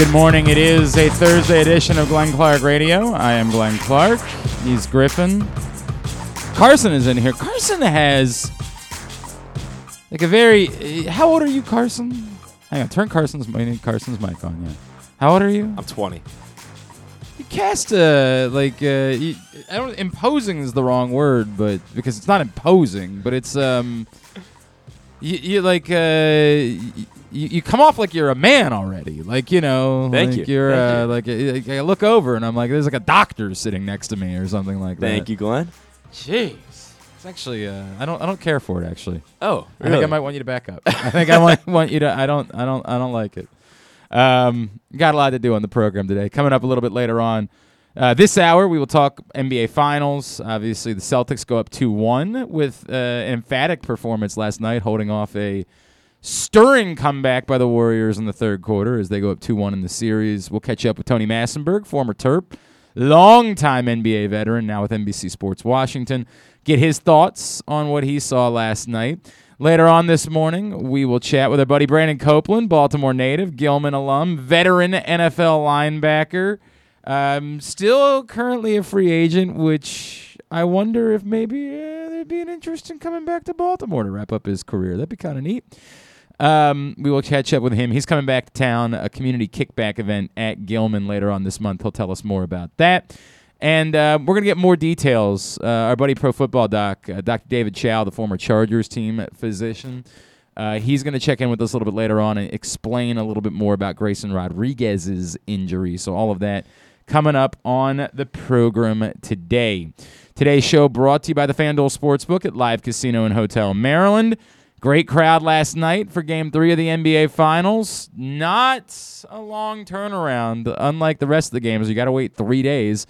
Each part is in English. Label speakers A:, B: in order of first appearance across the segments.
A: Good morning. It is a Thursday edition of Glenn Clark Radio. I am Glenn Clark. He's Griffin. Carson is in here. Carson has like a very. How old are you, Carson? Hang on. Turn Carson's mic. Carson's mic on. Yeah. How old are you?
B: I'm 20.
A: You cast a like uh you, I don't imposing is the wrong word, but because it's not imposing, but it's um you, you like uh you, you come off like you're a man already. Like, you know,
B: Thank
A: like
B: you.
A: are
B: Thank
A: uh,
B: you.
A: like, uh, like I look over and I'm like there's like a doctor sitting next to me or something like that.
B: Thank you, Glenn.
A: Jeez. It's actually uh I don't I don't care for it actually.
B: Oh,
A: I think I might want you to back up. I think I want want you to. I don't. I don't. I don't like it. Um, got a lot to do on the program today. Coming up a little bit later on. Uh, this hour, we will talk NBA Finals. Obviously, the Celtics go up 2 1 with uh, an emphatic performance last night, holding off a stirring comeback by the Warriors in the third quarter as they go up 2 1 in the series. We'll catch up with Tony Massenburg, former Terp, longtime NBA veteran, now with NBC Sports Washington. Get his thoughts on what he saw last night. Later on this morning, we will chat with our buddy Brandon Copeland, Baltimore native, Gilman alum, veteran NFL linebacker, um, still currently a free agent, which I wonder if maybe uh, there'd be an interest in coming back to Baltimore to wrap up his career. That'd be kind of neat. Um, we will catch up with him. He's coming back to town, a community kickback event at Gilman later on this month. He'll tell us more about that. And uh, we're going to get more details. Uh, our buddy Pro Football Doc, uh, Dr. David Chao, the former Chargers team physician, uh, he's going to check in with us a little bit later on and explain a little bit more about Grayson Rodriguez's injury. So, all of that coming up on the program today. Today's show brought to you by the FanDuel Sportsbook at Live Casino and Hotel Maryland. Great crowd last night for game three of the NBA Finals. Not a long turnaround, unlike the rest of the games. You got to wait three days.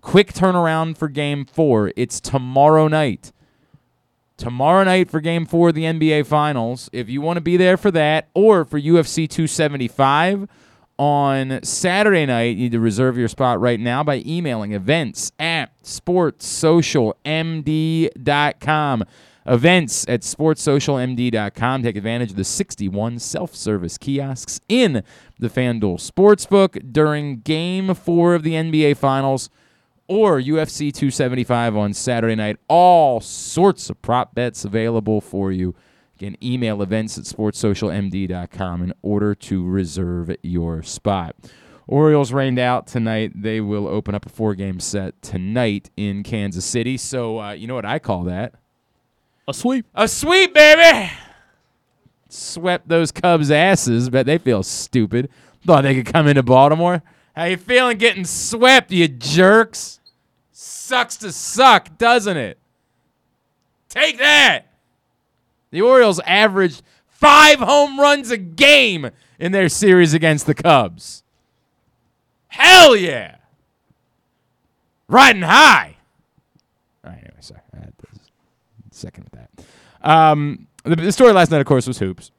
A: Quick turnaround for game four. It's tomorrow night. Tomorrow night for game four of the NBA Finals. If you want to be there for that, or for UFC 275 on Saturday night, you need to reserve your spot right now by emailing events at sportssocialmd.com. Events at sportssocialmd.com. Take advantage of the 61 self service kiosks in the FanDuel Sportsbook during game four of the NBA Finals or UFC 275 on Saturday night. All sorts of prop bets available for you. Again, email events at sportssocialmd.com in order to reserve your spot. Orioles rained out tonight. They will open up a four game set tonight in Kansas City. So, uh, you know what I call that?
B: A sweep.
A: A sweep, baby! Swept those Cubs' asses, but they feel stupid. Thought they could come into Baltimore. How you feeling getting swept, you jerks? Sucks to suck, doesn't it? Take that! The Orioles averaged five home runs a game in their series against the Cubs. Hell yeah! Riding high. All right, anyway, sorry. I had to second with that. Um, the, the story last night, of course, was hoops.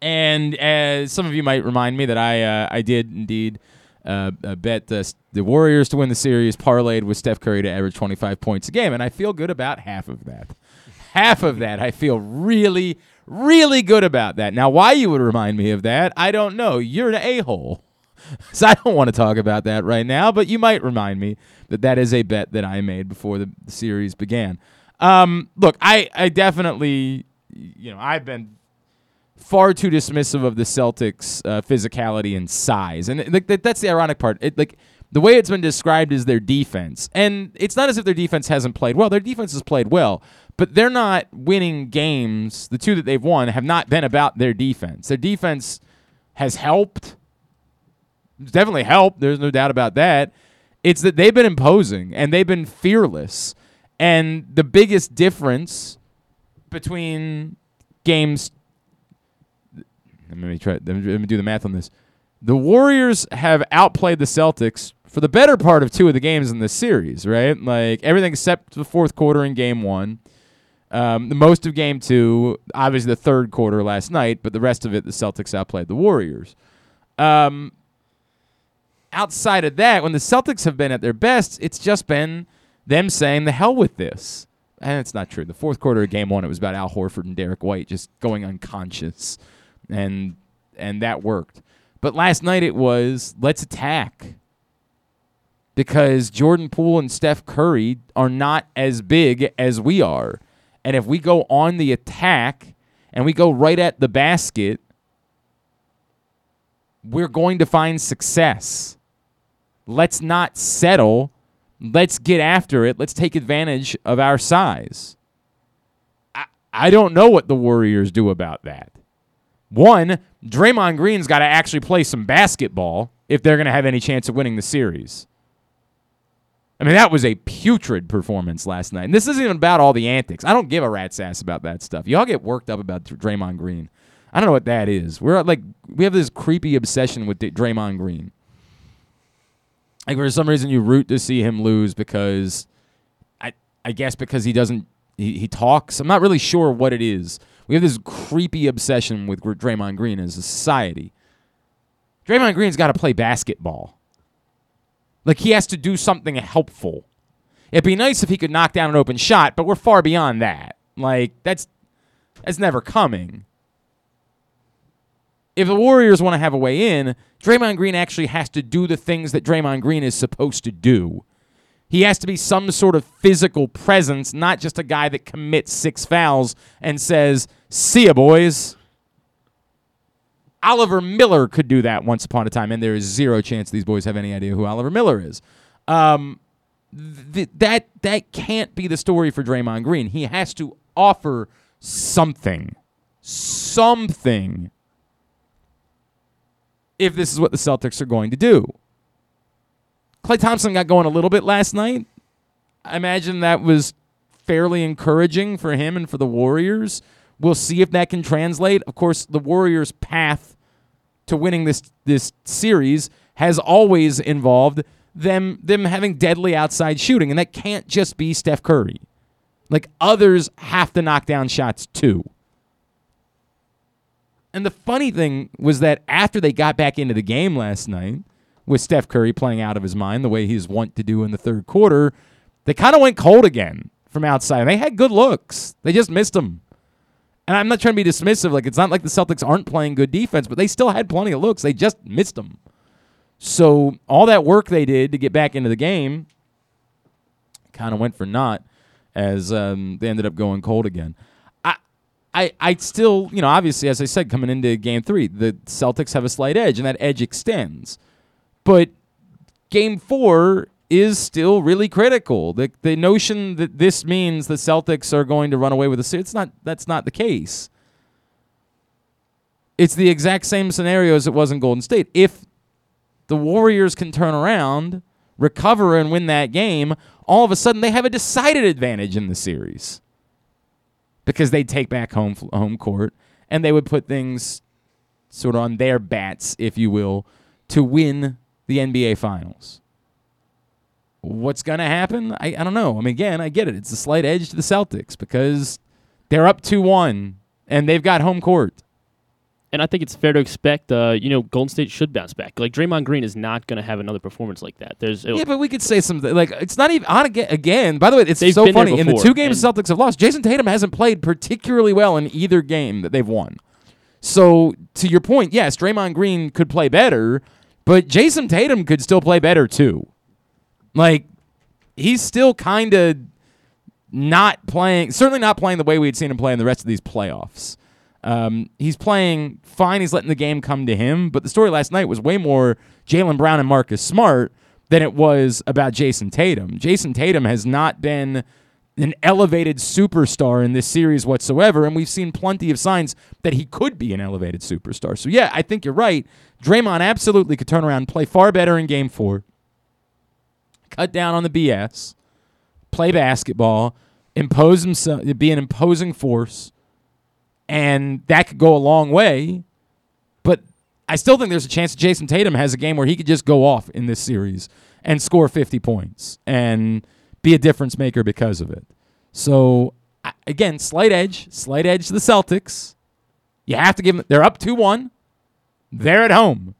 A: And as some of you might remind me that I uh, I did indeed uh, uh, bet the, the Warriors to win the series, parlayed with Steph Curry to average 25 points a game, and I feel good about half of that. Half of that, I feel really, really good about that. Now, why you would remind me of that, I don't know. You're an a hole. So I don't want to talk about that right now, but you might remind me that that is a bet that I made before the series began. Um, look, I, I definitely, you know, I've been far too dismissive of the Celtics' uh, physicality and size, and like that, that's the ironic part. It, like the way it's been described is their defense, and it's not as if their defense hasn't played well. Their defense has played well, but they're not winning games. The two that they've won have not been about their defense. Their defense has helped. It's definitely helped. There's no doubt about that. It's that they've been imposing and they've been fearless. And the biggest difference between games let me try let me, do the math on this. The Warriors have outplayed the Celtics for the better part of two of the games in this series, right? Like everything except the fourth quarter in game one. Um, the most of game two, obviously the third quarter last night, but the rest of it, the Celtics outplayed the Warriors. Um, outside of that, when the Celtics have been at their best, it's just been them saying the hell with this. And it's not true. The fourth quarter of game one, it was about Al Horford and Derrick White just going unconscious. And and that worked. But last night it was let's attack. Because Jordan Poole and Steph Curry are not as big as we are. And if we go on the attack and we go right at the basket, we're going to find success. Let's not settle. Let's get after it. Let's take advantage of our size. I, I don't know what the Warriors do about that. One, Draymond Green's got to actually play some basketball if they're going to have any chance of winning the series. I mean, that was a putrid performance last night. And this isn't even about all the antics. I don't give a rat's ass about that stuff. Y'all get worked up about Draymond Green. I don't know what that is. We're like, we have this creepy obsession with Draymond Green. Like for some reason you root to see him lose because, I I guess because he doesn't he, he talks. I'm not really sure what it is. We have this creepy obsession with Draymond Green as a society. Draymond Green's got to play basketball. Like he has to do something helpful. It'd be nice if he could knock down an open shot, but we're far beyond that. Like that's that's never coming. If the Warriors want to have a way in, Draymond Green actually has to do the things that Draymond Green is supposed to do. He has to be some sort of physical presence, not just a guy that commits six fouls and says, "See ya, boys." Oliver Miller could do that once upon a time, and there is zero chance these boys have any idea who Oliver Miller is. Um, th- that that can't be the story for Draymond Green. He has to offer something, something. If this is what the Celtics are going to do, Klay Thompson got going a little bit last night. I imagine that was fairly encouraging for him and for the Warriors. We'll see if that can translate. Of course, the Warriors' path to winning this this series has always involved them them having deadly outside shooting, and that can't just be Steph Curry. Like others have to knock down shots too. And the funny thing was that after they got back into the game last night, with Steph Curry playing out of his mind the way he's wont to do in the third quarter, they kind of went cold again from outside. They had good looks. They just missed them. And I'm not trying to be dismissive. Like it's not like the Celtics aren't playing good defense, but they still had plenty of looks. They just missed them. So all that work they did to get back into the game kind of went for naught as um, they ended up going cold again. I, I, still, you know, obviously, as I said, coming into Game Three, the Celtics have a slight edge, and that edge extends. But Game Four is still really critical. The the notion that this means the Celtics are going to run away with the series, it's not that's not the case. It's the exact same scenario as it was in Golden State. If the Warriors can turn around, recover and win that game, all of a sudden they have a decided advantage in the series. Because they take back home home court and they would put things sort of on their bats, if you will, to win the NBA finals. What's going to happen? I, I don't know. I mean, again, I get it. It's a slight edge to the Celtics because they're up 2 1 and they've got home court.
B: And I think it's fair to expect, uh, you know, Golden State should bounce back. Like Draymond Green is not going to have another performance like that. There's
A: yeah, but we could say something like it's not even on again. Again, by the way, it's so funny. In the two games the Celtics have lost, Jayson Tatum hasn't played particularly well in either game that they've won. So to your point, yes, Draymond Green could play better, but Jayson Tatum could still play better too. Like he's still kind of not playing, certainly not playing the way we had seen him play in the rest of these playoffs. Um, he's playing fine. He's letting the game come to him. But the story last night was way more Jaylen Brown and Marcus Smart than it was about Jayson Tatum. Jayson Tatum has not been an elevated superstar in this series whatsoever, and we've seen plenty of signs that he could be an elevated superstar. So yeah, I think you're right. Draymond absolutely could turn around and play far better in game four cut down on the BS, play basketball, impose himself, be an imposing force, and that could go a long way. But I still think there's a chance that Jayson Tatum has a game where he could just go off in this series and score 50 points and be a difference maker because of it. So again, slight edge, slight edge to the Celtics. You have to give them. They're up two one. They're at home.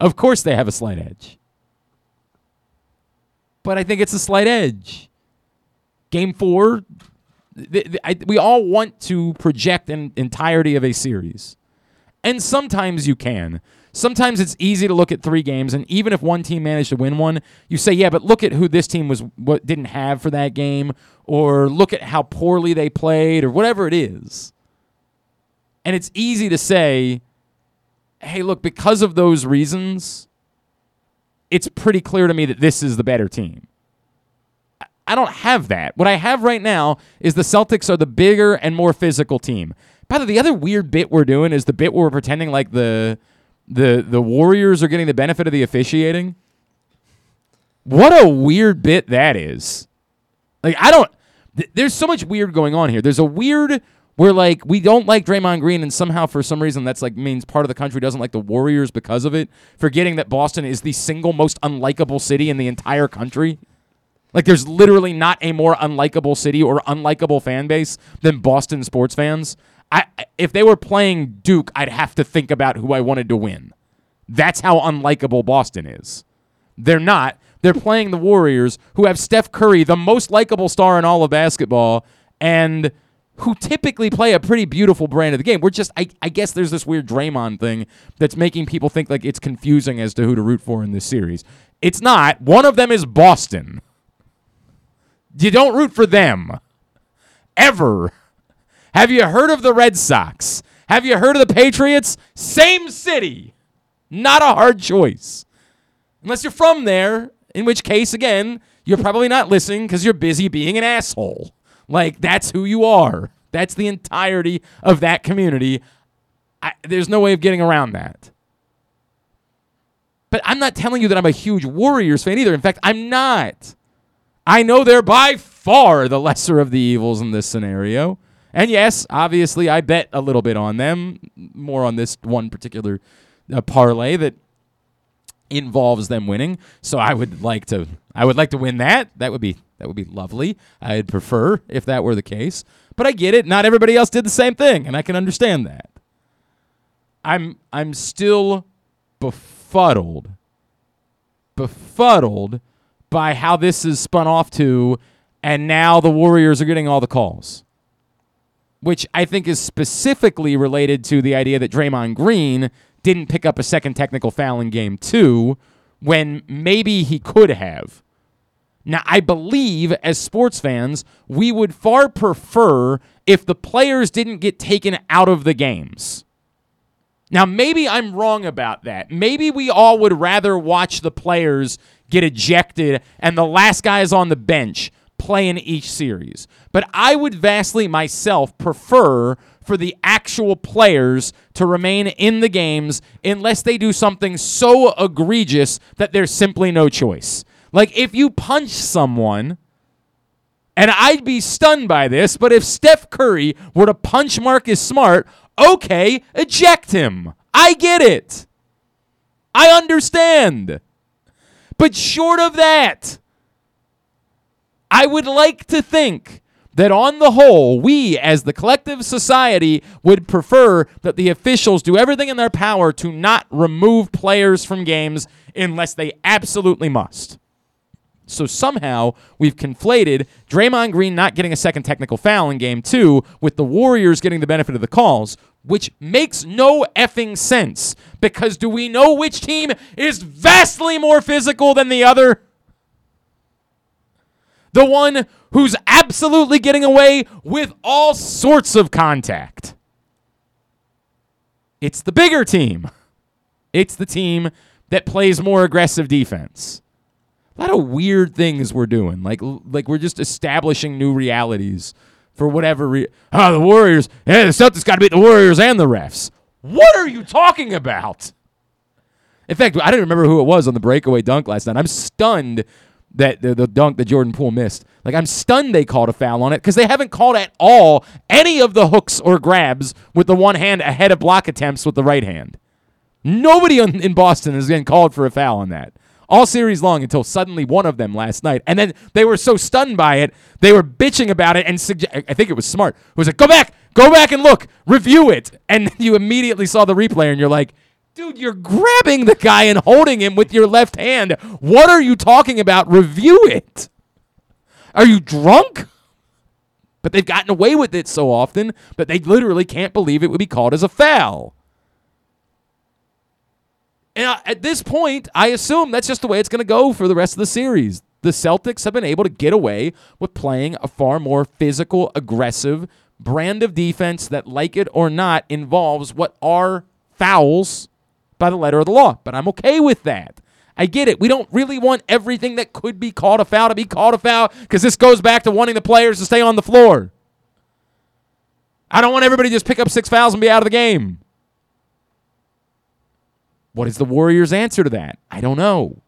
A: Of course, they have a slight edge but I think it's a slight edge. Game four, I, we all want to project an entirety of a series. And sometimes you can. sometimes it's easy to look at three games, and even if one team managed to win one, you say, yeah, but look at who this team was what didn't have for that game, or look at how poorly they played, or whatever it is. And it's easy to say, hey, look, because of those reasons, it's pretty clear to me that this is the better team. I don't have that. What I have right now is the Celtics are the bigger and more physical team. By the way, the other weird bit we're doing is the bit where we're pretending like the the the Warriors are getting the benefit of the officiating. What a weird bit that is. Like I don't th- there's so much weird going on here. There's a weird where like we don't like Draymond Green and somehow for some reason that's like means part of the country doesn't like the Warriors because of it, forgetting that Boston is the single most unlikable city in the entire country. Like there's literally not a more unlikable city or unlikable fan base than Boston sports fans. I if they were playing Duke, I'd have to think about who I wanted to win. That's how unlikable Boston is. They're not. They're playing the Warriors, who have Steph Curry, the most likable star in all of basketball, and who typically play a pretty beautiful brand of the game. We're just, I, I guess there's this weird Draymond thing that's making people think like it's confusing as to who to root for in this series. It's not. One of them is Boston. You don't root for them. Ever. Have you heard of the Red Sox? Have you heard of the Patriots? Same city. Not a hard choice. Unless you're from there, in which case, again, you're probably not listening because you're busy being an asshole. Like, that's who you are. That's the entirety of that community. I, there's no way of getting around that. But I'm not telling you that I'm a huge Warriors fan either. In fact, I'm not. I know they're by far the lesser of the evils in this scenario. And yes, obviously, I bet a little bit on them, more on this one particular uh, parlay that involves them winning. So I would like to, I would like to win that. That would be that would be lovely. I'd prefer if that were the case. But I get it. Not everybody else did the same thing, and I can understand that. I'm I'm still befuddled, befuddled by how this is spun off to, and now the Warriors are getting all the calls which I think is specifically related to the idea that Draymond Green didn't pick up a second technical foul in game two when maybe he could have. Now, I believe as sports fans, we would far prefer if the players didn't get taken out of the games. Now, maybe I'm wrong about that. Maybe we all would rather watch the players get ejected and the last guy is on the bench playing each series. But I would vastly myself prefer for the actual players to remain in the games unless they do something so egregious that there's simply no choice. Like if you punch someone, and I'd be stunned by this, but if Steph Curry were to punch Marcus Smart, okay, eject him. I get it. I understand. But short of that, I would like to think that on the whole, we as the collective society would prefer that the officials do everything in their power to not remove players from games unless they absolutely must. So somehow we've conflated Draymond Green not getting a second technical foul in game two with the Warriors getting the benefit of the calls, which makes no effing sense. Because do we know which team is vastly more physical than the other? The one who's absolutely getting away with all sorts of contact. It's the bigger team. It's the team that plays more aggressive defense. A lot of weird things we're doing. Like like we're just establishing new realities for whatever reason. Oh, the Warriors. Yeah, the Celtics got to beat the Warriors and the refs. What are you talking about? In fact, I didn't remember who it was on the breakaway dunk last night. I'm stunned that the, the dunk that Jordan Poole missed. Like I'm stunned they called a foul on it because they haven't called at all any of the hooks or grabs with the one hand ahead of block attempts with the right hand. Nobody in Boston is getting called for a foul on that all series long until suddenly one of them last night. And then they were so stunned by it, they were bitching about it and suge- I think it was smart. It was like, go back, go back and look, review it. And you immediately saw the replay and you're like, dude, you're grabbing the guy and holding him with your left hand. What are you talking about? Review it. Are you drunk? But they've gotten away with it so often that they literally can't believe it would be called as a foul. And at this point, I assume that's just the way it's going to go for the rest of the series. The Celtics have been able to get away with playing a far more physical, aggressive brand of defense that, like it or not, involves what are fouls by the letter of the law. But I'm okay with that. I get it. We don't really want everything that could be called a foul to be called a foul because this goes back to wanting the players to stay on the floor. I don't want everybody to just pick up six fouls and be out of the game. What is the Warriors' answer to that? I don't know.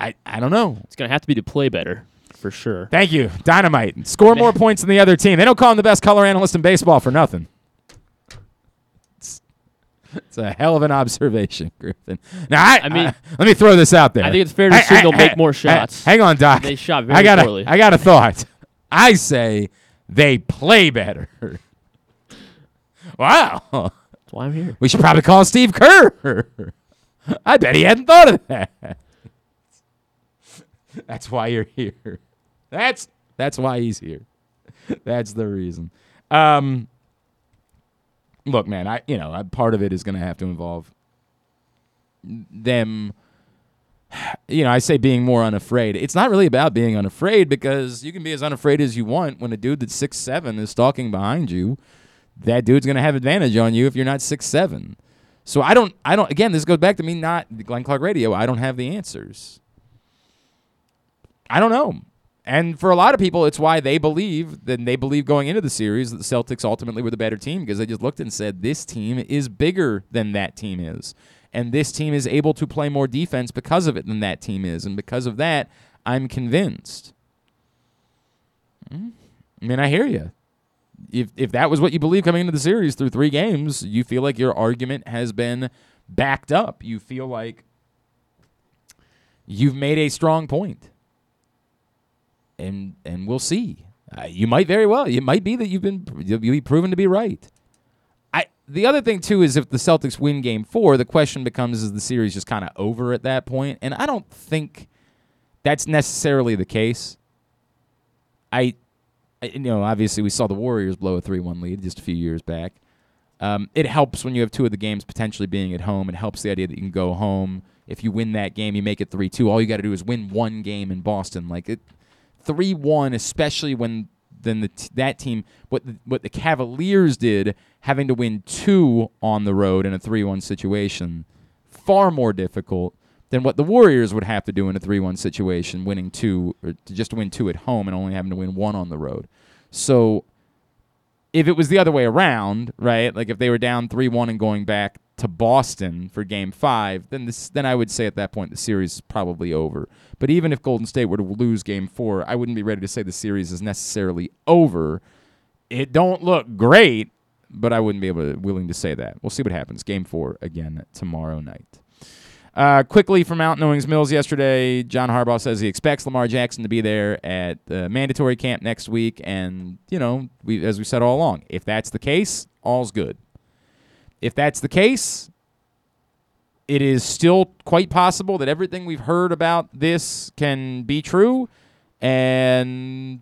A: I, I don't know.
B: It's gonna have to be to play better for sure.
A: Thank you. Dynamite. Score more points than the other team. They don't call him the best color analyst in baseball for nothing. It's, it's a hell of an observation, Griffin. Now, I,
B: I mean-
A: I- let me throw this out there.
B: I think it's fair to assume they'll make more shots.
A: hang on, Doc.
B: They shot very
A: I got
B: poorly.
A: A, I got a thought. I say they play better. wow.
B: Why I'm here.
A: We should probably call Steve Kerr. I bet he hadn't thought of that. That's why you're here. That's that's why he's here. That's the reason. Um, look, man, I you know I, part of it is going to have to involve them. You know, I say being more unafraid. It's not really about being unafraid because you can be as unafraid as you want when a dude that's six seven is stalking behind you. That dude's going to have advantage on you if you're not six seven. So I don't, I don't. Again, this goes back to me not Glenn Clark Radio. I don't have the answers. I don't know. And for a lot of people, it's why they believe, then they believe going into the series that the Celtics ultimately were the better team because they just looked and said, this team is bigger than that team is. And this team is able to play more defense because of it than that team is. And because of that, I'm convinced. Hmm. I mean, I hear you. If, if that was what you believe coming into the series through three games, you feel like your argument has been backed up. You feel like you've made a strong point and and we'll see. Uh, you might very well. It might be that you've been you'll be proven to be right. I the other thing too is if the Celtics win Game Four, the question becomes: Is the series just kind of over at that point? And I don't think that's necessarily the case. I you know, obviously we saw the Warriors blow a three-one lead just a few years back. Um, it helps when you have two of the games potentially being at home. It helps the idea that you can go home. If you win that game, you make it three two. All you got to do is win one game in Boston. Like it, three one, especially when then the t- that team what the, what the Cavaliers did, having to win two on the road in a three one situation, far more difficult than what the Warriors would have to do in a three one situation, winning two or to just win two at home and only having to win one on the road. So if it was the other way around, right? Like if they were down three one and going back to Boston for Game Five, then this then I would say at that point the series is probably over. But even if Golden State were to lose Game Four, I wouldn't be ready to say the series is necessarily over. It don't look great, but I wouldn't be able to, willing to say that. We'll see what happens. Game Four again tomorrow night. Uh, quickly from Mountain Owings Mills yesterday, John Harbaugh says he expects Lamar Jackson to be there at the mandatory camp next week, and you know, we as we said all along, if that's the case, all's good. If that's the case, it is still quite possible that everything we've heard about this can be true, and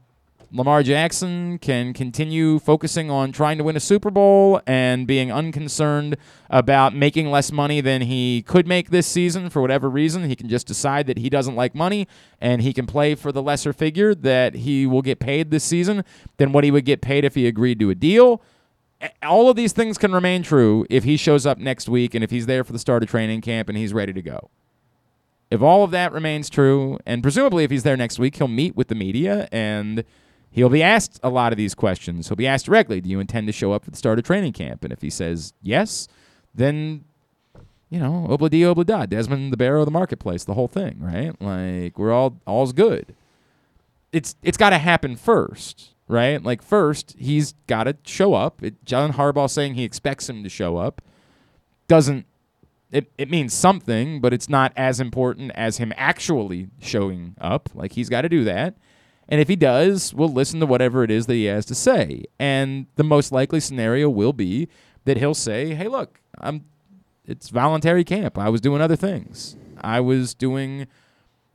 A: Lamar Jackson can continue focusing on trying to win a Super Bowl and being unconcerned about making less money than he could make this season for whatever reason. He can just decide that he doesn't like money and he can play for the lesser figure that he will get paid this season than what he would get paid if he agreed to a deal. All of these things can remain true if he shows up next week and if he's there for the start of training camp and he's ready to go. If all of that remains true, and presumably if he's there next week, he'll meet with the media and he'll be asked a lot of these questions. He'll be asked directly, Do you intend to show up at the start of training camp? And if he says yes, then, you know, obla di obla da, Desmond the Barrow of the marketplace, the whole thing, right? Like, we're all, all's good. It's, it's got to happen first, right? Like, first, he's got to show up. It, John Harbaugh saying he expects him to show up doesn't it, it means something, but it's not as important as him actually showing up. Like he's got to do that. And if he does, we'll listen to whatever it is that he has to say. And the most likely scenario will be that he'll say, "Hey, look, I'm it's voluntary camp. I was doing other things. I was doing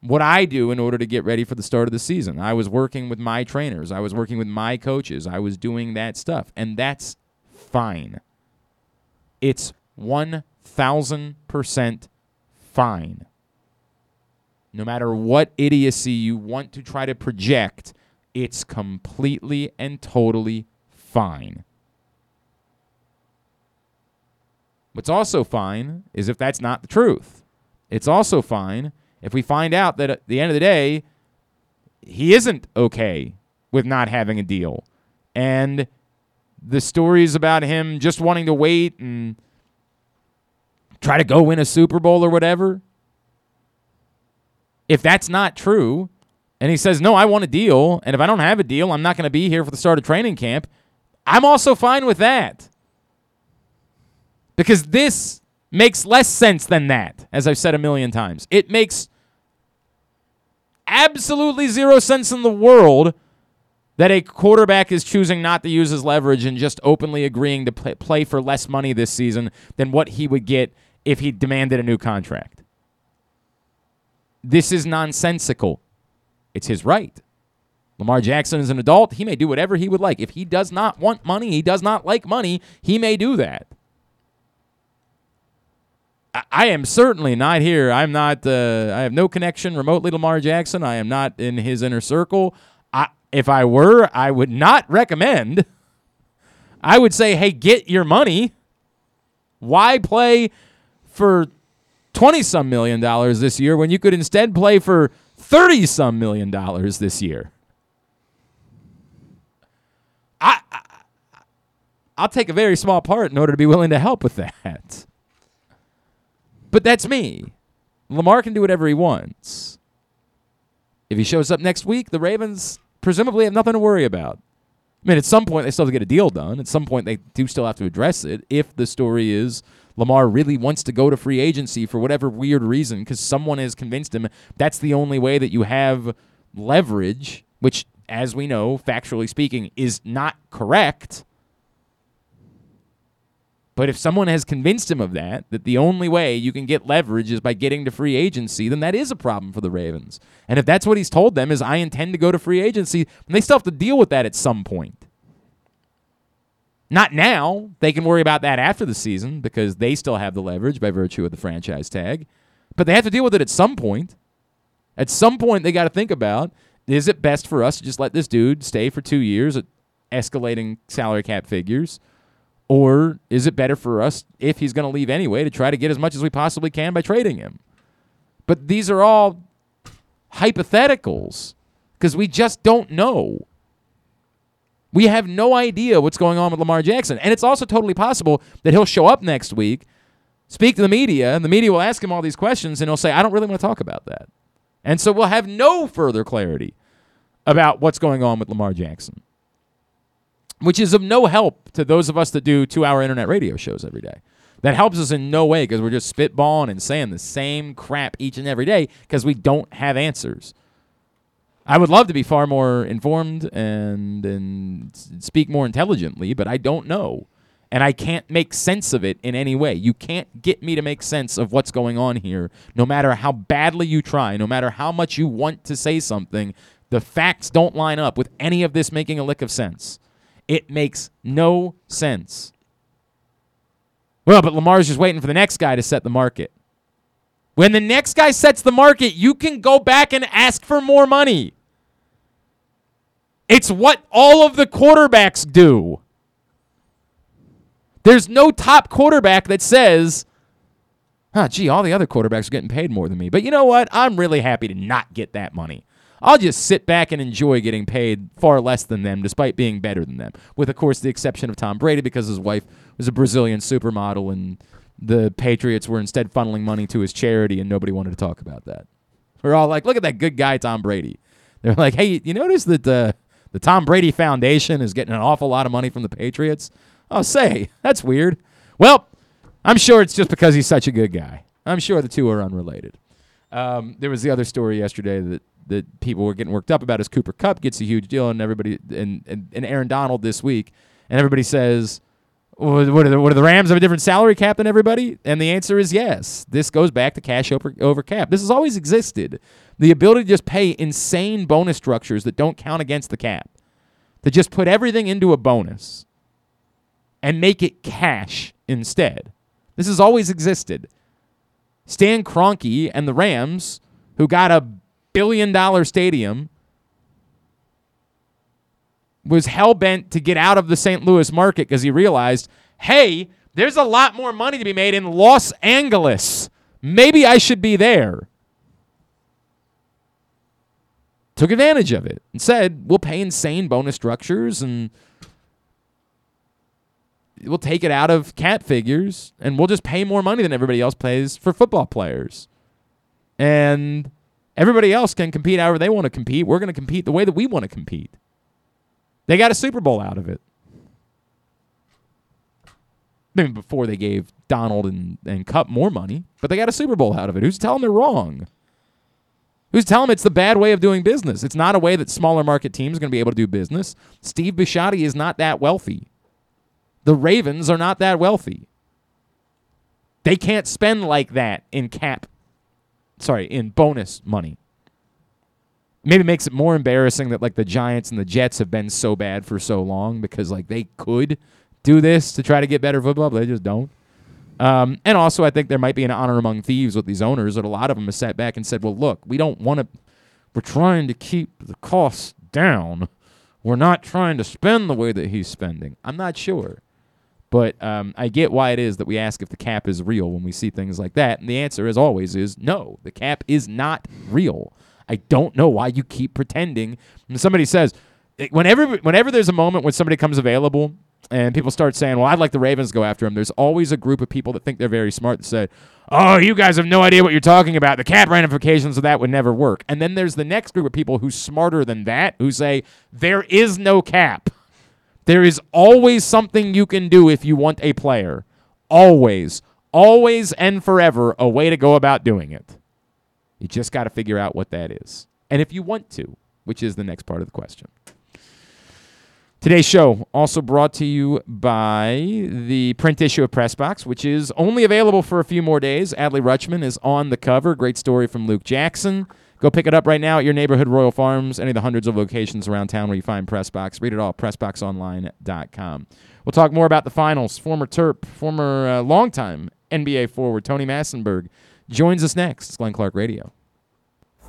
A: what I do in order to get ready for the start of the season. I was working with my trainers. I was working with my coaches. I was doing that stuff. And that's fine. It's 1000% fine. No matter what idiocy you want to try to project, it's completely and totally fine. What's also fine is if that's not the truth. It's also fine if we find out that at the end of the day, he isn't okay with not having a deal. And the stories about him just wanting to wait and try to go win a Super Bowl or whatever. If that's not true, and he says, No, I want a deal, and if I don't have a deal, I'm not going to be here for the start of training camp, I'm also fine with that. Because this makes less sense than that, as I've said a million times. It makes absolutely zero sense in the world that a quarterback is choosing not to use his leverage and just openly agreeing to play, for less money this season than what he would get if he demanded a new contract. This is nonsensical. It's his right. Lamar Jackson is an adult. He may do whatever he would like. If he does not want money, he does not like money, he may do that. I am certainly not here. I'm not. Uh, I have no connection remotely to Lamar Jackson. I am not in his inner circle. I, if I were, I would not recommend. I would say, hey, get your money. Why play for twenty some million dollars this year when you could instead play for thirty some million dollars this year? I, I I'll take a very small part in order to be willing to help with that. But that's me. Lamar can do whatever he wants. If he shows up next week, the Ravens presumably have nothing to worry about. I mean, at some point, they still have to get a deal done. At some point, they do still have to address it if the story is Lamar really wants to go to free agency for whatever weird reason because someone has convinced him that's the only way that you have leverage, which, as we know, factually speaking, is not correct. But if someone has convinced him of that, that the only way you can get leverage is by getting to free agency, then that is a problem for the Ravens. And if that's what he's told them is I intend to go to free agency, they still have to deal with that at some point. Not now. They can worry about that after the season because they still have the leverage by virtue of the franchise tag. But they have to deal with it at some point. At some point, they got to think about is it best for us to just let this dude stay for two years at escalating salary cap figures? Or is it better for us, if he's going to leave anyway, to try to get as much as we possibly can by trading him? But these are all hypotheticals because we just don't know. We have no idea what's going on with Lamar Jackson. And it's also totally possible that he'll show up next week, speak to the media, and the media will ask him all these questions, and he'll say, I don't really want to talk about that. And so we'll have no further clarity about what's going on with Lamar Jackson which is of no help to those of us that do two hour internet radio shows every day. That helps us in no way because we're just spitballing and saying the same crap each and every day because we don't have answers. I would love to be far more informed and and speak more intelligently, but I don't know. And I can't make sense of it in any way. You can't get me to make sense of what's going on here, no matter how badly you try, no matter how much you want to say something. The facts don't line up with any of this making a lick of sense. It makes no sense. Well, but Lamar's just waiting for the next guy to set the market. When the next guy sets the market, you can go back and ask for more money. It's what all of the quarterbacks do. There's no top quarterback that says, huh, gee, all the other quarterbacks are getting paid more than me. But you know what? I'm really happy to not get that money. I'll just sit back and enjoy getting paid far less than them, despite being better than them. With, of course, the exception of Tom Brady because his wife was a Brazilian supermodel and the Patriots were instead funneling money to his charity, and nobody wanted to talk about that. We're all like, look at that good guy, Tom Brady. They're like, hey, you notice that the, the Tom Brady Foundation is getting an awful lot of money from the Patriots? Oh, say, that's weird. Well, I'm sure it's just because he's such a good guy. I'm sure the two are unrelated. Um, there was the other story yesterday that that people were getting worked up about is Cooper Kupp gets a huge deal, and everybody and and, and Aaron Donald this week, and everybody says. What are, the, what are the Rams have a different salary cap than everybody? And the answer is yes. This goes back to cash over, over cap. This has always existed. The ability to just pay insane bonus structures that don't count against the cap, to just put everything into a bonus and make it cash instead. This has always existed. Stan Kroenke and the Rams, who got a billion dollar stadium, was hell bent to get out of the St. Louis market because he realized, hey, there's a lot more money to be made in Los Angeles. Maybe I should be there. Took advantage of it and said, we'll pay insane bonus structures and we'll take it out of cap figures and we'll just pay more money than everybody else pays for football players. And everybody else can compete however they want to compete. We're going to compete the way that we want to compete. They got a Super Bowl out of it. Maybe before they gave Donald and, and Kupp more money, but they got a Super Bowl out of it. Who's telling they're wrong? Who's telling it's the bad way of doing business? It's not a way that smaller market teams are going to be able to do business. Steve Bisciotti is not that wealthy. The Ravens are not that wealthy. They can't spend like that in cap, sorry, in bonus money. Maybe makes it more embarrassing that like the Giants and the Jets have been so bad for so long because like they could do this to try to get better football, but they just don't. Um, and also, I think there might be an honor among thieves with these owners that a lot of them have sat back and said, well, look, we don't want to, we're trying to keep the costs down. We're not trying to spend the way that he's spending. I'm not sure. But um, I get why it is that we ask if the cap is real when we see things like that. And the answer, as always, is no, the cap is not real. I don't know why you keep pretending. Somebody says, eh, whenever, whenever there's a moment when somebody comes available and people start saying, well, I'd like the Ravens to go after him, there's always a group of people that think they're very smart that say, oh, you guys have no idea what you're talking about. The cap ramifications of that would never work. And then there's the next group of people who's smarter than that who say, there is no cap. There is always something you can do if you want a player. Always, always and forever a way to go about doing it. You just got to figure out what that is. And if you want to, which is the next part of the question. Today's show also brought to you by the print issue of Pressbox, which is only available for a few more days. Adley Rutschman is on the cover. Great story from Luke Jackson. Go pick it up right now at your neighborhood Royal Farms, any of the hundreds of locations around town where you find Pressbox. Read it all, PressBoxOnline.com. We'll talk more about the finals. Former Terp, former uh, longtime NBA forward Tony Massenburg joins us next. It's Glenn Clark Radio.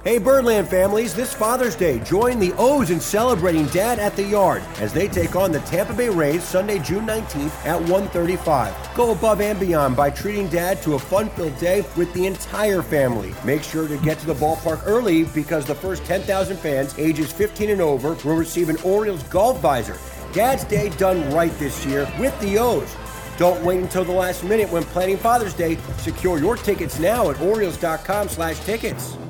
C: Hey Birdland families, this Father's Day, join the O's in celebrating Dad at the Yard as they take on the Tampa Bay Rays Sunday, June 19th at 1:35. Go above and beyond by treating Dad to a fun-filled day with the entire family. Make sure to get to the ballpark early because the first 10,000 fans ages 15 and over will receive an Orioles golf visor. Dad's Day done right this year with the O's. Don't wait until the last minute when planning Father's Day. Secure your tickets now at Orioles.com/tickets.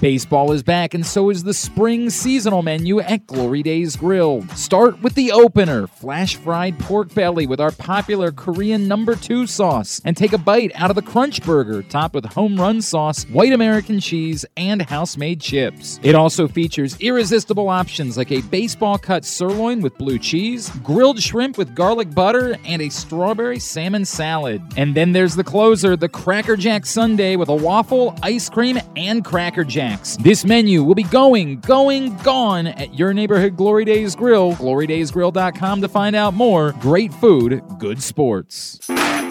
D: Baseball is back, and so is the spring seasonal menu at Glory Days Grill. Start with the opener flash fried pork belly with our popular Korean number two sauce, and take a bite out of the Crunch Burger, topped with home run sauce, white American cheese, and house made chips. It also features irresistible options like a baseball cut sirloin with blue cheese, grilled shrimp with garlic butter, and a strawberry salmon salad. And then there's the closer, the Cracker Jack Sundae with a waffle, ice cream, and Cracker Jack. Snacks. This menu will be going, going, gone at your neighborhood Glory Days Grill. GloryDaysGrill.com to find out more. Great food, good sports.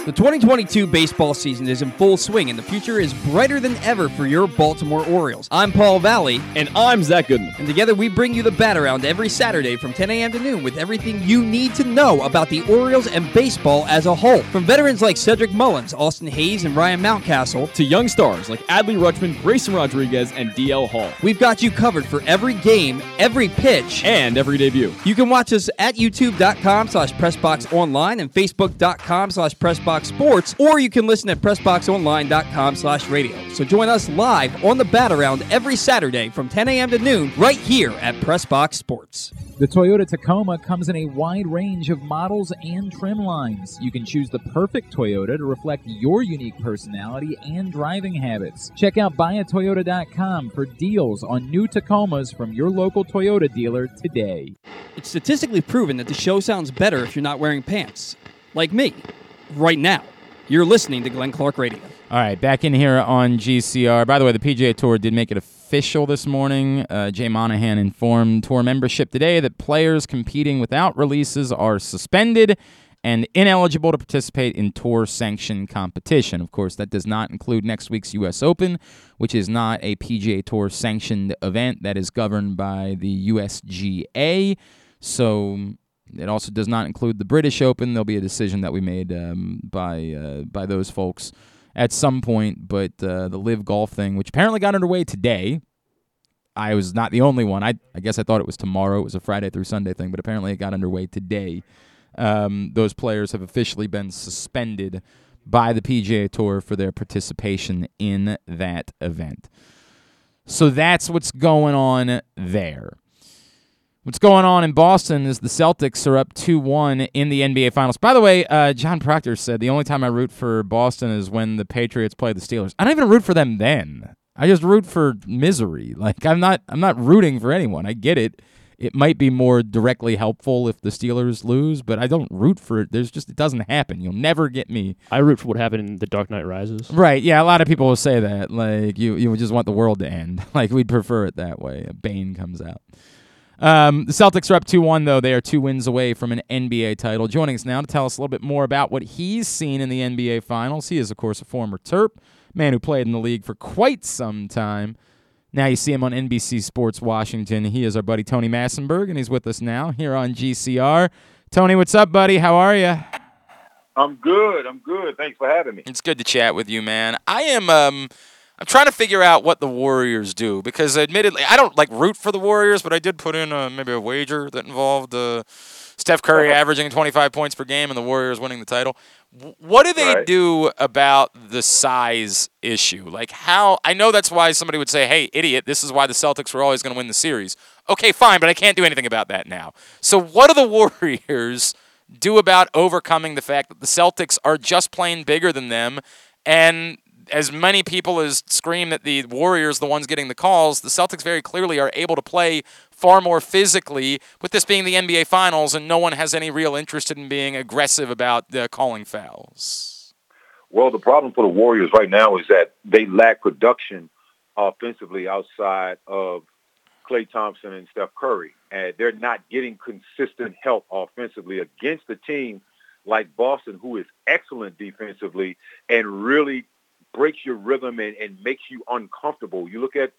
E: The 2022 baseball season is in full swing, and the future is brighter than ever for your Baltimore Orioles. I'm Paul Valley,
B: And I'm Zach Goodman.
E: and together we bring you the bat around every Saturday from 10 a.m. to noon with everything you need to know about the Orioles and baseball as a whole. From veterans like Cedric Mullins, Austin Hays, and Ryan Mountcastle,
B: To young stars like Adley Rutschman, Grayson Rodriguez, and DL Hall.
E: we've got you covered for every game, every pitch,
B: And every debut.
E: You can watch us at youtube.com slash pressboxonline and facebook.com slash pressboxsports, or you can listen at pressboxonline.com slash radio. So join us live on the bat around every Saturday from 10 a.m. to noon right here at Pressbox Sports.
D: The Toyota Tacoma comes in a wide range of models and trim lines. You can choose the perfect Toyota to reflect your unique personality and driving habits. Check out buyatoyota.com for deals on new Tacomas from your local Toyota dealer today.
E: It's statistically proven that the show sounds better if you're not wearing pants. Like me, right now. You're listening to Glenn Clark Radio.
A: All right, back in here on GCR. By the way, the PGA Tour did make it official this morning. Uh, Jay Monahan informed tour membership today that players competing without releases are suspended and ineligible to participate in tour sanctioned competition. Of course, that does not include next week's U.S. Open, which is not a PGA Tour sanctioned event that is governed by the USGA. So it also does not include the British Open. There'll be a decision that we made um, by uh, by those folks at some point. But uh, the Live Golf thing, which apparently got underway today, I was not the only one. I I guess I thought it was tomorrow. It was a Friday through Sunday thing, but apparently it got underway today. Um, those players have officially been suspended by the PGA Tour for their participation in that event. So that's what's going on there. What's going on in Boston is the Celtics are up 2 1 in the NBA Finals. By the way, uh, John Proctor said the only time I root for Boston is when the Patriots play the Steelers. I don't even root for them then. I just root for misery. Like I'm not I'm not rooting for anyone. I get it. It might be more directly helpful if the Steelers lose, but I don't root for it. There's just it doesn't happen. You'll never get me.
B: I root for what happened in The Dark Knight Rises.
A: Right, yeah, a lot of people will say that. Like you you would just want the world to end. Like we'd prefer it that way. A Bane comes out. Um, the Celtics are up 2 1, though. They are two wins away from an NBA title. Joining us now to tell us a little bit more about what he's seen in the NBA Finals. He is, of course, a former Terp, man who played in the league for quite some time. Now you see him on NBC Sports Washington. He is our buddy Tony Massenburg, and he's with us now here on GCR. Tony, what's up, buddy? How are you?
F: I'm good. I'm good. Thanks for having me.
A: It's good to chat with you, man. I am um I'm trying to figure out what the Warriors do because admittedly I don't like root for the Warriors, but I did put in a, maybe a wager that involved uh, Steph Curry averaging 25 points per game and the Warriors winning the title. What do they
F: Right.
A: do about the size issue? Like how I know that's why somebody would say, "Hey, idiot, this is why the Celtics were always going to win the series." Okay, fine, but I can't do anything about that now. So what do the Warriors do about overcoming the fact that the Celtics are just plain bigger than them and as many people as scream that the Warriors the ones getting the calls, the Celtics very clearly are able to play far more physically with this being the NBA Finals and no one has any real interest in being aggressive about uh, calling fouls.
F: Well, the problem for the Warriors right now is that they lack production offensively outside of Klay Thompson and Steph Curry, and they're not getting consistent help offensively against a team like Boston, who is excellent defensively and really breaks your rhythm and, and makes you uncomfortable. You look at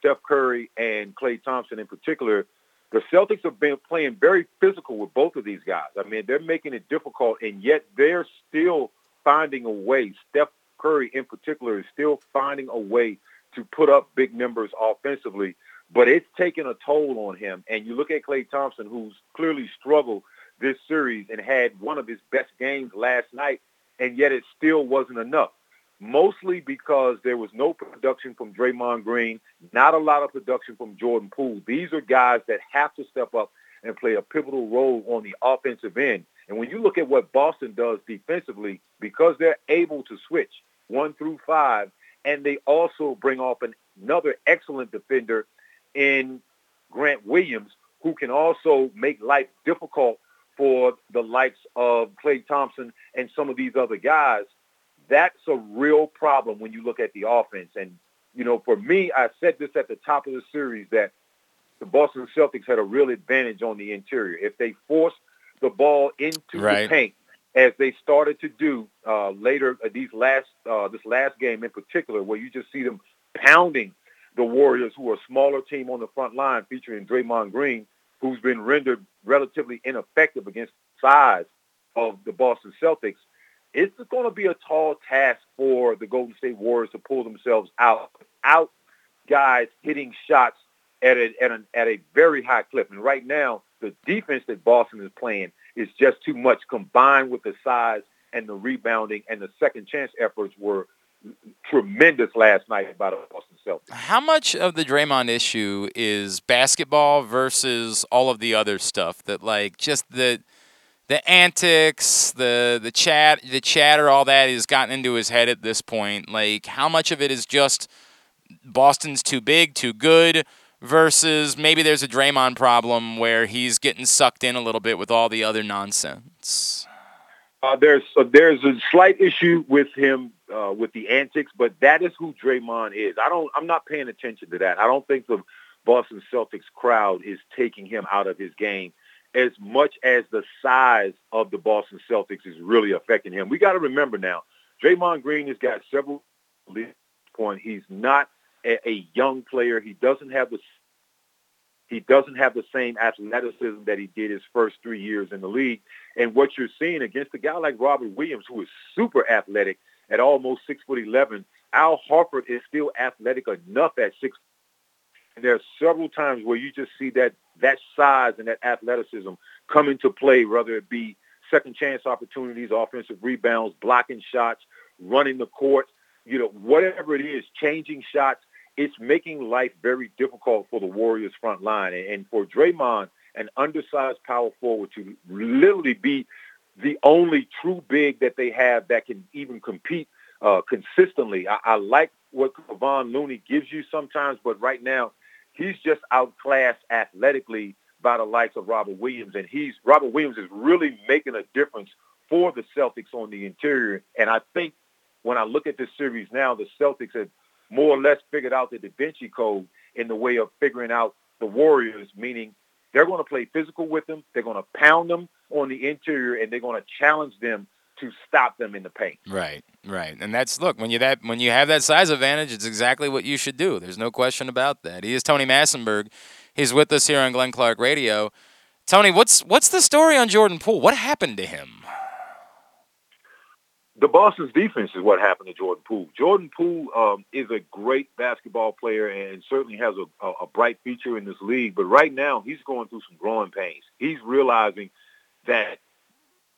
F: Steph Curry and Klay Thompson in particular. The Celtics have been playing very physical with both of these guys. I mean, they're making it difficult, and yet they're still finding a way. Steph Curry, in particular, is still finding a way to put up big numbers offensively, but it's taken a toll on him. And you look at Klay Thompson, who's clearly struggled this series and had one of his best games last night, and yet it still wasn't enough. Mostly because there was no production from Draymond Green, not a lot of production from Jordan Poole. These are guys that have to step up and play a pivotal role on the offensive end. And when you look at what Boston does defensively, because they're able to switch one through five, and they also bring off an, another excellent defender in Grant Williams, who can also make life difficult for the likes of Klay Thompson and some of these other guys. That's a real problem when you look at the offense. And you know, for me, I said this at the top of the series that the Boston Celtics had a real advantage on the interior. If they forced the ball into
A: Right.
F: the paint, as they started to do uh, later uh, these last uh, this last game in particular, where you just see them pounding the Warriors, who are a smaller team on the front line, featuring Draymond Green, who's been rendered relatively ineffective against the size of the Boston Celtics. It's going to be a tall task for the Golden State Warriors to pull themselves out, out guys hitting shots at a, at a, at a very high clip. And right now, the defense that Boston is playing is just too much combined with the size and the rebounding and the second chance efforts were tremendous last night by the Boston Celtics.
A: How much of the Draymond issue is basketball versus all of the other stuff that like just the the antics, the the chat, the chatter, all that has gotten into his head at this point. Like how much of it is just Boston's too big, too good versus maybe there's a Draymond problem where he's getting sucked in a little bit with all the other nonsense.
F: Uh, there's there's a slight issue with him uh, with the antics, but that is who Draymond is. I don't. I'm not paying attention to that. I don't think the Boston Celtics crowd is taking him out of his game as much as the size of the Boston Celtics is really affecting him. We got to remember now, Draymond Green has got several point. He's not a, a young player. He doesn't have the he doesn't have the same athleticism that he did his first three years in the league. And what you're seeing against a guy like Robert Williams, who is super athletic at almost six foot eleven, Al Horford is still athletic enough at six. And there are several times where you just see that that size and that athleticism come into play, whether it be second chance opportunities, offensive rebounds, blocking shots, running the court, you know, whatever it is, changing shots. It's making life very difficult for the Warriors front line. And, for Draymond, an undersized power forward to literally be the only true big that they have that can even compete uh, consistently. I, I like what Kevon Looney gives you sometimes, but right now he's just outclassed athletically by the likes of Robert Williams, and he's Robert Williams is really making a difference for the Celtics on the interior. And I think when I look at this series now, the Celtics have more or less figured out the Da Vinci Code in the way of figuring out the Warriors, meaning they're going to play physical with them, they're going to pound them on the interior, and they're going to challenge them to stop them in the paint.
A: Right, right, and that's look when you that when you have that size advantage, it's exactly what you should do. There's no question about that. He is Tony Massenburg. He's with us here on Glenn Clark Radio. Tony, what's what's the story on Jordan Poole? What happened to him?
F: The Boston's defense is what happened to Jordan Poole. Jordan Poole um, is a great basketball player and certainly has a, a, a bright future in this league. But right now, he's going through some growing pains. He's realizing that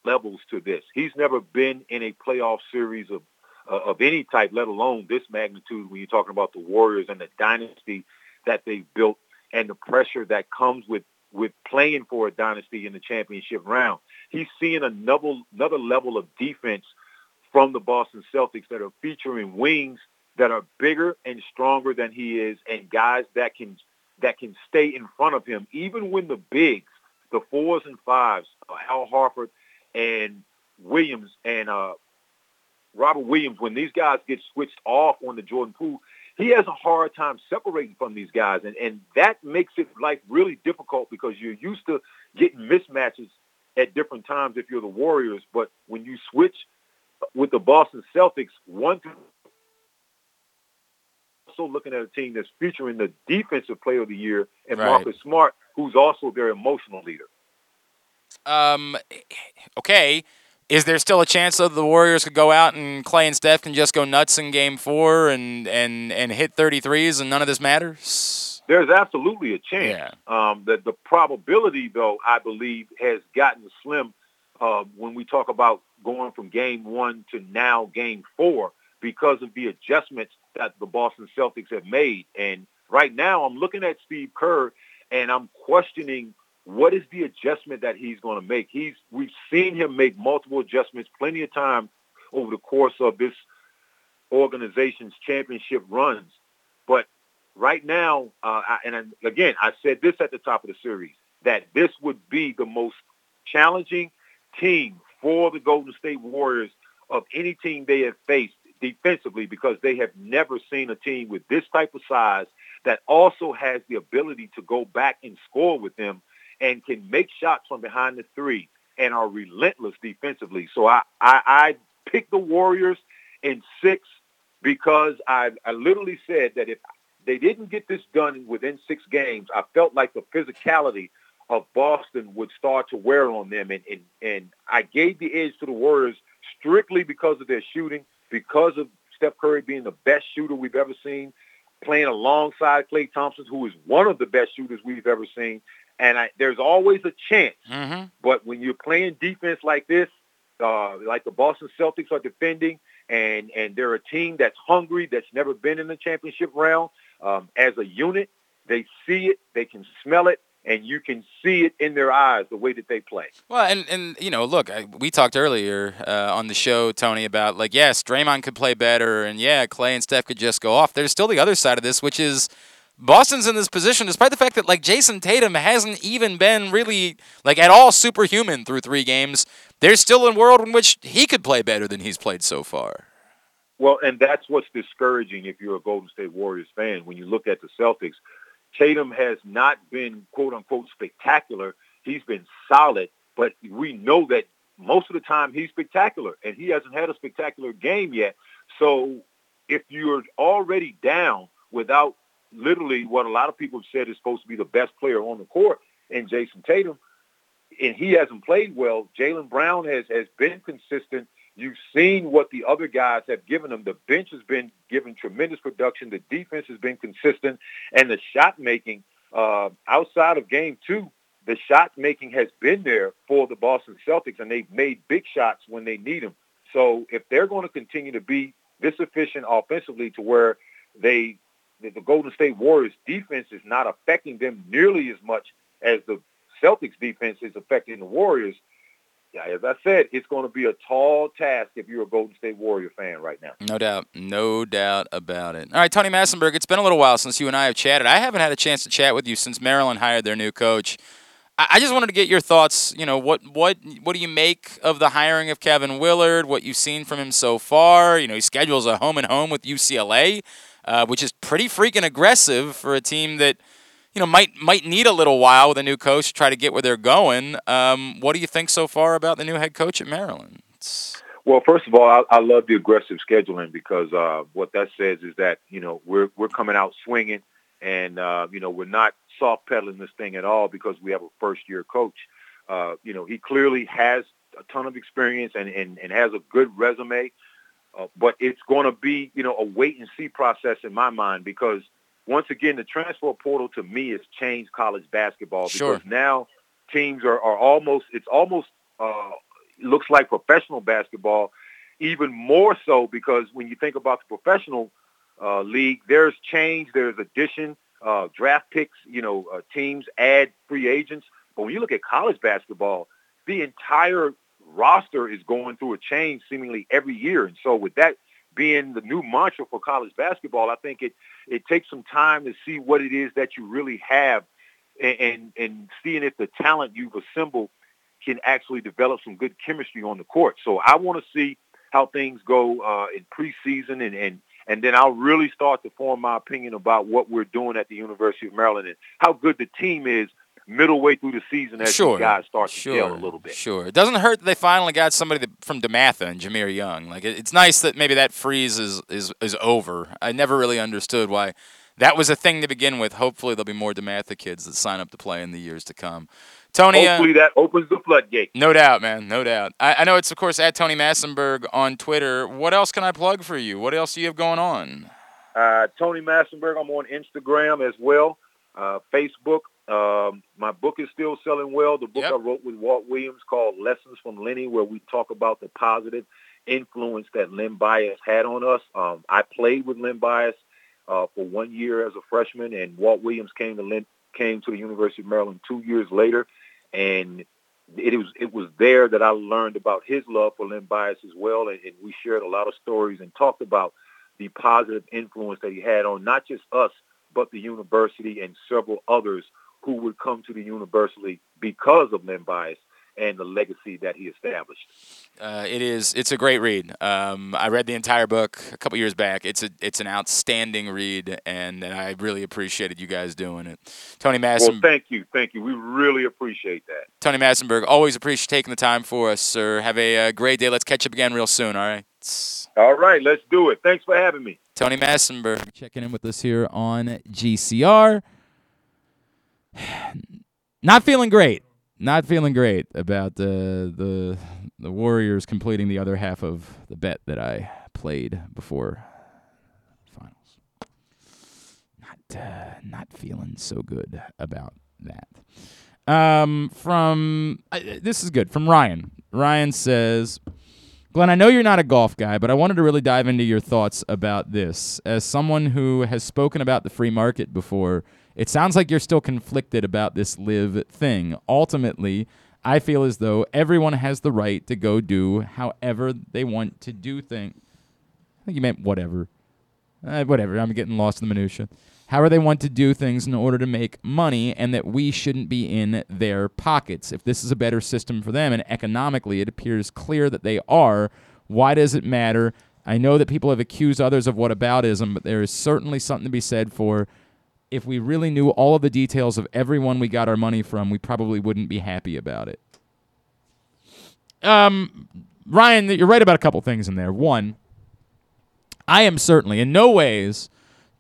F: levels to this. He's never been in a playoff series of uh, of any type, let alone this magnitude. When you're talking about the Warriors and the dynasty that they've built, and the pressure that comes with with playing for a dynasty in the championship round, he's seeing another another level of defense from the Boston Celtics that are featuring wings that are bigger and stronger than he is, and guys that can that can stay in front of him, even when the bigs, the fours and fives, Al Horford and Williams and uh, Robert Williams, when these guys get switched off on the Jordan Poole, he has a hard time separating from these guys, and and that makes it life really difficult because you're used to getting mismatches at different times if you're the Warriors, but when you switch with the Boston Celtics, one also looking at a team that's featuring the defensive player of the year and
A: Right.
F: Marcus Smart, who's also their emotional leader.
A: Um, okay. Is there still a chance that the Warriors could go out and Klay and Steph can just go nuts in Game Four and and and hit 33s and none of this matters?
F: There's absolutely a chance.
A: Yeah.
F: Um, that the probability, though, I believe, has gotten slim uh, when we talk about going from game one to now game four because of the adjustments that the Boston Celtics have made. And right now, I'm looking at Steve Kerr and I'm questioning what is the adjustment that he's going to make. He's we've seen him make multiple adjustments plenty of time over the course of this organization's championship runs, but right now, uh, I, and I- again, I said this at the top of the series that this would be the most challenging team for the Golden State Warriors of any team they have faced defensively because they have never seen a team with this type of size that also has the ability to go back and score with them and can make shots from behind the three and are relentless defensively. So I, I, I picked the Warriors in six because I, I literally said that if they didn't get this done within six games, I felt like the physicality of Boston would start to wear on them. And, and, and I gave the edge to the Warriors strictly because of their shooting, because of Steph Curry being the best shooter we've ever seen, playing alongside Klay Thompson, who is one of the best shooters we've ever seen. And I, there's always a chance.
A: Mm-hmm.
F: But when you're playing defense like this, uh, like the Boston Celtics are defending, and and they're a team that's hungry, that's never been in the championship round. Um, as a unit, they see it, they can smell it, and you can see it in their eyes the way that they play.
A: Well, and and you know, look, I, we talked earlier uh, on the show, Tony, about like yes, Draymond could play better, and yeah, Klay and Steph could just go off. There's still the other side of this, which is Boston's in this position despite the fact that like Jayson Tatum hasn't even been really like at all superhuman through three games. There's still a world in which he could play better than he's played so far.
F: Well, and that's what's discouraging if you're a Golden State Warriors fan. When you look at the Celtics, Tatum has not been quote unquote spectacular. He's been solid, but we know that most of the time he's spectacular, and he hasn't had a spectacular game yet. So if you're already down without literally what a lot of people have said is supposed to be the best player on the court in Jayson Tatum, and he hasn't played well. Jaylen Brown has has been consistent. You've seen what the other guys have given him. The bench has been given tremendous production. The defense has been consistent, and the shot making uh, outside of game two, the shot making has been there for the Boston Celtics, and they've made big shots when they need them. So if they're going to continue to be this efficient offensively to where they the, the Golden State Warriors defense is not affecting them nearly as much as the Celtics defense is affecting the Warriors. Yeah, as I said, it's going to be a tall task if you're a Golden State Warrior fan right now.
A: No doubt. No doubt about it. All right, Tony Massenburg, it's been a little while since you and I have chatted. I haven't had a chance to chat with you since Maryland hired their new coach. I just wanted to get your thoughts. You know, what what what do you make of the hiring of Kevin Willard? What you've seen from him so far? You know, he schedules a home and home with UCLA, uh, which is pretty freaking aggressive for a team that you know might might need a little while with a new coach to try to get where they're going. Um, what do you think so far about the new head coach at Maryland?
F: Well, first of all, I, I love the aggressive scheduling because uh, what that says is that you know we're we're coming out swinging, and uh, you know we're not soft pedaling this thing at all because we have a first year coach. Uh, you know, he clearly has a ton of experience and, and, and has a good resume. Uh, but it's going to be, you know, a wait and see process in my mind because once again, the transfer portal to me has changed college basketball
A: Sure.
F: because now teams are, are almost, it's almost uh, looks like professional basketball, even more so because when you think about the professional uh, league, there's change, there's addition, uh, draft picks, you know, uh, teams add free agents. But when you look at college basketball, the entire roster is going through a change seemingly every year. And so with that being the new mantra for college basketball, I think it, it takes some time to see what it is that you really have and, and, and seeing if the talent you've assembled can actually develop some good chemistry on the court. So I want to see how things go uh, in preseason and, and and then I'll really start to form my opinion about what we're doing at the University of Maryland and how good the team is middle way through the season as
A: Sure.
F: the guys start to
A: Sure,
F: gel a little bit.
A: Sure. It doesn't hurt that they finally got somebody that, from DeMatha and Jahmir Young. Like it, it's nice that maybe that freeze is, is is over. I never really understood why that was a thing to begin with. Hopefully there'll be more DeMatha kids that sign up to play in the years to come. Tony, uh,
F: Hopefully that opens the floodgate.
A: no doubt, man, no doubt. I, I know it's of course at Tony Massenburg on Twitter. What else can I plug for you? What else do you have going on?
F: Uh, Tony Massenburg, I'm on Instagram as well, uh, Facebook. Um, my book is still selling well. The book
A: Yep.
F: I wrote with Walt Williams called Lessons from Lenny, where we talk about the positive influence that Len Bias had on us. Um, I played with Len Bias uh, for one year as a freshman, and Walt Williams came to Len, came to the University of Maryland two years later, and it was it was there that I learned about his love for Len Bias as well, and, and we shared a lot of stories and talked about the positive influence that he had on not just us, but the university and several others who would come to the university because of Len Bias. and the legacy that he established.
A: Uh, it is. It's a great read. Um, I read the entire book a couple years back. It's a. It's an outstanding read, and, and I really appreciated you guys doing it. Tony Masson.
F: Well, thank you, thank you. We really appreciate that.
A: Tony Massenburg, always appreciate taking the time for us, sir. Have a uh, great day. Let's catch up again real soon. All right.
F: All right, let's do it. Thanks for having me.
A: Tony Massenburg checking in with us here on GCR. Not feeling great. Not feeling great about the the the Warriors completing the other half of the bet that I played before finals. Not uh, not feeling so good about that. Um, from uh, this is good from Ryan. Ryan says, Glenn, I know you're not a golf guy, but I wanted to really dive into your thoughts about this. As someone who has spoken about the free market before, it sounds like you're still conflicted about this live thing. Ultimately, I feel as though everyone has the right to go do however they want to do things. I think you meant whatever. Uh, whatever. I'm getting lost in the minutia. However, they want to do things in order to make money, and that we shouldn't be in their pockets. If this is a better system for them, and economically it appears clear that they are, why does it matter? I know that people have accused others of whataboutism, but there is certainly something to be said for if we really knew all of the details of everyone we got our money from, we probably wouldn't be happy about it. Um, Ryan, you're right about a couple things in there. One, I am certainly in no ways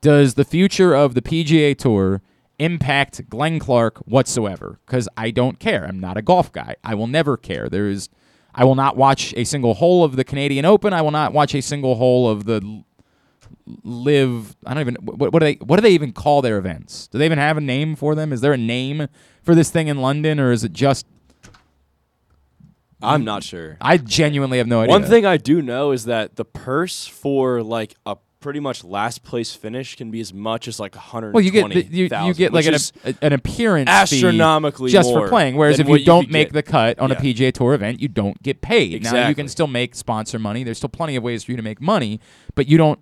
A: does the future of the PGA Tour impact Glenn Clark whatsoever because I don't care. I'm not a golf guy. I will never care. There is, I will not watch a single hole of the Canadian Open. I will not watch a single hole of the live. I don't even what, what do they what do they even call their events? Do they even have a name for them? Is there a name for this thing in London, or is it just?
G: I'm not sure.
A: I genuinely have no idea.
G: One thing I do know is that the purse for like a pretty much last place finish can be as much as like 120.
A: Well, you get the, you, you get like an, an appearance
G: astronomically
A: just for playing. Whereas if you don't
G: you
A: make
G: get.
A: the cut on
G: Yeah.
A: a PGA Tour event, you don't get paid. Now you can still make sponsor money. There's still plenty of ways for you to make money, but you don't.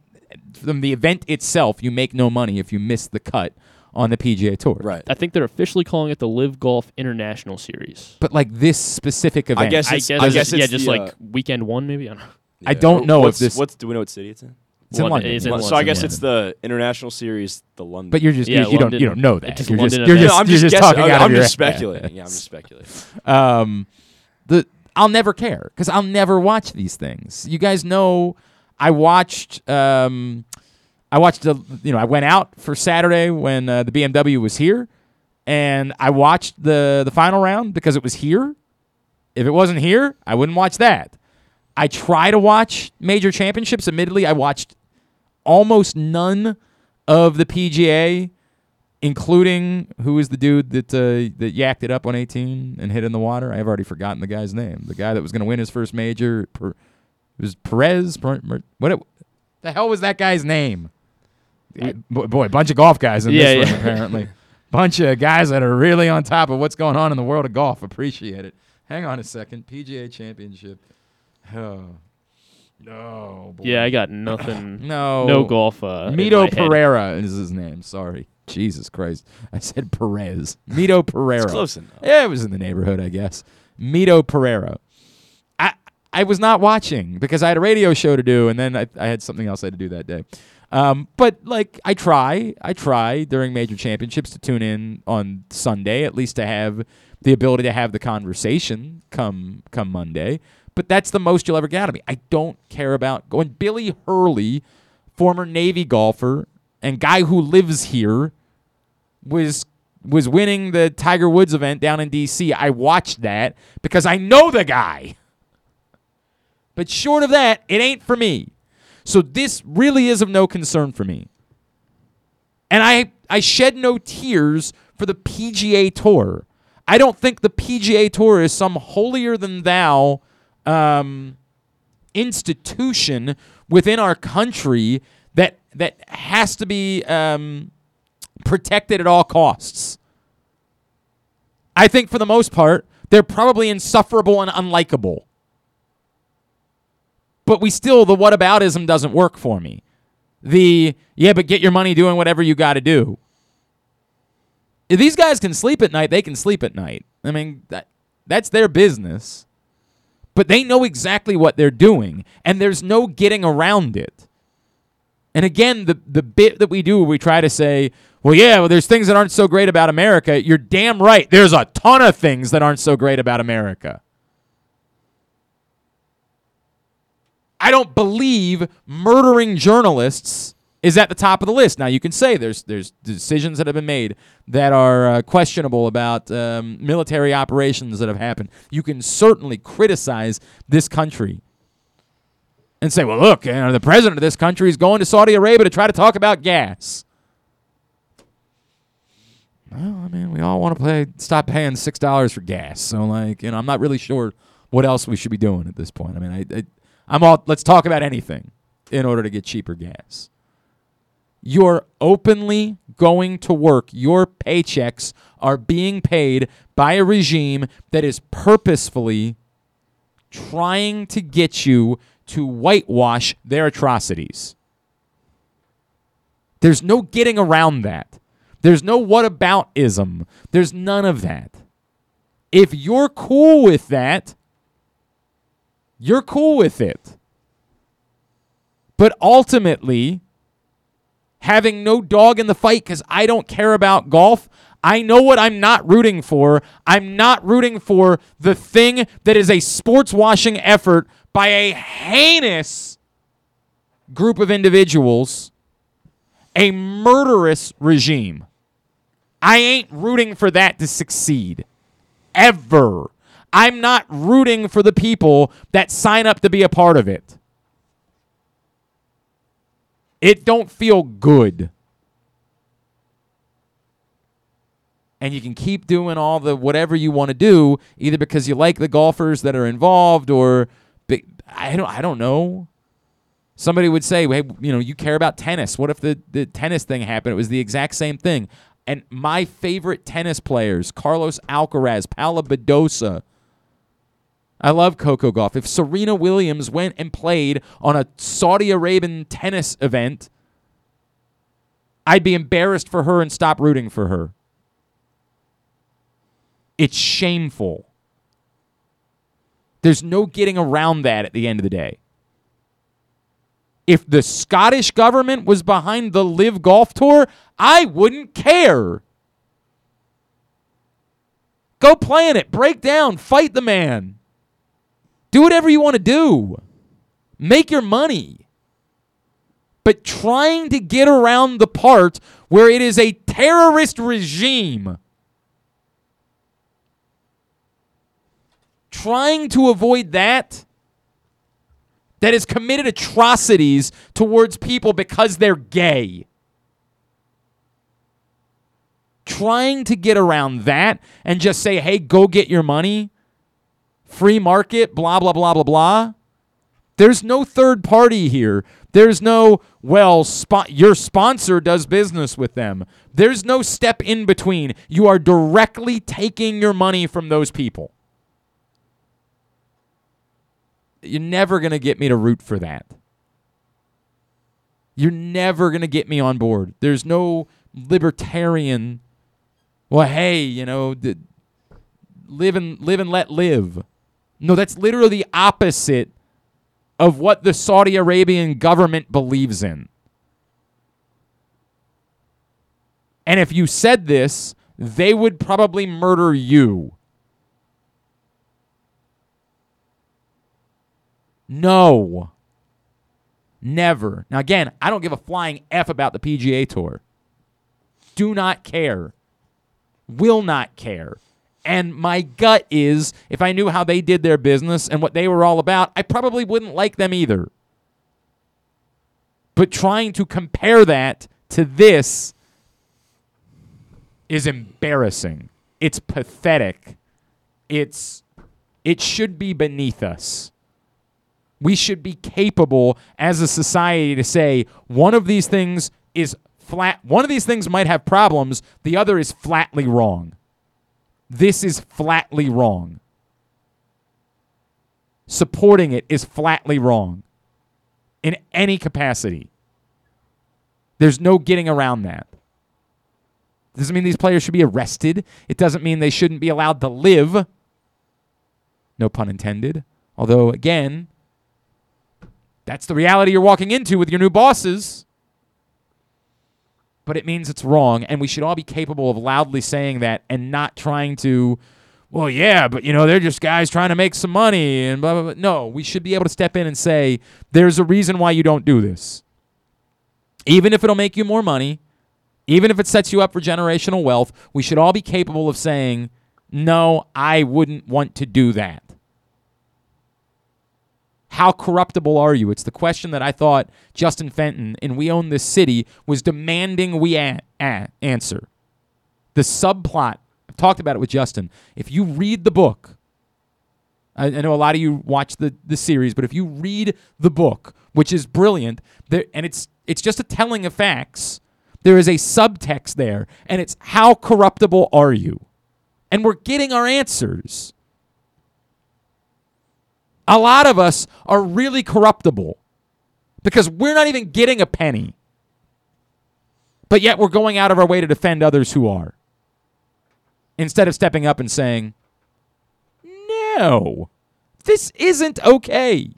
A: From the event itself, you make no money if you miss the cut on the PGA Tour.
G: right.
B: I think they're officially calling it the Live Golf International Series.
A: But like this specific event, I
G: guess
B: I guess,
G: I guess
B: it- yeah,
G: it's
B: just
G: the,
B: like
G: uh,
B: weekend one, maybe. I don't know.
A: I don't know if this-
G: What's do we know what city it's in?
A: it's in
B: London-
A: London.
B: it's in London,
G: so I guess
A: yeah.
G: it's the international series, the London.
A: But you're just
B: Yeah,
A: you, you don't you don't know that.
B: it's just
A: you're just
B: London
A: you're just,
G: no, I'm
A: you're
G: just,
A: just
G: guessing.
A: talking
G: I'm,
A: out
G: I'm
A: of your
G: just
A: head.
G: speculating. Yeah, I'm just speculating.
A: um, the I'll never care because I'll never watch these things. You guys know I watched. Um, I watched the. You know, I went out for Saturday when uh, the BMW was here, and I watched the the final round because it was here. If it wasn't here, I wouldn't watch that. I try to watch major championships. Admittedly, I watched almost none of the PGA including who is the dude that uh, that yacked it up on 18 and hit in the water. I've already forgotten the guy's name. The guy that was going to win his first major. Per, it was Perez. Per, Per- what it, the hell was that guy's name? Yeah, boy, bunch of golf guys in
B: Yeah,
A: this
B: yeah.
A: room apparently. bunch of guys that are really on top of what's going on in the world of golf. Appreciate it. Hang on a second. PGA Championship. Oh. No. boy.
B: Yeah, I got nothing.
A: No.
B: no golf. Uh,
A: Mito
B: head.
A: Pereira is his name. Sorry. Jesus Christ. I said Perez. Mito Pereira.
G: It's close enough.
A: Yeah, it was in the neighborhood, I guess. Mito Pereira. I was not watching because I had a radio show to do, and then I, I had something else I had to do that day. Um, but like I try, I try during major championships to tune in on Sunday, at least to have the ability to have the conversation come come Monday. But that's the most you'll ever get out of me. I don't care about going. Billy Hurley, former Navy golfer and guy who lives here, was was winning the Tiger Woods event down in DC. I watched that because I know the guy. But short of that, it ain't for me. So this really is of no concern for me. And I I shed no tears for the PGA Tour. I don't think the PGA Tour is some holier than thou um, institution within our country that that has to be um, protected at all costs. I think for the most part, they're probably insufferable and unlikable. But we still, the whataboutism doesn't work for me. The, yeah, but get your money doing whatever you got to do. If these guys can sleep at night, they can sleep at night. I mean, that, That's their business. But they know exactly what they're doing, and there's no getting around it. And again, the the bit that we do we try to say, well, yeah, well, there's things that aren't so great about America. You're damn right. There's a ton of things that aren't so great about America. I don't believe murdering journalists is at the top of the list. Now you can say there's there's decisions that have been made that are uh, questionable about um, military operations that have happened. You can certainly criticize this country and say, well, look, you know, the president of this country is going to Saudi Arabia to try to talk about gas. Well, I mean, we all want to pay stop paying six dollars for gas. So, like, you know, I'm not really sure what else we should be doing at this point. I mean, I, I I'm all let's talk about anything in order to get cheaper gas. You're openly going to work. Your paychecks are being paid by a regime that is purposefully trying to get you to whitewash their atrocities. There's no getting around that. There's no what about ism. There's none of that. If you're cool with that, you're cool with it. But ultimately, having no dog in the fight because I don't care about golf, I know what I'm not rooting for. I'm not rooting for the thing that is a sports washing effort by a heinous group of individuals, a murderous regime. I ain't rooting for that to succeed. Ever. I'm not rooting for the people that sign up to be a part of it. It don't feel good. And you can keep doing all the whatever you want to do, either because you like the golfers that are involved or I don't I don't know. Somebody would say, "Hey, you know, you care about tennis. What if the the tennis thing happened? It was the exact same thing." And my favorite tennis players, Carlos Alcaraz, Paula Badosa. I love Coco Gauff. If Serena Williams went and played on a Saudi Arabian tennis event, I'd be embarrassed for her and stop rooting for her. It's shameful. There's no getting around that at the end of the day. If the Scottish government was behind the Live Golf Tour, I wouldn't care. Go play in it. Break down. Fight the man. Do whatever you want to do. Make your money. But trying to get around the part where it is a terrorist regime trying to avoid that that has committed atrocities towards people because they're gay. Trying to get around that and just say, hey, go get your money, free market, blah, blah, blah, blah, blah. There's no third party here. There's no, well, spo- your sponsor does business with them. There's no step in between. You are directly taking your money from those people. You're never going to get me to root for that. You're never going to get me on board. There's no libertarian, well, hey, you know, live and live and let live. No, that's literally the opposite of what the Saudi Arabian government believes in. And if you said this, they would probably murder you. No. Never. Now, again, I don't give a flying F about the PGA Tour. Do not care. Will not care. And my gut is if I knew how they did their business and what they were all about, I probably wouldn't like them either. But trying to compare that to this is embarrassing. It's pathetic. It's it should be beneath us. We should be capable as a society to say one of these things is flat. One of these things might have problems, the other is flatly wrong. This is flatly wrong. Supporting it is flatly wrong in any capacity. There's no getting around that. Doesn't mean these players should be arrested. It doesn't mean they shouldn't be allowed to live. No pun intended. Although, again, that's the reality you're walking into with your new bosses. But it means it's wrong, and we should all be capable of loudly saying that and not trying to, well, yeah, but you know, they're just guys trying to make some money and blah, blah, blah. No, we should be able to step in and say, there's a reason why you don't do this. Even if it'll make you more money, even if it sets you up for generational wealth, we should all be capable of saying, no, I wouldn't want to do that. How corruptible are you? It's the question that I thought Justin Fenton and We Own This City was demanding we a- a- answer. The subplot, I've talked about it with Justin. If you read the book, I, I know a lot of you watch the, the series, but if you read the book, which is brilliant, there, and it's it's just a telling of facts, there is a subtext there, and it's how corruptible are you? And we're getting our answers. A lot of us are really corruptible because we're not even getting a penny. But yet we're going out of our way to defend others who are. Instead of stepping up and saying, no, this isn't okay.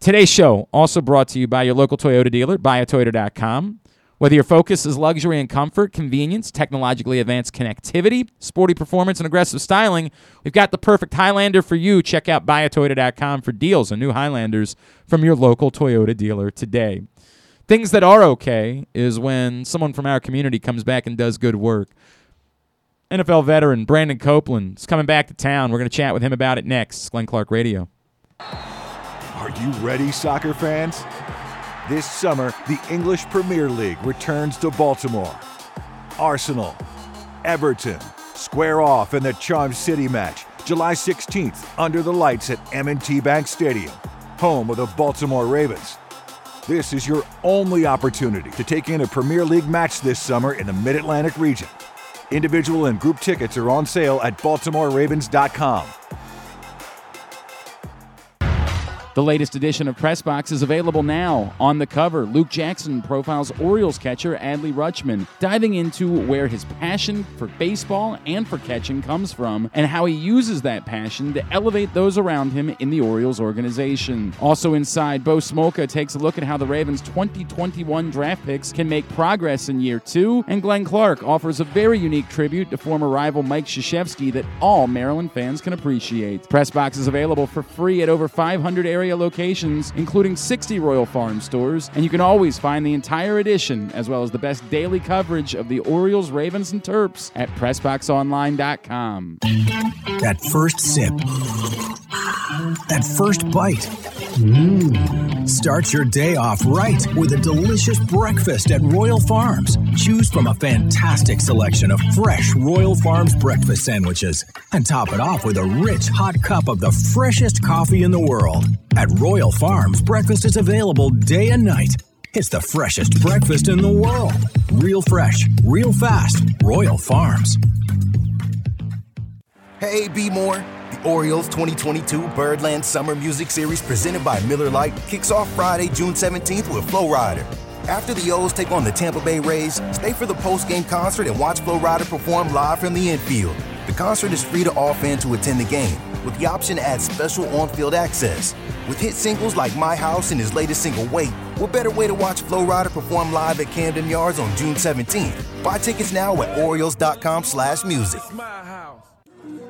A: Today's show also brought to you by your local Toyota dealer, buyatoyota.com. Whether your focus is luxury and comfort, convenience, technologically advanced connectivity, sporty performance, and aggressive styling, we've got the perfect Highlander for you. Check out buyatoyota.com for deals on new Highlanders from your local Toyota dealer today. Things that are okay is when someone from our community comes back and does good work. NFL veteran Brandon Copeland is coming back to town. We're going to chat with him about it next. Glenn Clark Radio.
H: Are you ready, soccer fans? This summer, the English Premier League returns to Baltimore. Arsenal, Everton, square off in the Charm City match, July 16th, under the lights at M&T Bank Stadium, home of the Baltimore Ravens. This is your only opportunity to take in a Premier League match this summer in the Mid-Atlantic region. Individual and group tickets are on sale at baltimoreravens.com.
D: The latest edition of Pressbox is available now. On the cover, Luke Jackson profiles Orioles catcher Adley Rutschman, diving into where his passion for baseball and for catching comes from and how he uses that passion to elevate those around him in the Orioles organization. Also inside, Bo Smolka takes a look at how the Ravens' 2021 draft picks can make progress in year two, and Glenn Clark offers a very unique tribute to former rival Mike Krzyzewski that all Maryland fans can appreciate. Pressbox is available for free at over 500 area locations, including 60 Royal Farm stores, and you can always find the entire edition as well as the best daily coverage of the Orioles, Ravens, and Terps at PressBoxOnline.com.
I: That first sip. That first bite. Mmm. Start your day off right with a delicious breakfast at Royal Farms. Choose from a fantastic selection of fresh Royal Farms breakfast sandwiches and top it off with a rich hot cup of the freshest coffee in the world. At Royal Farms, breakfast is available day and night. It's the freshest breakfast in the world. Real fresh, real fast. Royal Farms.
J: Hey, B More. The Orioles 2022 Birdland Summer Music Series presented by Miller Lite kicks off Friday, June 17th with Flo Rida. After the O's take on the Tampa Bay Rays, stay for the post-game concert and watch Flo Rida perform live from the infield. The concert is free to all fans who attend the game, with the option to add special on-field access. With hit singles like My House and his latest single, Wait, what better way to watch Flo Rida perform live at Camden Yards on June 17th? Buy tickets now at Orioles.com slash music.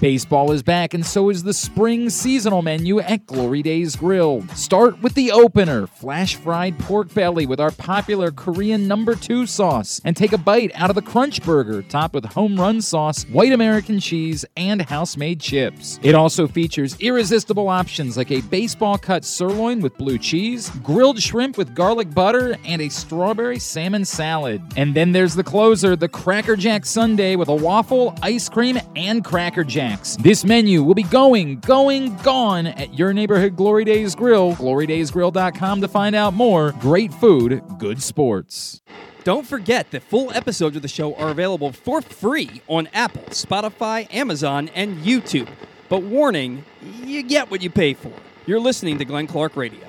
D: Baseball is back, and so is the spring seasonal menu at Glory Days Grill. Start with the opener flash fried pork belly with our popular Korean number two sauce, and take a bite out of the Crunch Burger, topped with home run sauce, white American cheese, and house made chips. It also features irresistible options like a baseball cut sirloin with blue cheese, grilled shrimp with garlic butter, and a strawberry salmon salad. And then there's the closer, the Cracker Jack Sundae with a waffle, ice cream, and Cracker Jacks. This menu will be going, going, gone at your neighborhood Glory Days Grill. GloryDaysGrill.com to find out more. Great food, good sports.
E: Don't forget that full episodes of the show are available for free on Apple, Spotify, Amazon, and YouTube. But warning, you get what you pay for. You're listening to Glenn Clark Radio.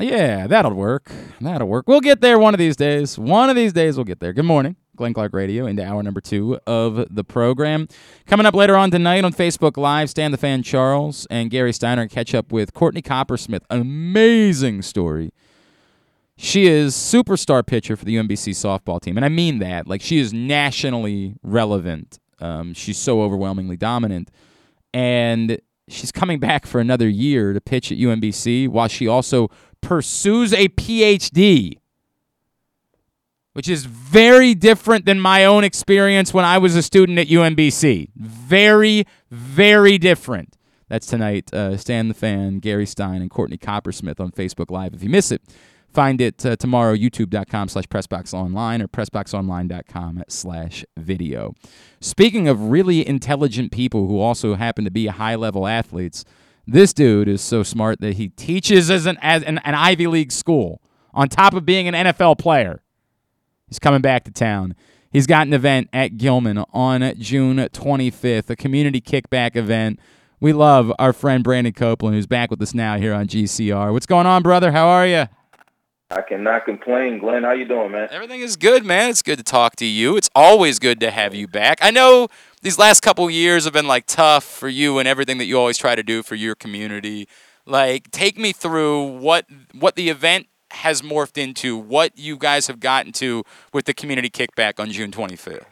A: Yeah, that'll work. That'll work. We'll get there one of these days. One of these days, we'll get there. Good morning. Glenn Clark Radio into hour number two of the program. Coming up later on tonight on Facebook Live, Stan the Fan Charles and Gary Steiner catch up with Courtney Coppersmith. Amazing story. She is superstar pitcher for the UMBC softball team, and I mean that. Like she is nationally relevant. Um, she's so overwhelmingly dominant, and she's coming back for another year to pitch at UMBC while she also pursues a PhD which is very different than my own experience when I was a student at UMBC. Very, very different. That's tonight. Uh, Stan the Fan, Gary Stein, and Courtney Coppersmith on Facebook Live. If you miss it, find it uh, tomorrow, youtube.com slash pressboxonline or pressboxonline.com slash video. Speaking of really intelligent people who also happen to be high-level athletes, this dude is so smart that he teaches as an, as an, an Ivy League school on top of being an NFL player. He's coming back to town. He's got an event at Gilman on June 25th, a community kickback event. We love our friend Brandon Copeland, who's back with us now here on GCR. What's going on, brother? How are you?
K: I cannot complain. Glenn, how you doing, man?
A: Everything is good, man. It's good to talk to you. It's always good to have you back. I know these last couple years have been like tough for you and everything that you always try to do for your community. Like, take me through what what the event has morphed into, what you guys have gotten to with the community kickback on June 25th.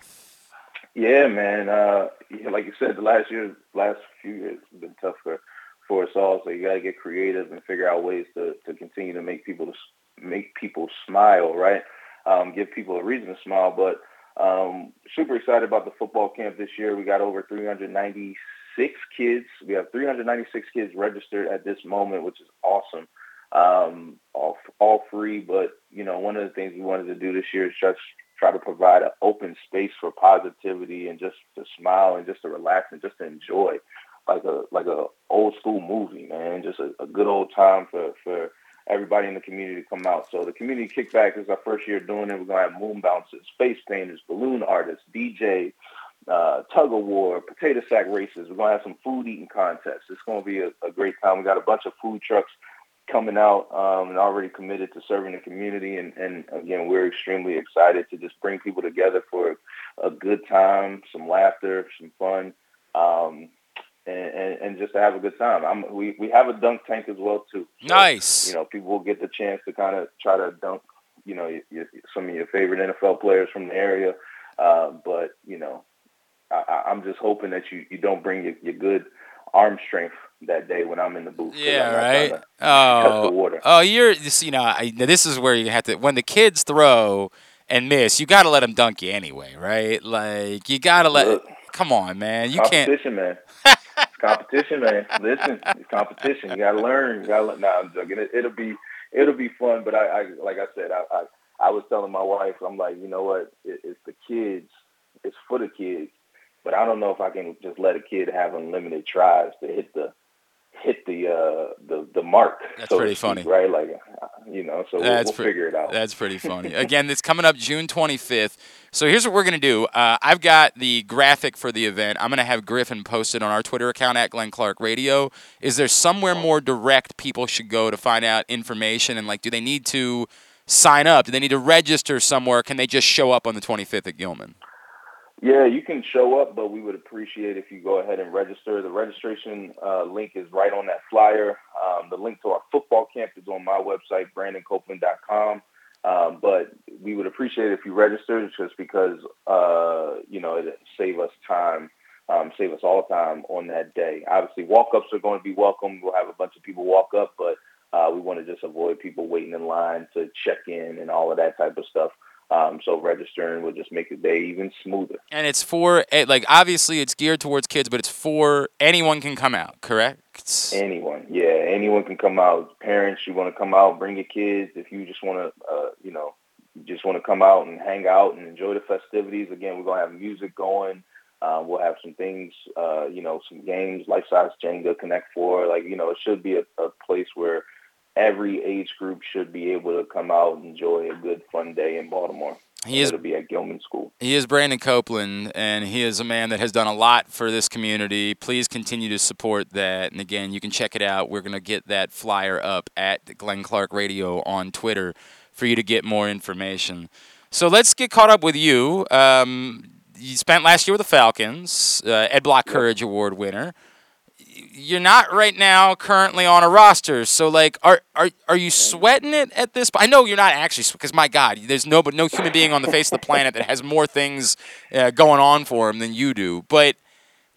K: Yeah, man. Uh, like you said, the last year, last few years have been tough for, for us all. So you got to get creative and figure out ways to, to continue to make people make people smile, right? Um, give people a reason to smile. But um, super excited about the football camp this year. We got over 396 kids. We have 396 kids registered at this moment, which is awesome um, all, all free. But, you know, one of the things we wanted to do this year is just try to provide an open space for positivity and just to smile and just to relax and just to enjoy like a like a old school movie, man. Just a, a good old time for, for everybody in the community to come out. So the community kickback is our first year doing it. We're gonna have moon bouncers, face painters, balloon artists, DJ, uh, tug of war, potato sack races. We're gonna have some food eating contests. It's gonna be a, a great time. We got a bunch of food trucks coming out um, and already committed to serving the community. And, and again, we're extremely excited to just bring people together for a good time, some laughter, some fun, um, and, and, and, just to have a good time. I'm, we, we have a dunk tank as well too.
A: So, nice.
K: You know, people will get the chance to kind of try to dunk, you know, your, some of your favorite NFL players from the area. Uh, but you know, I, I'm just hoping that you, you don't bring your, your good arm strength that day when I'm in the booth.
A: Yeah, right. Oh, oh, you're you know, I, this is where you have to when the kids throw and miss, you got to let them dunk you anyway, right? Like you got to let. Look, come on, man, you
K: competition,
A: can't.
K: Competition man. it's competition, man. Listen, it's competition. You got to learn. You got to. Nah, I'm joking. It, will be it'll be fun, but I, I like I said, I, I I was telling my wife, I'm like, you know what? It, it's the kids. It's for the kids. But I don't know if I can just let a kid have unlimited tries to hit the hit the uh, the the mark.
A: That's
K: so
A: pretty
K: speak,
A: funny,
K: right? Like you know, so
A: that's
K: we'll, we'll figure it out.
A: That's pretty funny. Again, it's coming up June 25th. So here's what we're gonna do. Uh, I've got the graphic for the event. I'm gonna have Griffin posted on our Twitter account at Glenn Clark Radio. Is there somewhere more direct people should go to find out information and like, do they need to sign up? Do they need to register somewhere? Can they just show up on the 25th at Gilman?
K: Yeah, you can show up, but we would appreciate if you go ahead and register. The registration uh, link is right on that flyer. Um, the link to our football camp is on my website, brandoncopeland.com. Um, but we would appreciate if you registered just because uh, you know it save us time, um, save us all time on that day. Obviously, walk-ups are going to be welcome. We'll have a bunch of people walk up, but uh, we want to just avoid people waiting in line to check in and all of that type of stuff. Um, so registering will just make the day even smoother.
A: And it's for eh, like obviously it's geared towards kids, but it's for anyone can come out, correct?
K: Anyone, yeah, anyone can come out. Parents, you want to come out, bring your kids. If you just want to, uh, you know, just want to come out and hang out and enjoy the festivities. Again, we're gonna have music going. Uh, we'll have some things, uh, you know, some games, life size Jenga, Connect Four. Like, you know, it should be a, a place where every age group should be able to come out and enjoy a good, fun day in Baltimore.
A: He is,
K: It'll be at Gilman School.
A: He is Brandon Copeland, and he is a man that has done a lot for this community. Please continue to support that. And again, you can check it out. We're going to get that flyer up at Glenn Clark Radio on Twitter for you to get more information. So let's get caught up with you. Um, you spent last year with the Falcons, uh, Ed Block Courage Award winner you're not right now currently on a roster. So like, are are are you sweating it at this? I know you're not actually because my God, there's no but no human being on the face of the planet that has more things uh, going on for him than you do. But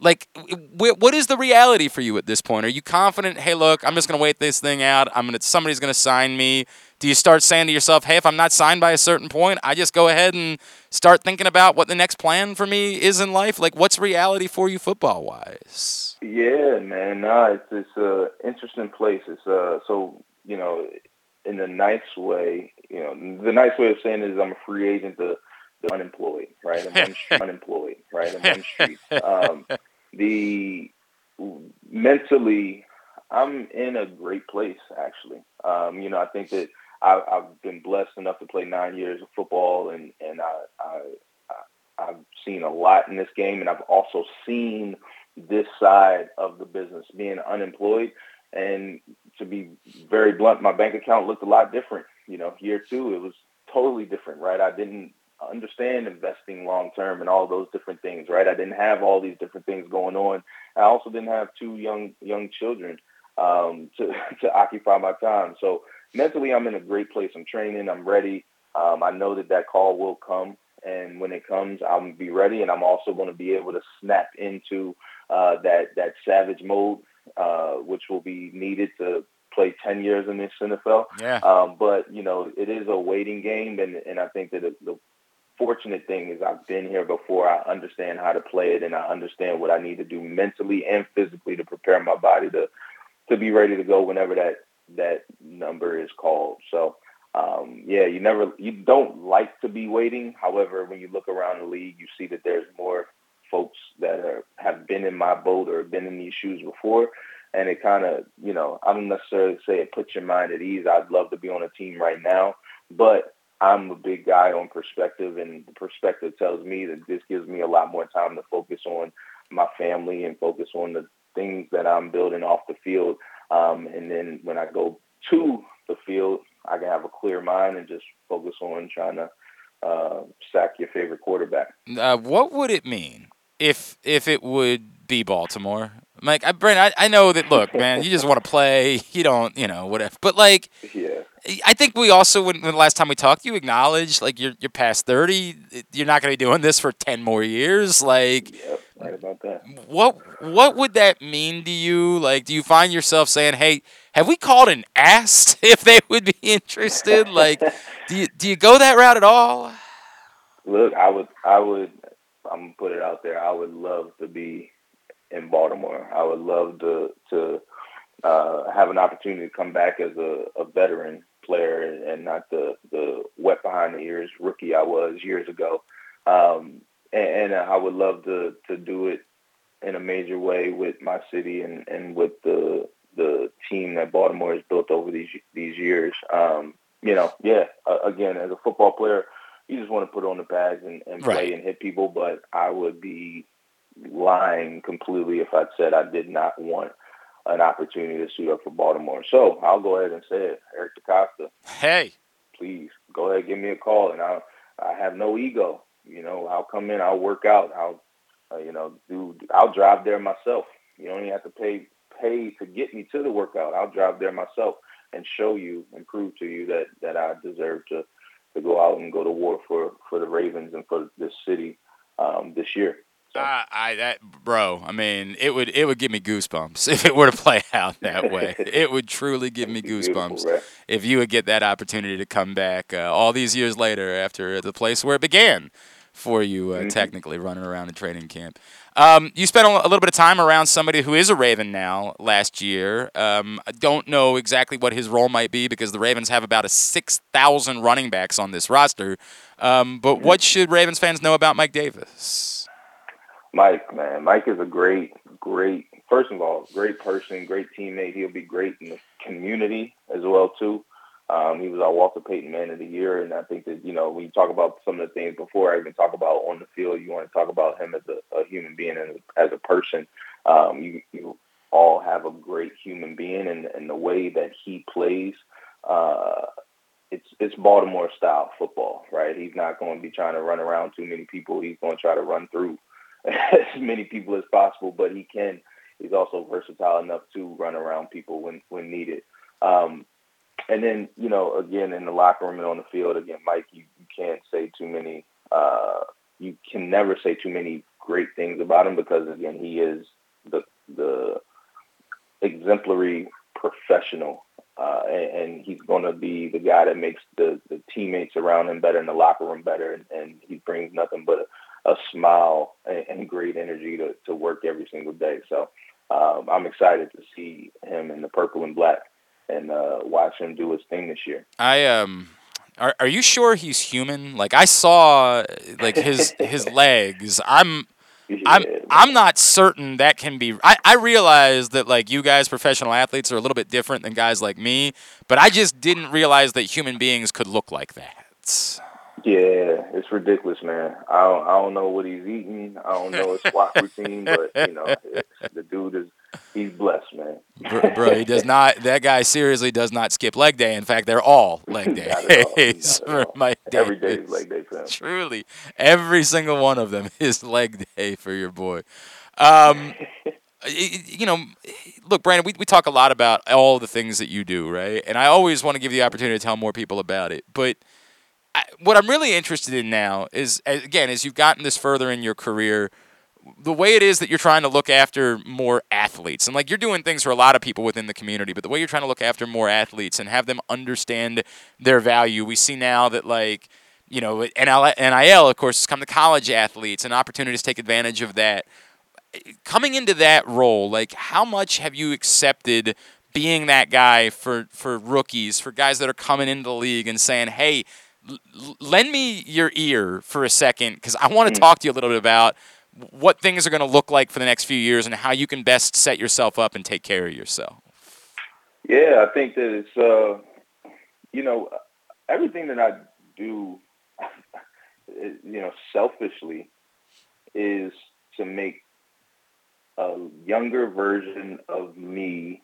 A: like, what is the reality for you at this point? Are you confident? Hey, look, I'm just gonna wait this thing out. I'm gonna somebody's gonna sign me. Do you start saying to yourself, hey, if I'm not signed by a certain point, I just go ahead and start thinking about what the next plan for me is in life? Like, what's reality for you football wise?
K: Yeah, man. Nah, it's it's a interesting place. It's uh so you know, in the nice way, you know, the nice way of saying it is I'm a free agent to the unemployed, right? I'm un- unemployed, right? I'm on street. Um, the mentally, I'm in a great place actually. Um, you know, I think that I, I've been blessed enough to play nine years of football, and and I, I, I I've seen a lot in this game, and I've also seen this side of the business, being unemployed. And to be very blunt, my bank account looked a lot different. You know, year two, it was totally different, right? I didn't understand investing long term and all those different things, right? I didn't have all these different things going on. I also didn't have two young young children um, to to occupy my time. So mentally, I'm in a great place. I'm training. I'm ready. Um, I know that that call will come, and when it comes, I'm be ready. And I'm also going to be able to snap into uh, that that savage mode, uh, which will be needed to play 10 years in this NFL.
A: Yeah.
K: Um, but, you know, it is a waiting game. And, and I think that the, the fortunate thing is I've been here before. I understand how to play it and I understand what I need to do mentally and physically to prepare my body to, to be ready to go whenever that, that number is called. So, um, yeah, you never, you don't like to be waiting. However, when you look around the league, you see that there's more folks that are, have been in my boat or been in these shoes before. And it kind of, you know, I don't necessarily say it puts your mind at ease. I'd love to be on a team right now, but I'm a big guy on perspective, and the perspective tells me that this gives me a lot more time to focus on my family and focus on the things that I'm building off the field. Um, and then when I go to the field, I can have a clear mind and just focus on trying to uh, sack your favorite quarterback.
A: Uh, what would it mean if if it would be Baltimore. Mike, I, Brent, I, I know that. Look, man, you just want to play. You don't, you know, whatever. But like,
K: yeah.
A: I think we also, when, when the last time we talked, you acknowledged like you're you're past thirty. You're not going to be doing this for ten more years. Like,
K: yep, right about that.
A: What what would that mean to you? Like, do you find yourself saying, "Hey, have we called and asked if they would be interested?" like, do you do you go that route at all?
K: Look, I would, I would, I'm gonna put it out there. I would love to be in Baltimore. I would love to to uh, have an opportunity to come back as a, a veteran player and, and, not the the wet behind the ears rookie I was years ago. Um, and, and, I would love to to do it in a major way with my city and, and with the the team that Baltimore has built over these these years. Um, you know, yeah. Uh, again, as a football player, you just want to put on the pads and, and play and hit people. But I would be lying completely if I said I did not want an opportunity to suit up for Baltimore. So I'll go ahead and say it, Eric DeCosta.
A: Hey,
K: please go ahead, give me a call, and I I have no ego. You know, I'll come in, I'll work out, I'll uh, you know do I'll drive there myself. You don't even have to pay pay to get me to the workout. I'll drive there myself and show you and prove to you that that I deserve to to go out and go to war for for the Ravens and for this city um, this year.
A: Uh, I that bro, I mean, it would it would give me goosebumps if it were to play out that way. it would truly give me goosebumps
K: right?
A: if you would get that opportunity to come back uh, all these years later after the place where it began for you, uh,
K: Mhm.
A: technically running around in training camp. Um, you spent a a little bit of time around somebody who is a Raven now last year. Um, I don't know exactly what his role might be because the Ravens have about a 6,000 running backs on this roster. Um, but what should Ravens fans know about Mike Davis?
K: Mike, man, Mike is a great, great. First of all, great person, great teammate. He'll be great in the community as well too. Um, he was our Walter Payton Man of the Year, and I think that you know when you talk about some of the things before I even talk about on the field, you want to talk about him as a, a human being and as a person. Um, you, you all have a great human being, and, and the way that he plays, uh, it's it's Baltimore style football, right? He's not going to be trying to run around too many people. He's going to try to run through as many people as possible, but he can. He's also versatile enough to run around people when when needed. Um, and then you know, again, in the locker room and on the field, again, Mike, you, you can't say too many. Uh, you can never say too many great things about him because again, he is the the exemplary professional, uh, and, and he's going to be the guy that makes the, the teammates around him better in the locker room better, and, and he brings nothing but a, smile and, and great energy to, to work every single day. So um, I'm excited to see him in the purple and black and uh, watch him do his thing this year.
A: I um are are you sure he's human? Like I saw like his his legs. I'm I'm I'm not certain that can be I, I realize that like you guys professional athletes are a little bit different than guys like me, but I just didn't realize that human beings could look like that.
K: Yeah, it's ridiculous, man. I don't, I don't know what he's eating. I don't know his squat routine, but you know, the dude is he's blessed, man.
A: Bro, bro, he does not that guy seriously does not skip leg day. In fact, they're all leg
K: Not at
A: days
K: not at
A: for Mike
K: Every day is leg day for him.
A: Truly, every single one of them is leg day for your boy. Um, y- y- you know, look, Brandon, we, we talk a lot about all the things that you do, right? And I always want to give you the opportunity to tell more people about it. But I, what I'm really interested in now is, again, as you've gotten this further in your career, the way it is that you're trying to look after more athletes. And like you're doing things for a lot of people within the community but the way you're trying to look after more athletes and have them understand their value we see now that like you know nil of course has come to college athletes and opportunities to take advantage of that. Coming into that role like how much have you accepted being that guy for for rookies for guys that are coming into the league and saying hey l- lend me your ear for a second because i want to talk to you a little bit about what things are going to look like for the next few years and how you can best set yourself up and take care of yourself.
K: Yeah, I think that it's uh, you know, everything that I do, you know, selfishly, is to make a younger version of me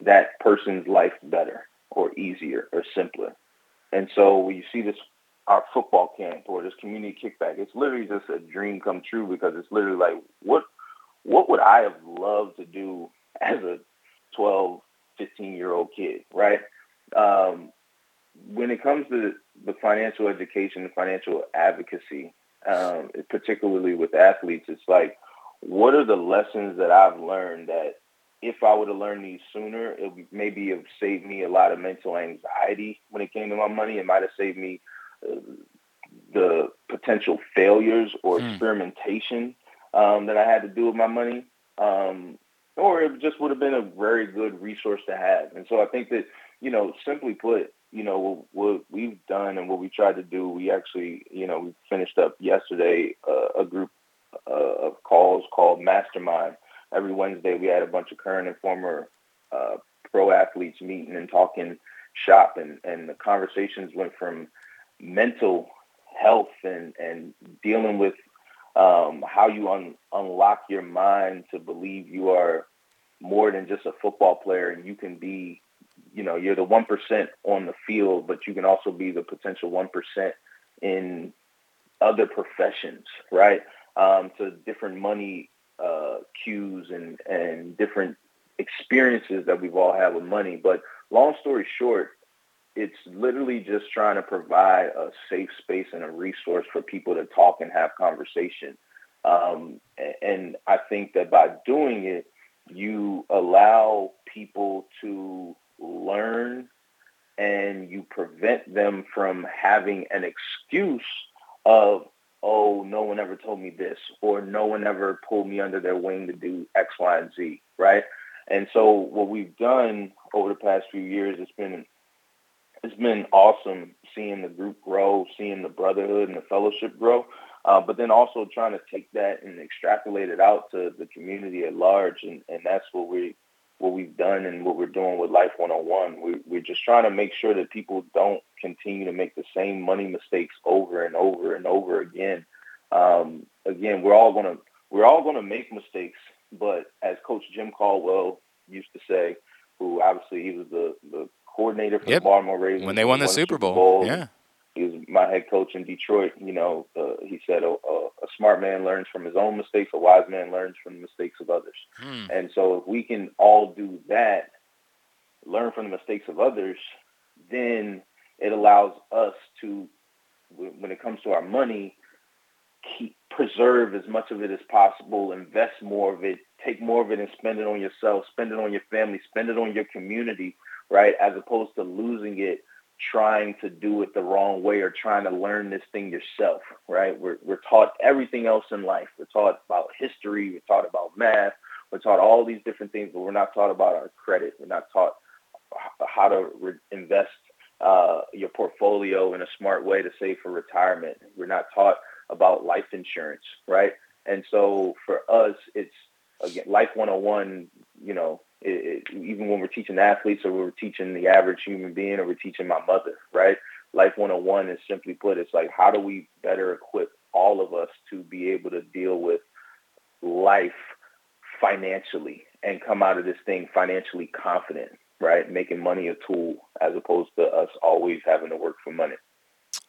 K: that person's life better or easier or simpler. And so when you see this our football camp or this community kickback, it's literally just a dream come true because it's literally like what what would I have loved to do as a 12, 15 year old kid, right? Um, when it comes to the financial education, the financial advocacy, um, particularly with athletes, it's like, what are the lessons that I've learned that if I would have learned these sooner, it would maybe have saved me a lot of mental anxiety when it came to my money. It might have saved me uh, the potential failures or
A: Hmm.
K: experimentation um, that I had to do with my money. Um, or it just would have been a very good resource to have. And so I think that, you know, simply put, you know, what we've done and what we tried to do, we actually, you know, we finished up yesterday uh, a group uh, of calls called Mastermind. Every Wednesday we had a bunch of current and former uh, pro athletes meeting and talking shop and, and the conversations went from mental health and, and dealing with um, how you un- unlock your mind to believe you are more than just a football player and you can be, you know, you're the 1% on the field, but you can also be the potential 1% in other professions, right? Um, to different money uh, cues and, and different experiences that we've all had with money. But long story short, it's literally just trying to provide a safe space and a resource for people to talk and have conversation. Um, and I think that by doing it, you allow people to learn and you prevent them from having an excuse of, oh, no one ever told me this, or no one ever pulled me under their wing to do X, Y, and Z, right? And so what we've done over the past few years, it's been it's been awesome seeing the group grow, seeing the brotherhood and the fellowship grow, uh, but then also trying to take that and extrapolate it out to the community at large, and, and that's what we what we've done and what we're doing with Life 101. We, we're just trying to make sure that people don't continue to make the same money mistakes over and over and over again. Um, again, we're all gonna we're all gonna make mistakes, but as Coach Jim Caldwell used to say, who obviously he was the the coordinator for
A: Yep.
K: the Baltimore Ravens
A: When they won the
K: the
A: Super Bowl, yeah.
K: He was my head coach in Detroit. You know, uh, he said a, a, a smart man learns from his own mistakes. A wise man learns from the mistakes of others.
A: Hmm.
K: And so if we can all do that, learn from the mistakes of others, then it allows us to, when when it comes to our money, keep preserve as much of it as possible, invest more of it, take more of it and spend it on yourself, spend it on your family, spend it on your community, right? As opposed to losing it trying to do it the wrong way or trying to learn this thing yourself, right? We're, we're taught everything else in life. We're taught about history. We're taught about math. We're taught all these different things, but we're not taught about our credit. We're not taught how to re- invest uh, your portfolio in a smart way to save for retirement. We're not taught about life insurance, right? And so for us, it's again life 101. You know, it, even when we're teaching athletes or we're teaching the average human being or we're teaching my mother, right? Life 101 is simply put, it's like how do we better equip all of us to be able to deal with life financially and come out of this thing financially confident, right? Making money a tool as opposed to us always having to work for money.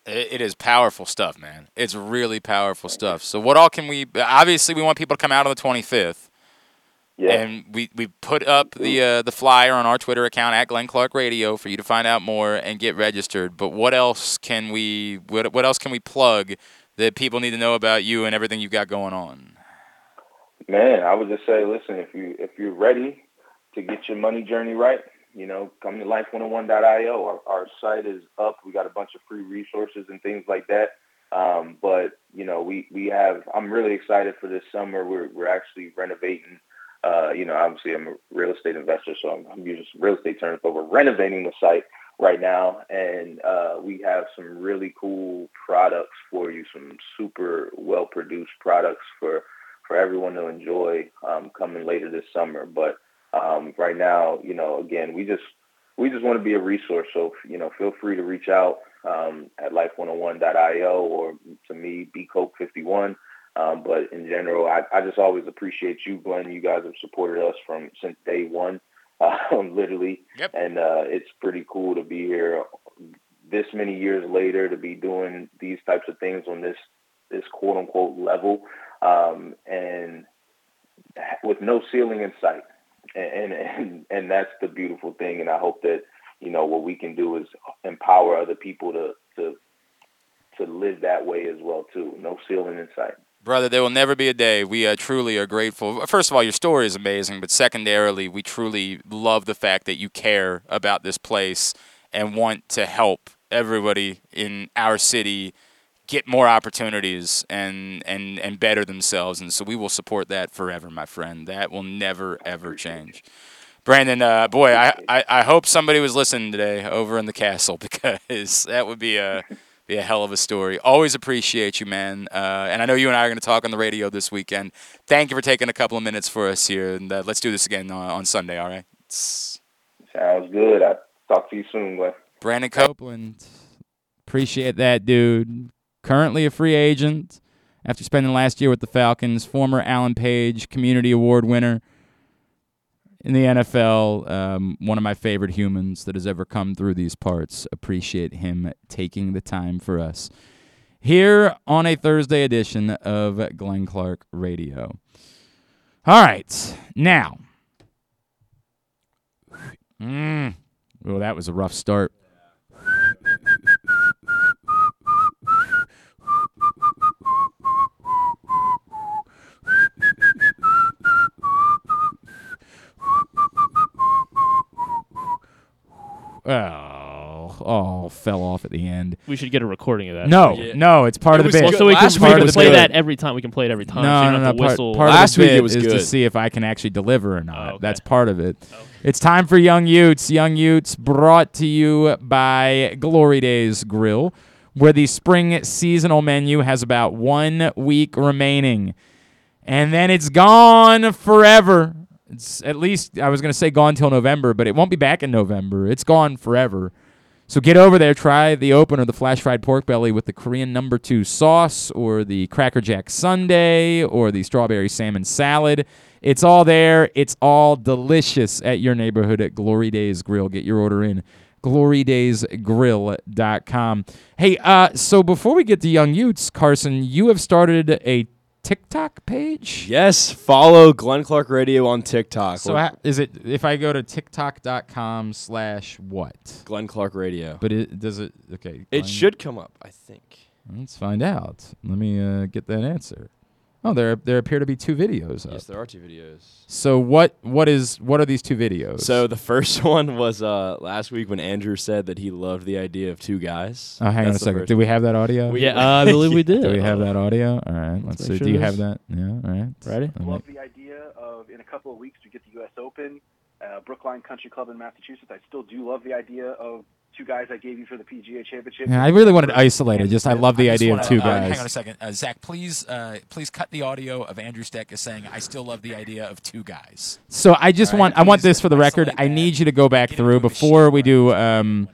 A: It, it is powerful stuff, man. It's really powerful stuff. So, what all can we? Obviously, we want people to come out on the 25th.
K: Yeah.
A: And we, we put up the uh, the flyer on our Twitter account at Glenn Clark Radio for you to find out more and get registered. But what else can we what, what else can we plug that people need to know about you and everything you've got going on?
K: Man, I would just say, listen, if you if you're ready to get your money journey right, you know, come to life101.io. Our, our site is up. We got a bunch of free resources and things like that. Um, but you know, we we have. I'm really excited for this summer. We're we're actually renovating. Uh, you know, obviously I'm a real estate investor, so I'm, I'm using some real estate terms, but we're renovating the site right now, and uh, we have some really cool products for you. Some super well produced products for for everyone to enjoy um, coming later this summer. But um, right now, you know, again, we just we just want to be a resource. So you know, feel free to reach out um, at life101.io or to me, bcope51. Um, but in general, I, I just always appreciate you, Glenn. You guys have supported us from since day one, um, literally.
A: Yep.
K: And uh, it's pretty cool to be here this many years later to be doing these types of things on this this quote unquote level, um, and with no ceiling in sight. And, and and that's the beautiful thing. And I hope that you know what we can do is empower other people to to to live that way as well too. No ceiling in sight.
A: Brother, there will never be a day. We uh, truly are grateful. First of all, your story is amazing, but secondarily, we truly love the fact that you care about this place and want to help everybody in our city get more opportunities and, and, and better themselves. And so we will support that forever, my friend. That will never, ever change. Brandon, uh, boy, I, I, I hope somebody was listening today over in the castle because that would be a be a hell of a story. Always appreciate you, man. Uh, and I know you and I are going to talk on the radio this weekend. Thank you for taking a couple of minutes for us here, and uh, let's do this again on, on Sunday. All right. It's
K: Sounds good. I'll talk to you soon, Glenn.
A: Brandon Copeland, appreciate that, dude. Currently a free agent after spending last year with the Falcons. Former Alan Page Community Award winner in the NFL. Um, one of my favorite humans that has ever come through these parts. Appreciate him taking the time for us here on a Thursday edition of Glenn Clark Radio. All right, now. Mm, well, that was a rough start. Oh, oh, fell off at the end.
B: We should get a recording of that.
A: No,
G: Yeah.
A: no, it's part
G: It
A: of the
G: was
A: bit.
B: Well,
G: good.
B: so we can,
G: Last
B: we
G: week
B: can
G: was
B: play
G: good.
B: that every time. We can play it every time. so
A: No,
B: don't
A: no,
B: have
A: no.
B: to
A: Part,
B: whistle.
A: part
G: Last
A: of the
G: week it
A: bit
G: was
A: is to
G: good.
A: see if I can actually deliver or not.
B: Oh, okay.
A: That's part of it. Oh, it's time for Young Utes. Young Utes brought to you by Glory Days Grill, where the spring seasonal menu has about one week remaining. And then it's gone forever. It's at least, I was to say gone till November, but it won't be back in November. It's gone forever. So get over there, try the open or the flash fried pork belly with the Korean number two sauce, or the Cracker Jack Sundae, or the strawberry salmon salad. It's all there. It's all delicious at your neighborhood at Glory Days Grill. Get your order in. GloryDaysGrill.com. Hey, uh, so before we get to Young Utes, Carson, you have started a TikTok page?
G: Yes, follow Glenn Clark Radio on TikTok.
A: So ha- is it if I go to TikTok.com slash what?
G: Glenn Clark Radio.
A: But it does it okay.
G: It should come up, I think.
A: Let's find out. Let me uh, get that answer. Oh, there there appear to be two videos up.
G: Yes, there are two videos.
A: So what what is what are these two videos?
G: So the first one was uh, last week when Andrew said that he loved the idea of two guys.
A: oh, hang on a second.
G: first
A: Did we have that audio?
G: We-
B: Yeah, uh, I believe we did.
A: Do we have that audio? All right. Let's,
B: make
A: see.
B: sure
A: Do you have that? Yeah. All right.
B: Ready?
A: Let me-
L: love the idea of in a couple of weeks we get the U.S. Open, uh, Brookline Country Club in Massachusetts. I still do love the idea of two guys I gave you for the PGA Championship.
A: Yeah, I really wanted to isolate it. Just I love the
M: I
A: idea
M: wanna-
A: of two
M: uh,
A: guys.
M: hang on a second, uh, Zach. Please, uh, please cut the audio of Andrew Stetka's saying, "I still love the idea of two guys."
A: So I just
M: All right,
A: want I want this for the record.
M: isolate
A: I need you to go back through before we do um,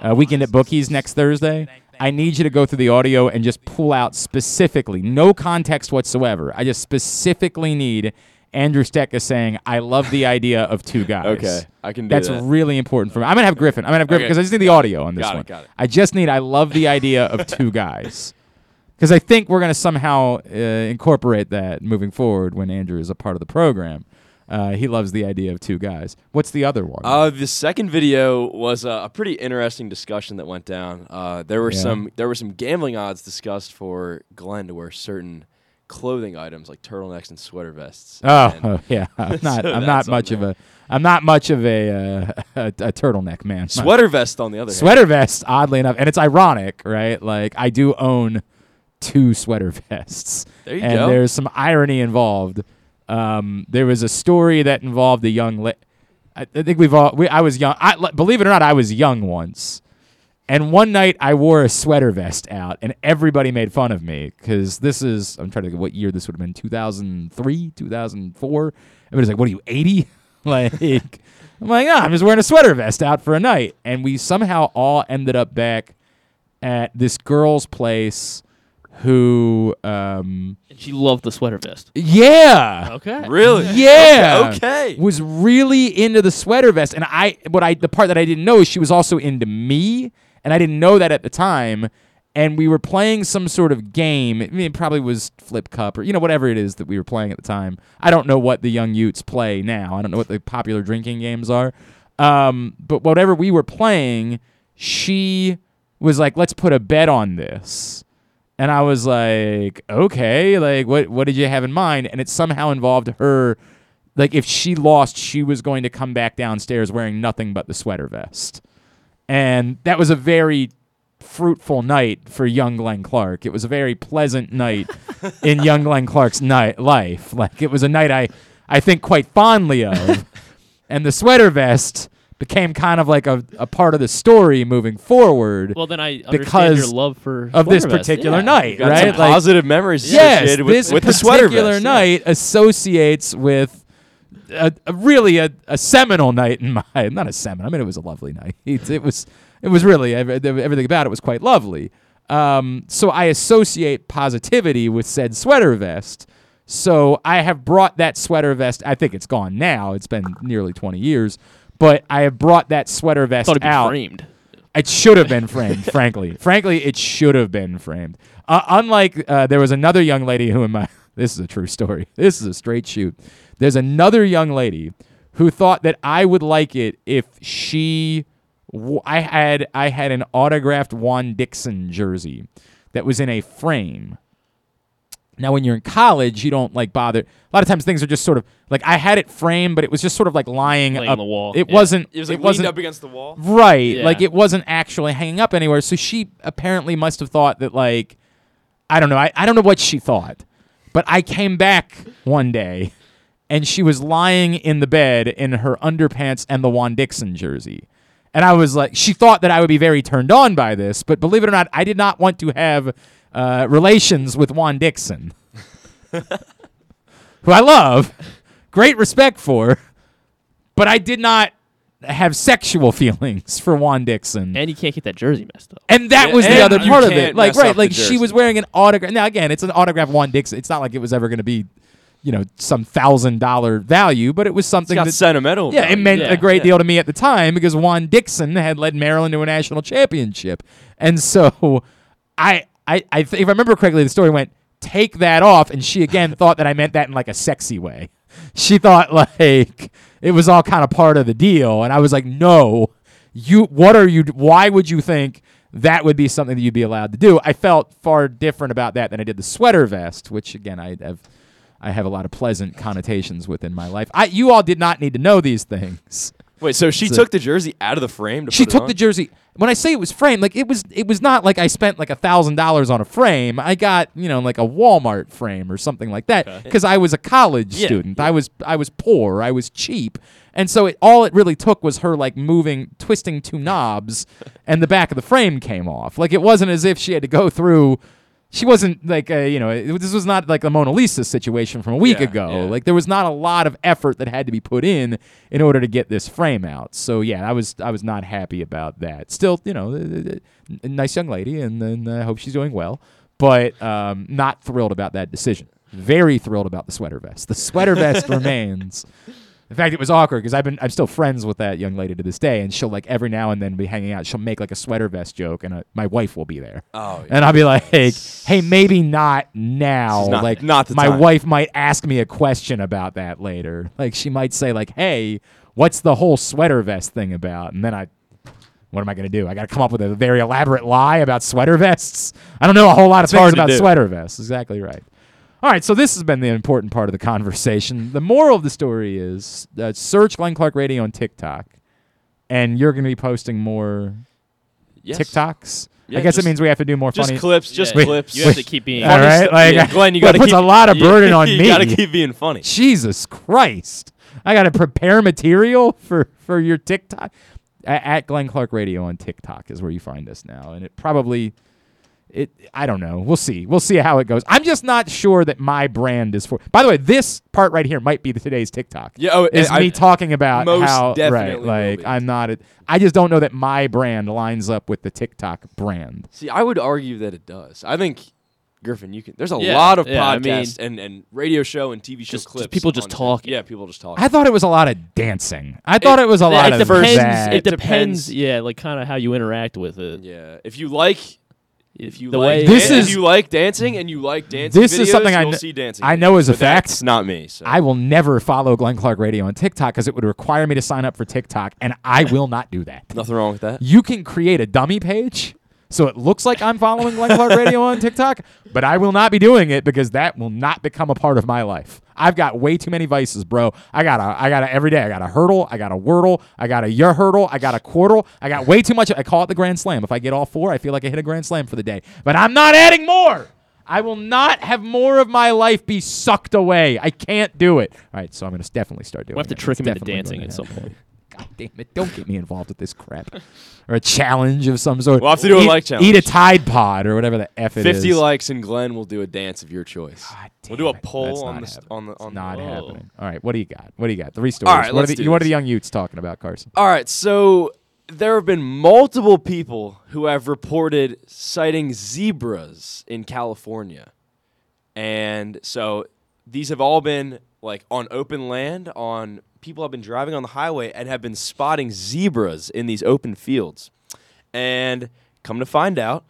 A: uh, weekend at bookies next Thursday. I need you to go through the audio and just pull out specifically, no context whatsoever. I just specifically need Andrew Stetka's saying, "I love the idea of two guys."
G: Okay, I can do
A: That's
G: that.
A: really important for me. I'm gonna have Griffin. I'm gonna have Griffin
G: Okay,
A: because I just need the audio on this
G: Got it,
A: one.
G: got it.
A: I just need. I love the idea of two guys. Because I think we're going to somehow uh, incorporate that moving forward when Andrew is a part of the program. Uh, he loves the idea of two guys. What's the other one?
G: Uh, the second video was uh, a pretty interesting discussion that went down. Uh, there were
A: Yeah.
G: some there were some gambling odds discussed for Glenn to wear certain clothing items like turtlenecks and sweater vests.
A: oh, oh, yeah. I'm not.
G: so
A: I'm not much of a. I'm not much of a uh, a, a turtleneck man.
G: sweater vest on the other hand.
A: Sweater vest, oddly enough, and it's ironic, right? Like I do own two sweater vests,
G: There you
A: and
G: go.
A: there's some irony involved. Um, there was a story that involved a young. La- I, I think we've all. We, I was young. I, l- believe it or not, I was young once, and one night I wore a sweater vest out, and everybody made fun of me because this is. I'm trying to think of what year this would have been. 2003, 2004. Everybody's like, "What are you, 80?" like. I'm like, oh, I'm just wearing a sweater vest out for a night. And we somehow all ended up back at this girl's place who, um,
B: And she loved the sweater vest.
A: yeah.
B: Okay.
G: Really?
A: Yeah.
G: Okay. okay.
A: Was really into the sweater vest. And I, what I, the part that I didn't know is she was also into me. And I didn't know that at the time. And we were playing some sort of game. I mean, it probably was Flip Cup or, you know, whatever it is that we were playing at the time. I don't know what the young Utes play now. I don't know what the popular drinking games are. Um, but whatever we were playing, she was like, let's put a bet on this. And I was like, okay, like what what did you have in mind? And it somehow involved her like if she lost, she was going to come back downstairs wearing nothing but the sweater vest. And that was a very fruitful night for young Glenn Clark. It was a very pleasant night in young Glenn Clark's night life. Like it was a night I I think quite fondly of. and the sweater vest became kind of like a, a part of the story moving forward.
B: Well, then I understand
A: because
B: your love for
A: of this
B: sweater
A: particular
B: Yeah.
A: night, right?
G: some positive memories
A: yes,
G: associated with,
A: this
G: with the sweater
A: particular
G: vest. yeah.
A: night associates with a, a really a, a seminal night in my not a seminal. I mean, it was a lovely night. It, it was it was really everything about it was quite lovely. Um, so I associate positivity with said sweater vest. So I have brought that sweater vest. I think it's gone now. It's been nearly 20 years, but I have brought that sweater vest
B: be
A: out.
B: framed.
A: It should have been framed, frankly. Frankly, it should have been framed. Uh, unlike uh, there was another young lady who in my this is a true story. This is a straight shoot. There's another young lady who thought that I would like it if she w- I had I had an autographed Juan Dixon jersey that was in a frame. Now, when you're in college, you don't like bother. A lot of times, things are just sort of like I had it framed, but it was just sort of like lying
B: Laying
A: up
B: on the wall.
A: It
B: Yeah.
A: wasn't.
G: It was like leaned
A: wasn't
G: up against the wall?
A: Right.
B: Yeah.
A: Like it wasn't actually hanging up anywhere. So she apparently must have thought that like I don't know. I, I don't know what she thought. But I came back one day and she was lying in the bed in her underpants and the Juan Dixon jersey. And I was like, she thought that I would be very turned on by this, but believe it or not, I did not want to have uh, relations with Juan Dixon, who I love, great respect for, but I did not have sexual feelings for Juan Dixon.
B: And you can't get that jersey messed up.
A: And that
G: Yeah,
A: was the other part of it. Like, right, like she was wearing an autograph. Now, again, it's an autograph Juan Dixon. It's not like it was ever going to be, you know, some thousand dollar value, but it was something that
G: sentimental
A: Yeah, it meant
B: Yeah.
A: a great
G: Yeah.
A: deal to me at the time because Juan Dixon had led Maryland to a national championship, and so I, I, I th- if I remember correctly, the story went take that off, and she again thought that I meant that in like a sexy way. She thought like it was all kind of part of the deal, and I was like, no, you. What are you? Why would you think? That would be something that you'd be allowed to do. I felt far different about that than I did the sweater vest, which again I have I have a lot of pleasant connotations within my life. I you all did not need to know these things.
G: Wait, so she
A: So-
G: took the jersey out of the frame to
A: She took the jersey. When I say it was framed, like it was it was not like I spent like a thousand dollars on a frame. I got, you know, like a Walmart frame or something like that. Because I was a college
G: Yeah,
A: student. I was I was poor. I was cheap. And so it all it really took was her like moving twisting two knobs and the back of the frame came off. Like it wasn't as if she had to go through she wasn't like a, you know it, this was not like the Mona Lisa situation from a week
G: Yeah,
A: ago.
G: yeah.
A: Like there was not a lot of effort that had to be put in in order to get this frame out. So yeah, I was I was not happy about that. Still, you know, a, a nice young lady, and then I hope she's doing well. But um, not thrilled about that decision. Very thrilled about the sweater vest. The sweater vest remains. In fact, it was awkward because I've been I'm still friends with that young lady to this day, and she'll like every now and then be hanging out. She'll make like a sweater vest joke, and uh, my wife will be there.
G: Oh,
A: and I'll be like, "Hey, maybe not now.
G: Not-
A: like,
G: not
A: my
G: time."
A: wife might ask me a question about that later. Like, she might say, like, "Hey, what's the whole sweater vest thing about?" And then I, what am I gonna do? I got to come up with a very elaborate lie about sweater vests. I don't know a whole lot of
G: It's
A: things about
G: do.
A: sweater vests. Exactly right. All right, so this has been the important part of the conversation. The moral of the story is uh, search Glenn Clark Radio on TikTok, and you're going to be posting more
G: Yes.
A: TikToks.
G: Yeah,
A: I guess
G: just-
A: it means we have to do more
G: just
A: funny
G: clips, just
A: Wait,
G: clips.
B: You have to keep being
A: all right.
G: stuff.
A: Like,
G: Yeah, Glenn, you gotta
A: puts
G: keep-
A: a lot of
G: you-
A: burden on
G: you
A: me.
G: gotta keep being funny.
A: Jesus Christ! I got to prepare material for for your TikTok. A- At Glenn Clark Radio on TikTok is where you find us now, and it probably. It, I don't know. We'll see. We'll see how it goes. I'm just not sure that my brand is for. By the way, this part right here might be today's TikTok.
G: Yeah, oh,
A: is me talking about
G: most
A: how right.
G: definitely will
A: Like. I'm not. A, I just don't know that my brand lines up with the TikTok brand.
G: See, I would argue that it does. I think Griffin, you can. There's a
B: Yeah,
G: lot of
B: yeah, I
G: podcasts and, and radio show and TV show
B: Just- just people just
G: on Tik-
B: talking.
G: Yeah, people just talking.
A: I thought it was a lot of dancing. I thought it, was a lot
B: it
A: of
B: depends.
A: that.
B: It
G: It
B: depends.
G: depends.
B: Yeah, like kind of how you interact with it.
G: yeah, if you like, if you
B: The
G: like,
B: way-
A: This
G: dan-
A: is-
G: if you like dancing and you like dancing.
A: This is
G: videos,
A: something I
G: you'll
A: kn-
G: see dancing.
A: I know
G: videos,
A: as a
G: but that's
A: fact.
G: not me. So.
A: I will never follow Glenn Clark Radio on TikTok because it would require me to sign up for TikTok, and I will not do that.
G: Nothing wrong with that.
A: You can create a dummy page so it looks like I'm following Glenn Clark Radio on TikTok, but I will not be doing it because that will not become a part of my life. I've got way too many vices, bro. I got a, I got a every day. I got a hurdle. I got a wordle. I got a your hurdle. I got a Quordle. I got way too much. I call it the grand slam. If I get all four, I feel like I hit a grand slam for the day. But I'm not adding more. I will not have more of my life be sucked away. I can't do it. All right, so I'm going to definitely start doing
B: We'll have to trick
A: It's
B: him into dancing at some point.
A: God damn it! Don't get me involved with this crap. Or a challenge of some sort.
G: We'll have to do a like challenge.
A: Eat a Tide Pod or whatever the f it is.
G: Fifty likes and Glenn will do a dance of your choice.
A: God
G: we'll do a
A: it,
G: poll
A: that's
G: on
A: not
G: the
A: happening.
G: on the
A: It's not
G: the,
A: happening. All right, what do you got? What do you got? Three stories.
G: All right,
A: what
G: let's
A: are the,
G: do
A: what are
G: this.
A: the young Utes talking about, Carson?
G: All right, so there have been multiple people who have reported sighting zebras in California. And so these have all been like on open land on people have been driving on the highway and have been spotting zebras in these open fields. And come to find out,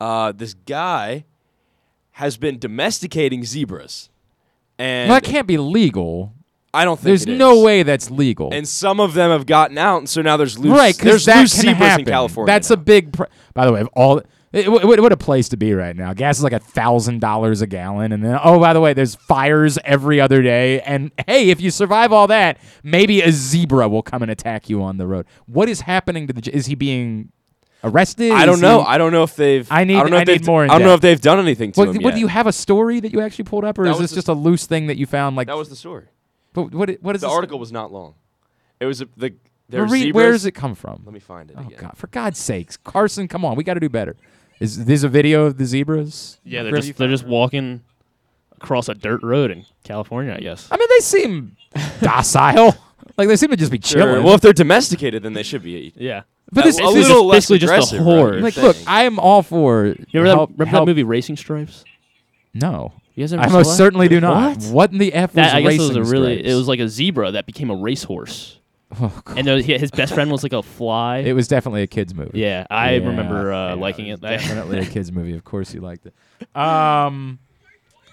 G: uh, this guy has been domesticating zebras. And
A: well, that can't be legal.
G: I don't think
A: There's no
G: is.
A: way that's legal.
G: And some of them have gotten out, and so now there's loose.
A: right, because
G: there's
A: that
G: loose
A: can
G: zebras
A: happen.
G: in California.
A: That's
G: now.
A: a big. Pr- By the way, of all It, what, what a place to be right now. Gas is like a thousand dollars a gallon, and then oh, by the way, there's fires every other day. And hey, if you survive all that, maybe a zebra will come and attack you on the road. What is happening to the? Is he being arrested?
G: I don't know.
A: he-
G: I don't know if they've.
A: I need.
G: I don't know
A: I
G: if they've
A: need more.
G: I don't know if they've done anything to
A: What,
G: him
A: what
G: yet.
A: do you have a story that you actually pulled up, or
G: That
A: is this
G: the-
A: just a loose thing that you found? Like
G: that was the story.
A: But what? What is
G: the
A: this?
G: article was not long. It was a, the. there were
A: Marie, where does it come from?
G: Let me find it
A: Oh
G: again.
A: God! For God's sakes, Carson, come on, we got to do better. Is this a video of the zebras?
B: Yeah, they're
A: Where
B: just they're just walking across a dirt road in California, I guess.
A: I mean, they seem docile. Like they seem to just be
G: Sure.
A: chilling.
G: Well, if they're domesticated, then they should be.
B: Yeah.
A: But this-
G: a
A: this is
G: little
B: basically just a
G: aggressive,
B: horde.
G: right?
A: like, look, I am all for.
B: You remember,
A: help,
B: that, remember
A: help-
B: that movie Racing Stripes?
A: No,
B: You guys ever
A: I most certainly do not.
B: What?
A: What in the f was
B: That, I guess it was a really.
A: Stripes?
B: It was like a zebra that became a racehorse,
A: Oh,
B: and there, his best friend was like a fly.
A: It was definitely a kids movie.
B: Yeah, I
A: Yeah,
B: remember uh,
A: yeah,
B: liking
A: it.
B: it.
A: Definitely a kids movie. Of course, you liked it. Um,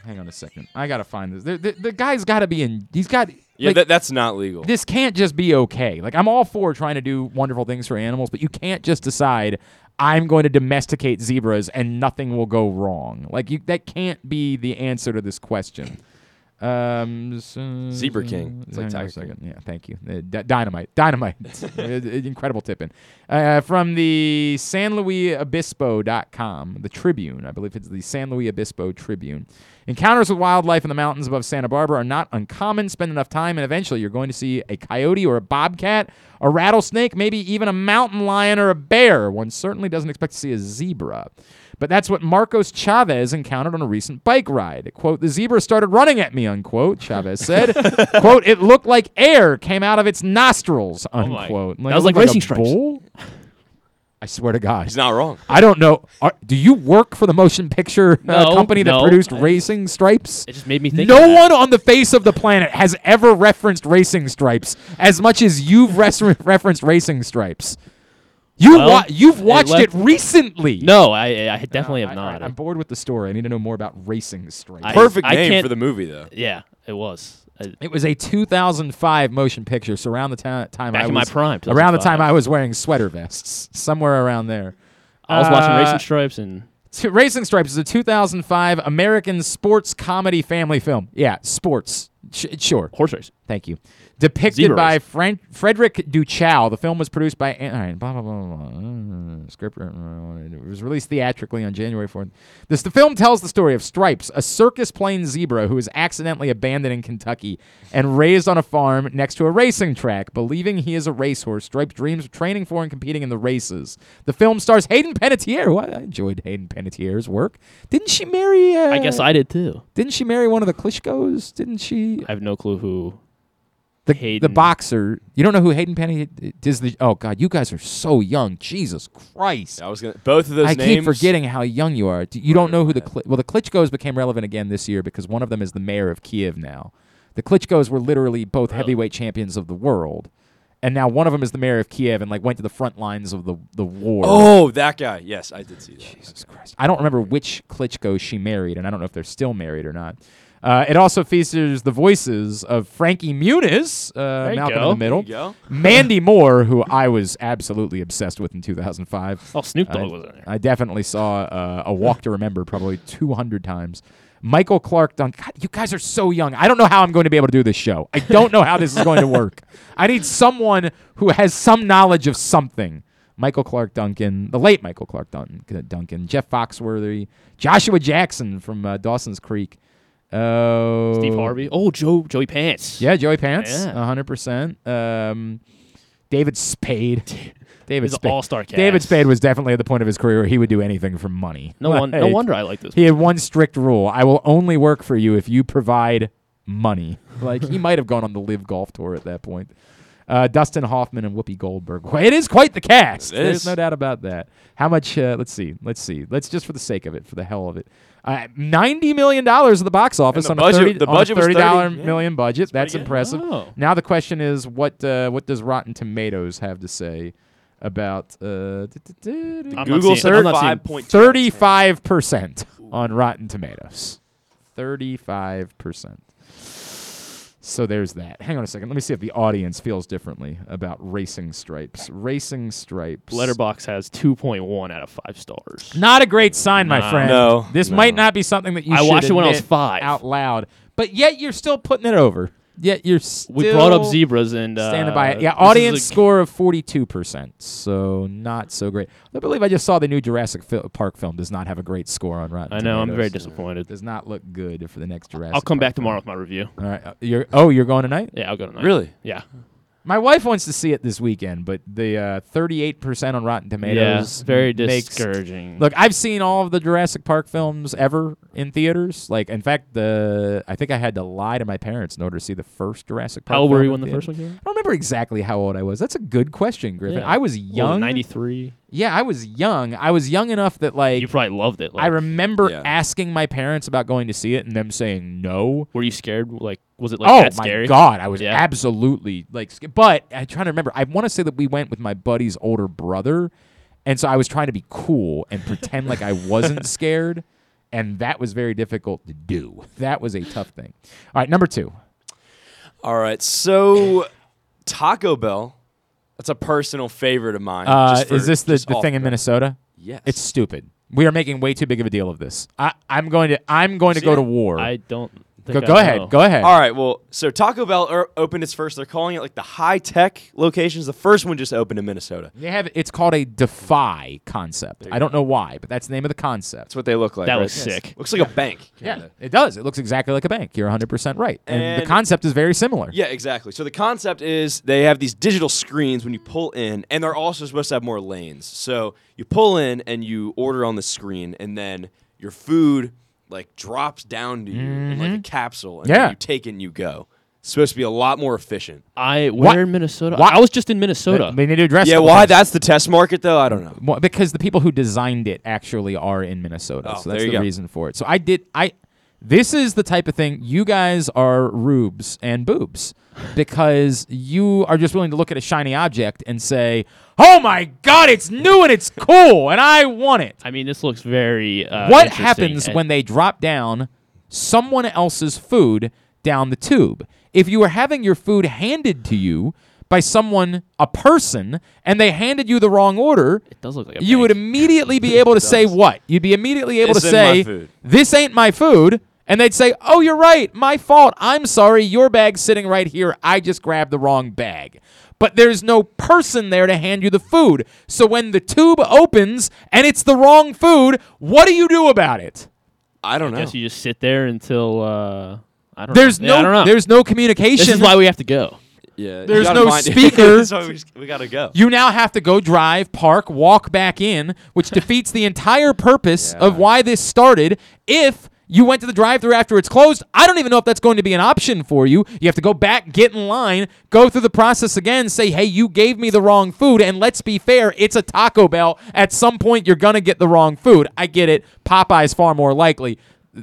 A: hang on a second. I gotta find this. The, the, the guy's got to be in. He's got.
G: Yeah,
A: like,
G: that, that's not legal.
A: this can't just be okay. Like I'm all for trying to do wonderful things for animals, but you can't just decide I'm going to domesticate zebras and nothing will go wrong. Like you, that can't be the answer to this question. Um, so-
G: Zebra King. It's like Tiger King.
A: second. Yeah, thank you. Uh, d- dynamite, dynamite. Incredible tipping. Uh, from the San Luis Obispo.com, the Tribune. I believe it's the San Luis Obispo Tribune. Encounters with wildlife in the mountains above Santa Barbara are not uncommon. Spend enough time, and eventually you're going to see a coyote or a bobcat, a rattlesnake, maybe even a mountain lion or a bear. One certainly doesn't expect to see a zebra. But that's what Marcos Chavez encountered on a recent bike ride. Quote, the zebra started running at me, unquote, Chavez said. quote, it looked like air came out of its nostrils,
B: Oh my-
A: unquote.
B: that was
A: looked
B: like Racing
A: a
B: Stripes.
A: bull? I swear to God.
G: He's not wrong.
A: I don't know. Are, do you work for the motion picture uh,
B: No,
A: company that
B: no.
A: produced
B: I-
A: Racing Stripes?
B: It just made me think.
A: No
B: of that.
A: one on the face of the planet has ever referenced Racing Stripes as much as you've res- referenced Racing Stripes. You
B: Well,
A: wa- you've watched it,
B: left-
A: recently.
B: No, I I definitely
A: I-
B: have
A: I-
B: not.
A: I'm bored with the story. I need to know more about Racing Stripes.
B: I-
G: Perfect
B: I
G: name
B: can't-
G: for the movie, though.
B: yeah, it was.
A: It was a 2005 motion picture, so around the ti- time
B: Back
A: I
B: in my
A: was
B: prime,
A: around the time I was wearing sweater vests, somewhere around there.
B: I was watching
A: Uh,
B: Racing Stripes and
A: T- Racing Stripes is a 2005 American sports comedy family film. Yeah, sports. Sh- sure.
B: horse race.
A: Thank you. Depicted
B: Zebra
A: by. Fran- Frederik Du Chau. The film was produced by. All right, blah, blah, blah, blah, blah. Uh, Script. uh, It was released theatrically on January 4th. This, the film tells the story of Stripes, a circus plain zebra who is accidentally abandoned in Kentucky and raised on a farm next to a racing track. Believing he is a racehorse, Stripes dreams of training for and competing in the races. The film stars Hayden Panettiere. I I enjoyed Hayden Panettiere's work. Didn't she marry? Uh,
B: I guess I did too.
A: Didn't she marry one of the Klitschko's? Didn't she?
B: I have no clue who.
A: The, the boxer. You don't know who Hayden Penny uh, is? The oh god, you guys are so young. Jesus Christ!
G: I was gonna both of those
A: I
G: names.
A: keep forgetting how young you are. You don't know who the Kli- well the Klitschko's became relevant again this year because one of them is the mayor of Kiev now. The Klitschko's were literally both heavyweight champions of the world, and now one of them is the mayor of Kiev and like went to the front lines of the the war.
G: Oh, that guy. Yes, I did see that.
A: Jesus Christ! I don't remember which Klitschko she married, and I don't know if they're still married or not. Uh, it also features the voices of Frankie Muniz, uh, Malcolm in the Middle,
G: There you go.
A: Mandy Moore, who I was absolutely obsessed with in 2005.
B: Oh, Snoop Dogg
A: I,
B: was in there.
A: I definitely saw uh, a Walk to Remember probably 200 times. Michael Clarke Duncan. God, you guys are so young. I don't know how I'm going to be able to do this show. I don't know how this is going to work. I need someone who has some knowledge of something. Michael Clarke Duncan, the late Michael Clarke Dun- Duncan, Jeff Foxworthy, Joshua Jackson from uh, Dawson's Creek. Oh,
B: Steve Harvey. Oh, Joe Joey Pants.
A: Yeah, Joey Pants,
B: Yeah.
A: hundred percent. Um, David Spade. David
B: He's
A: Spade.
B: all-star cast.
A: David Spade was definitely at the point of his career where he would do anything for money.
B: No one- no wonder I like this
A: He had one strict rule: I will only work for you if you provide money. Like he might have gone on the LIV Golf Tour at that point. Uh, Dustin Hoffman and Whoopi Goldberg. It is quite the cast. There's no doubt about that. How much? Uh, let's see. Let's see. Let's just for the sake of it, for the hell of it. Uh, Ninety million dollars at the box office
G: the
A: on
G: budget-
A: a thirty,
G: the
A: on a 30 dollar
G: 30, yeah.
A: million budget. That's impressive.
B: Oh.
A: Now the question is, what uh, what does Rotten Tomatoes have to say about uh,
G: Google
B: not seeing-
G: five
A: percent on Rotten Tomatoes? Thirty-five percent. So there's that. Hang on a second. Let me see if the audience feels differently about Racing Stripes. Racing Stripes.
B: Letterboxd has 2.1 out of five stars.
A: Not a great sign, my
B: Nah.
A: friend.
G: No,
A: This
G: no.
A: might not be something that you
B: I
A: should
B: watched it when I was
A: admit
B: five.
A: out loud, but yet you're still putting it over. Yet you're still
B: We brought up zebras and uh,
A: standing by it. Yeah, audience score of 42%. So not so great. I believe I just saw the new Jurassic Fil- Park film does not have a great score on Rotten
B: I know. I'm very
A: Tomatoes.
B: disappointed.
A: Does not look good for the next Jurassic
B: I'll come
A: Park
B: back tomorrow
A: film.
B: with my review.
A: All right. uh, You're Oh, you're going tonight?
B: Yeah, I'll go tonight.
G: Really?
B: Yeah.
A: My wife wants to see it this weekend, but the uh, 38% on Rotten Tomatoes
B: very
A: makes-
B: discouraging.
A: Look, I've seen all of the Jurassic Park films ever in theaters. Like, in fact, the I think I had to lie to my parents in order to see the first Jurassic Park.
B: How old were you when the
A: theater.
B: first one came?
A: I don't remember exactly how old I was. That's a good question, Griffin.
B: Yeah.
A: I was
B: What was it,
A: young.
B: 93.
A: Yeah, I was young. I was young enough that like
B: You probably loved it.
A: I remember
G: Yeah.
A: asking my parents about going to see it and them saying no.
B: Were you scared? Like, was it like
A: oh
B: that
A: my god, I was
B: Yeah.
A: absolutely like. sca- But I'm trying to remember. I want to say that we went with my buddy's older brother, and so I was trying to be cool and pretend like I wasn't scared, and that was very difficult to do. That was a tough thing. All right, number two.
G: All right. So Taco Bell, that's a personal favorite of mine.
A: Uh,
G: just for-
A: is this the,
G: just
A: the thing in Minnesota?
G: Yes.
A: It's stupid. We are making way too big of a deal of this. I, I'm going to. I'm going to go to war.
B: I don't.
A: Go go ahead. Go ahead.
G: All right. Well, so Taco Bell er- opened its first. They're calling it like the high tech locations. The first one just opened in Minnesota.
A: They have. It's called a Defy concept. I don't know why, but that's the name of the concept.
G: That's what they look like.
B: That
G: right?
B: was sick.
G: Looks like a bank.
A: Yeah, it does. It looks exactly like a bank. You're 100% right. And, the concept is very similar.
G: Yeah, exactly. So the concept is they have these digital screens when you pull in, and they're also supposed to have more lanes. So you pull in and you order on the screen, and then your food like drops down to you in like a capsule, and
A: Mm-hmm. Yeah.
G: you take it and you go. It's supposed to be a lot more efficient.
B: I
A: What?
B: where in Minnesota?
A: Why-
B: I was just in Minnesota.
A: They, they need to address
G: Yeah, why that's the test market though? I don't know.
A: Well, because the people who designed it actually are in Minnesota.
G: Oh,
A: so
G: there
A: that's
G: you
A: the
G: go.
A: reason for it. So I did I this is the type of thing you guys are rubes and boobs because you are just willing to look at a shiny object and say, "Oh my god, it's new and it's cool and I want it."
B: I mean, this looks very. Uh,
A: what happens
B: And-
A: when they drop down someone else's food down the tube? If you were having your food handed to you by someone, a person, and they handed you the wrong order,
B: It does look like a
A: you would immediately be able to say what? You'd be immediately able
G: This
A: to say, "This ain't my food." And they'd say, "Oh, you're right. My fault. I'm sorry. Your bag's sitting right here. I just grabbed the wrong bag." But there's no person there to hand you the food. So when the tube opens and it's the wrong food, what do you do about it?
G: I don't
B: I
G: know.
B: guess you just sit there until. Uh, I don't.
A: There's
B: know. Yeah, I
A: no
B: don't know.
A: there's no communication.
B: This is why we have to go.
G: yeah,
A: There's no
G: find-
A: speaker.
G: That's why we, just- we gotta go.
A: You now have to go drive, park, walk back in, which defeats the entire purpose of why this started. If you went to the drive-through after it's closed, I don't even know if that's going to be an option for you. You have to go back, get in line, go through the process again, say, "Hey, you gave me the wrong food." And let's be fair, it's a Taco Bell. At some point, you're gonna get the wrong food. I get it. Popeye's far more likely.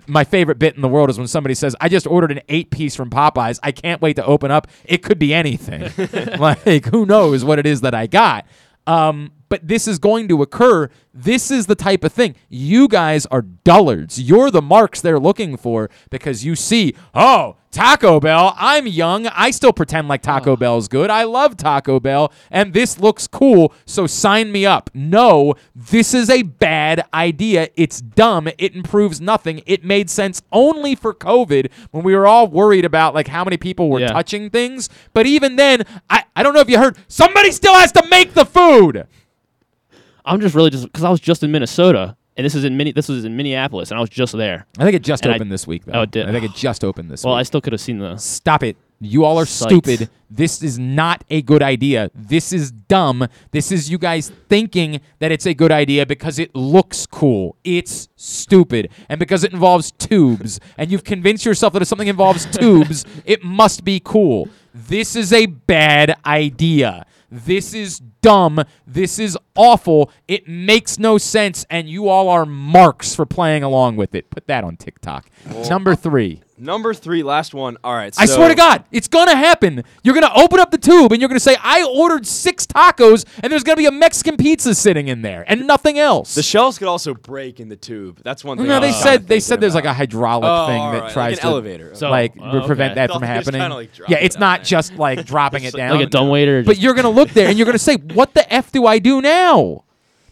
A: My favorite bit in the world is when somebody says, "I just ordered an eight-piece from Popeyes. I can't wait to open up. It could be anything. like who knows what it is that I got." Um, but this is going to occur. This is the type of thing. You guys are dullards. You're the marks they're looking for because you see, oh, Taco Bell. I'm young. I still pretend like Taco Bell's good. I love Taco Bell, and this looks cool. So sign me up. No, this is a bad idea. It's dumb. It improves nothing. It made sense only for COVID when we were all worried about like how many people were
B: Yeah.
A: touching things. But even then, I, I don't know if you heard, somebody still has to make the food.
B: I'm just really just because I was just in Minnesota, and this is in mini. This was in Minneapolis, and I was just there.
A: I think it just
B: And I-
A: opened this week, though.
B: Oh, it did.
A: I think it just opened this week.
B: Well, I still could have seen the.
A: Stop it. You all are
B: Sites.
A: stupid. This is not a good idea. This is dumb. This is you guys thinking that it's a good idea because it looks cool. It's stupid. And because it involves tubes. And you've convinced yourself that if something involves tubes, it must be cool. This is a bad idea. This is dumb. This is awful. It makes no sense. And you all are marks for playing along with it. Put that on TikTok. Number three.
G: Number three, last one. All right.
A: I swear to God, it's gonna happen. You're gonna open up the tube and you're gonna say, "I ordered six tacos," and there's gonna be a Mexican pizza sitting in there and nothing else.
G: The shells could also break in the tube. That's one thing.
A: no,
G: I
A: they
G: was kinda
A: said they
G: thinking
A: said there's like a hydraulic
G: Oh,
A: thing that
G: right, like
A: tries
G: an
A: to
G: elevator.
B: So-
A: like
B: Oh,
A: re- prevent that from happening.
G: kinda, like,
A: yeah, it's not
G: there.
A: just like dropping it down.
B: like a dumbwaiter.
A: But you're gonna look there and you're gonna say, "What the f do I do now?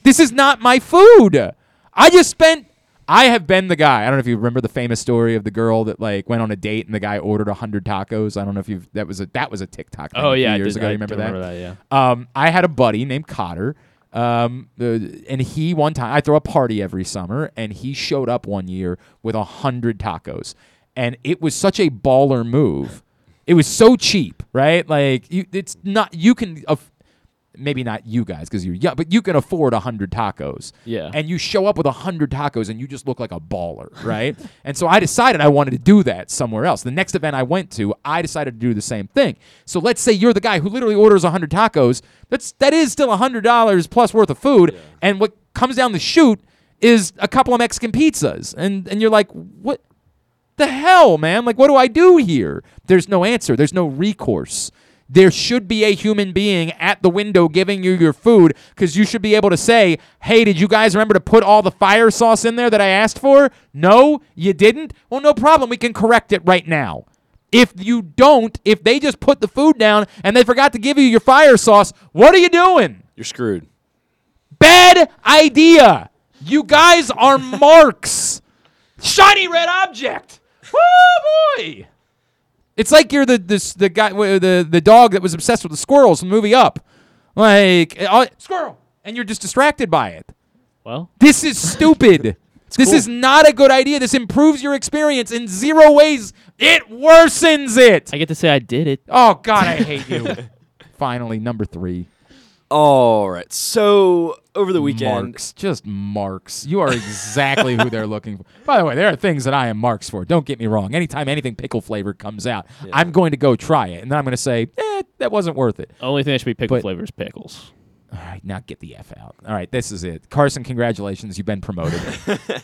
A: This is not my food. I just spent." I have been the guy. I don't know if you remember the famous story of the girl that like went on a date and the guy ordered hundred tacos. I don't know if you've that was a that was a TikTok. Thing
B: Oh, yeah,
A: years
B: did-
A: ago.
B: I
A: you remember that?
B: remember that, yeah.
A: Um, I had a buddy named Cotter. Um, and he one time I throw a party every summer, and he showed up one year with a hundred tacos, and it was such a baller move. It was so cheap, right? Like you, it's not you can. aff- Maybe not you guys because you're young, but you can afford a hundred tacos.
B: Yeah.
A: And you show up with a hundred tacos and you just look like a baller, right? and so I decided I wanted to do that somewhere else. The next event I went to, I decided to do the same thing. So let's say you're the guy who literally orders a hundred tacos. That's that is still a hundred dollars plus worth of food. Yeah. And what comes down the chute is a couple of Mexican pizzas. And and you're like, what the hell, man? Like, what do I do here? There's no answer. There's no recourse. There should be a human being at the window giving you your food because you should be able to say, hey, did you guys remember to put all the fire sauce in there that I asked for? No, you didn't? Well, no problem. We can correct it right now. If you don't, if they just put the food down and they forgot to give you your fire sauce, what are you doing?
G: You're screwed.
A: Bad idea. You guys are marks. Shiny red object. Woo boy. It's like you're the this the guy the the dog that was obsessed with the squirrels in the movie Up. Like uh, squirrel, and you're just distracted by it.
B: Well,
A: This is stupid. this
B: cool.
A: is not a good idea. This improves your experience in zero ways. It worsens it.
B: I get to say I did it.
A: Oh God, I hate you. Finally, number three.
G: All right. So over the weekend,
A: Marks, just marks. You are exactly who they're looking for. By the way, there are things that I am marks for. Don't get me wrong. Anytime anything pickle flavored comes out, I'm going to go try it, and then I'm going to say, eh, that wasn't worth it.
B: Only thing that should be pickle
A: But-
B: flavor is pickles.
A: All right, now get the f out. All right, this is it. Carson, congratulations, you've been promoted.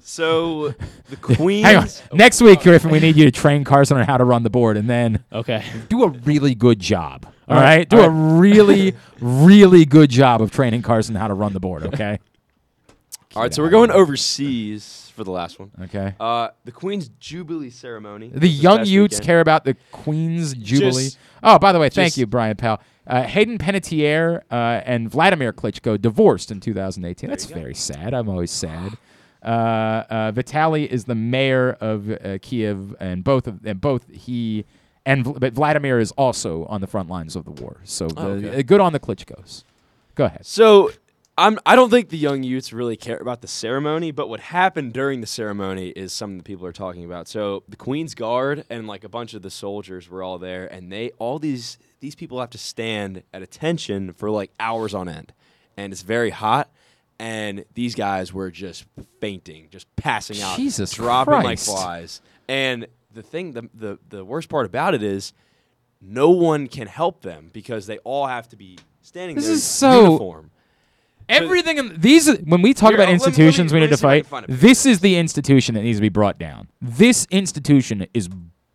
G: so the Queen.
A: Hang on. Next week, Griffin, we need you to train Carson on how to run the board, and then
B: Okay.
A: do a really good job. All
B: All
A: right,
B: right,
A: do
B: all
A: a really, really good job of training Carson how to run the board. Okay.
G: All right, so we're going overseas for the last one.
A: Okay.
G: Uh, the Queen's Jubilee ceremony.
A: The young
G: past
A: Utes
G: weekend.
A: care about the Queen's Jubilee.
G: Just-
A: oh, by the way, thank you, Brian Powell. Uh, Hayden Panettiere uh, and Vladimir Klitschko divorced in 2018. That's very sad. I'm always sad. Uh, uh, Vitaly is the mayor of uh, Kiev, and both of and both he and but Vladimir is also on the front lines of the war. So the,
G: Oh, okay.
A: uh, good on the Klitschkos. Go ahead.
G: So I'm I don't think the young youths really care about the ceremony, but what happened during the ceremony is something that people are talking about. So the Queen's Guard and like a bunch of the soldiers were all there, and they all these these people have to stand at attention for like hours on end, and it's very hot. And these guys were just fainting, just passing out,
A: Jesus
G: dropping
A: Christ.
G: like flies. And the thing, the, the the worst part about it is, no one can help them because they all have to be standing
A: This
G: there
A: is
G: in
A: so-
G: uniform.
A: Everything in these when we talk
G: Here,
A: about
G: let me- let me-
A: institutions we
G: let
A: need
G: me
A: to
G: see if I can
A: fight.
G: find it.
A: This is the institution that needs to be brought down. This institution is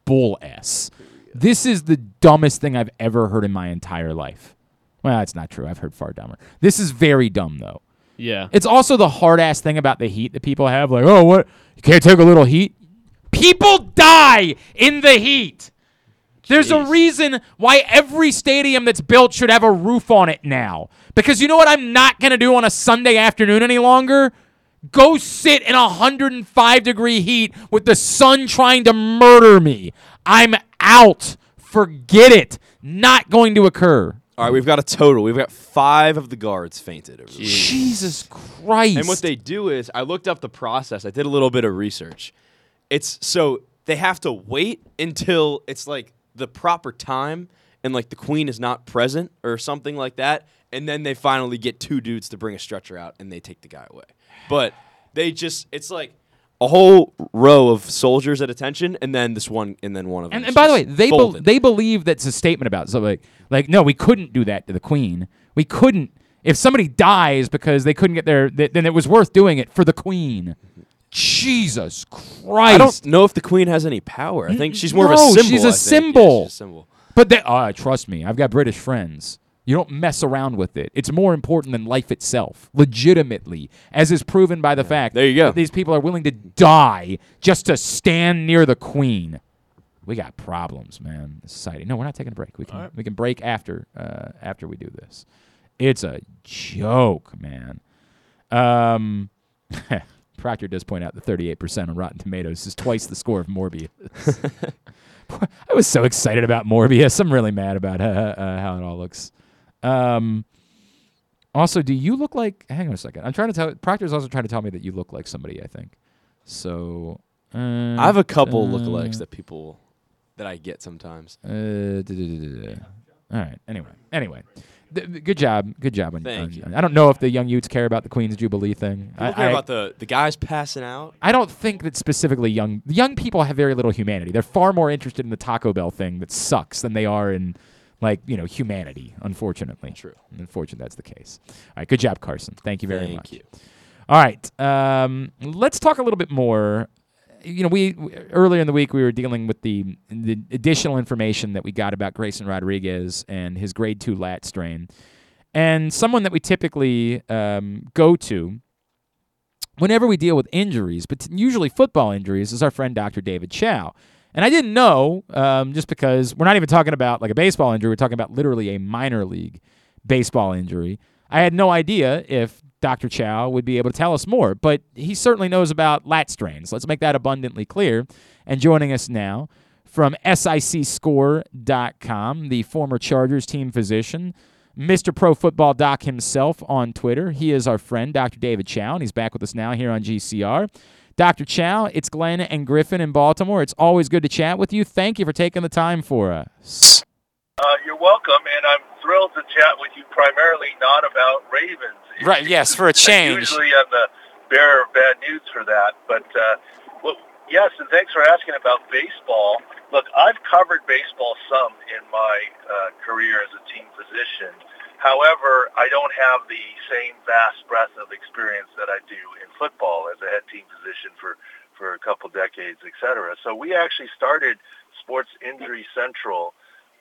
A: bull s. This is the dumbest thing I've ever heard in my entire life. Well, that's not true. I've heard far dumber. This is very dumb though.
B: Yeah.
A: It's also the hard ass thing about the heat that people have. Like, oh, what? You can't take a little heat. People die in the heat. There's a reason why every stadium that's built should have a roof on it now. Because you know what I'm not going to do on a Sunday afternoon any longer? Go sit in 105 degree heat with the sun trying to murder me. I'm out. Forget it. Not going to occur.
G: All right, we've got a total. We've got five of the guards fainted. Over.
A: Jesus Christ.
G: And what they do is, I looked up the process. I did a little bit of research. It's so they have to wait until it's like the proper time, and like the queen is not present or something like that, and then they finally get two dudes to bring a stretcher out, and they take the guy away. But they just, it's like a whole row of soldiers at attention, and then this one, and then one of them.
A: And, and by the way, they
G: folded.
A: they believe that's a statement about so like like no, we couldn't do that to the queen. We couldn't. If somebody dies because they couldn't get their, th- then it was worth doing it for the queen. Jesus Christ!
G: I don't know if the queen has any power. I think she's more of a
A: No,
G: symbol.
A: She's a
G: think. Yeah,
A: symbol.
G: she's a symbol.
A: But they, uh, trust me, I've got British friends. You don't mess around with it. It's more important than life itself, legitimately, as is proven by the fact
G: There you go.
A: that these people are willing to die just to stand near the Queen. We got problems, man. Society. No, we're not taking a break. We can we can break after uh, after we do this. It's a joke, man. Um, Proctor does point out that 38% on Rotten Tomatoes is twice the score of Morbius. I was so excited about Morbius. I'm really mad about uh, uh, how it all looks. Um, also, do you look like? Hang on a second. I'm trying to tell. Proctor's also trying to tell me that you look like somebody. I think. So. Uh,
G: I have a couple
A: uh,
G: lookalikes that people that I get sometimes.
A: Uh. All right. Anyway. Anyway. Th- good job. Good job. On,
G: Thank
A: on-
G: you.
A: I don't know if the young Utes care about the Queen's Jubilee thing.
G: People
A: I,
G: care
A: I-
G: about the the guys passing out.
A: I don't think that specifically young young people have very little humanity. They're far more interested in the Taco Bell thing that sucks than they are in like you know humanity. Unfortunately,
G: true.
A: Unfortunately, that's the case. All right, good job, Carson. Thank you very
G: Thank
A: much.
G: you.
A: All right, um, let's talk a little bit more. You know, we earlier in the week we were dealing with the the additional information that we got about Grayson Rodriguez and his grade two lat strain, and someone that we typically um, go to whenever we deal with injuries, but usually football injuries, is our friend Dr. David Chao. And I didn't know, um, just because we're not even talking about like a baseball injury, we're talking about literally a minor league baseball injury. I had no idea if Dr. Chao would be able to tell us more, but he certainly knows about lat strains. Let's make that abundantly clear. And joining us now from SICScore.com, the former Chargers team physician, Mr. Pro Football Doc himself on Twitter. He is our friend, Dr. David Chao, and he's back with us now here on GCR. Dr. Chao, it's Glenn and Griffin in Baltimore. It's always good to chat with you. Thank you for taking the time for us.
N: Uh, you're welcome, and I'm thrilled to chat with you primarily not about Ravens.
A: Right, yes, for a change.
N: Usually I'm the bearer of bad news for that, but uh, well, yes, and thanks for asking about baseball. Look, I've covered baseball some in my uh, career as a team physician. However, I don't have the same vast breadth of experience that I do in football as a head team physician for, for a couple decades, et cetera. So we actually started Sports Injury Central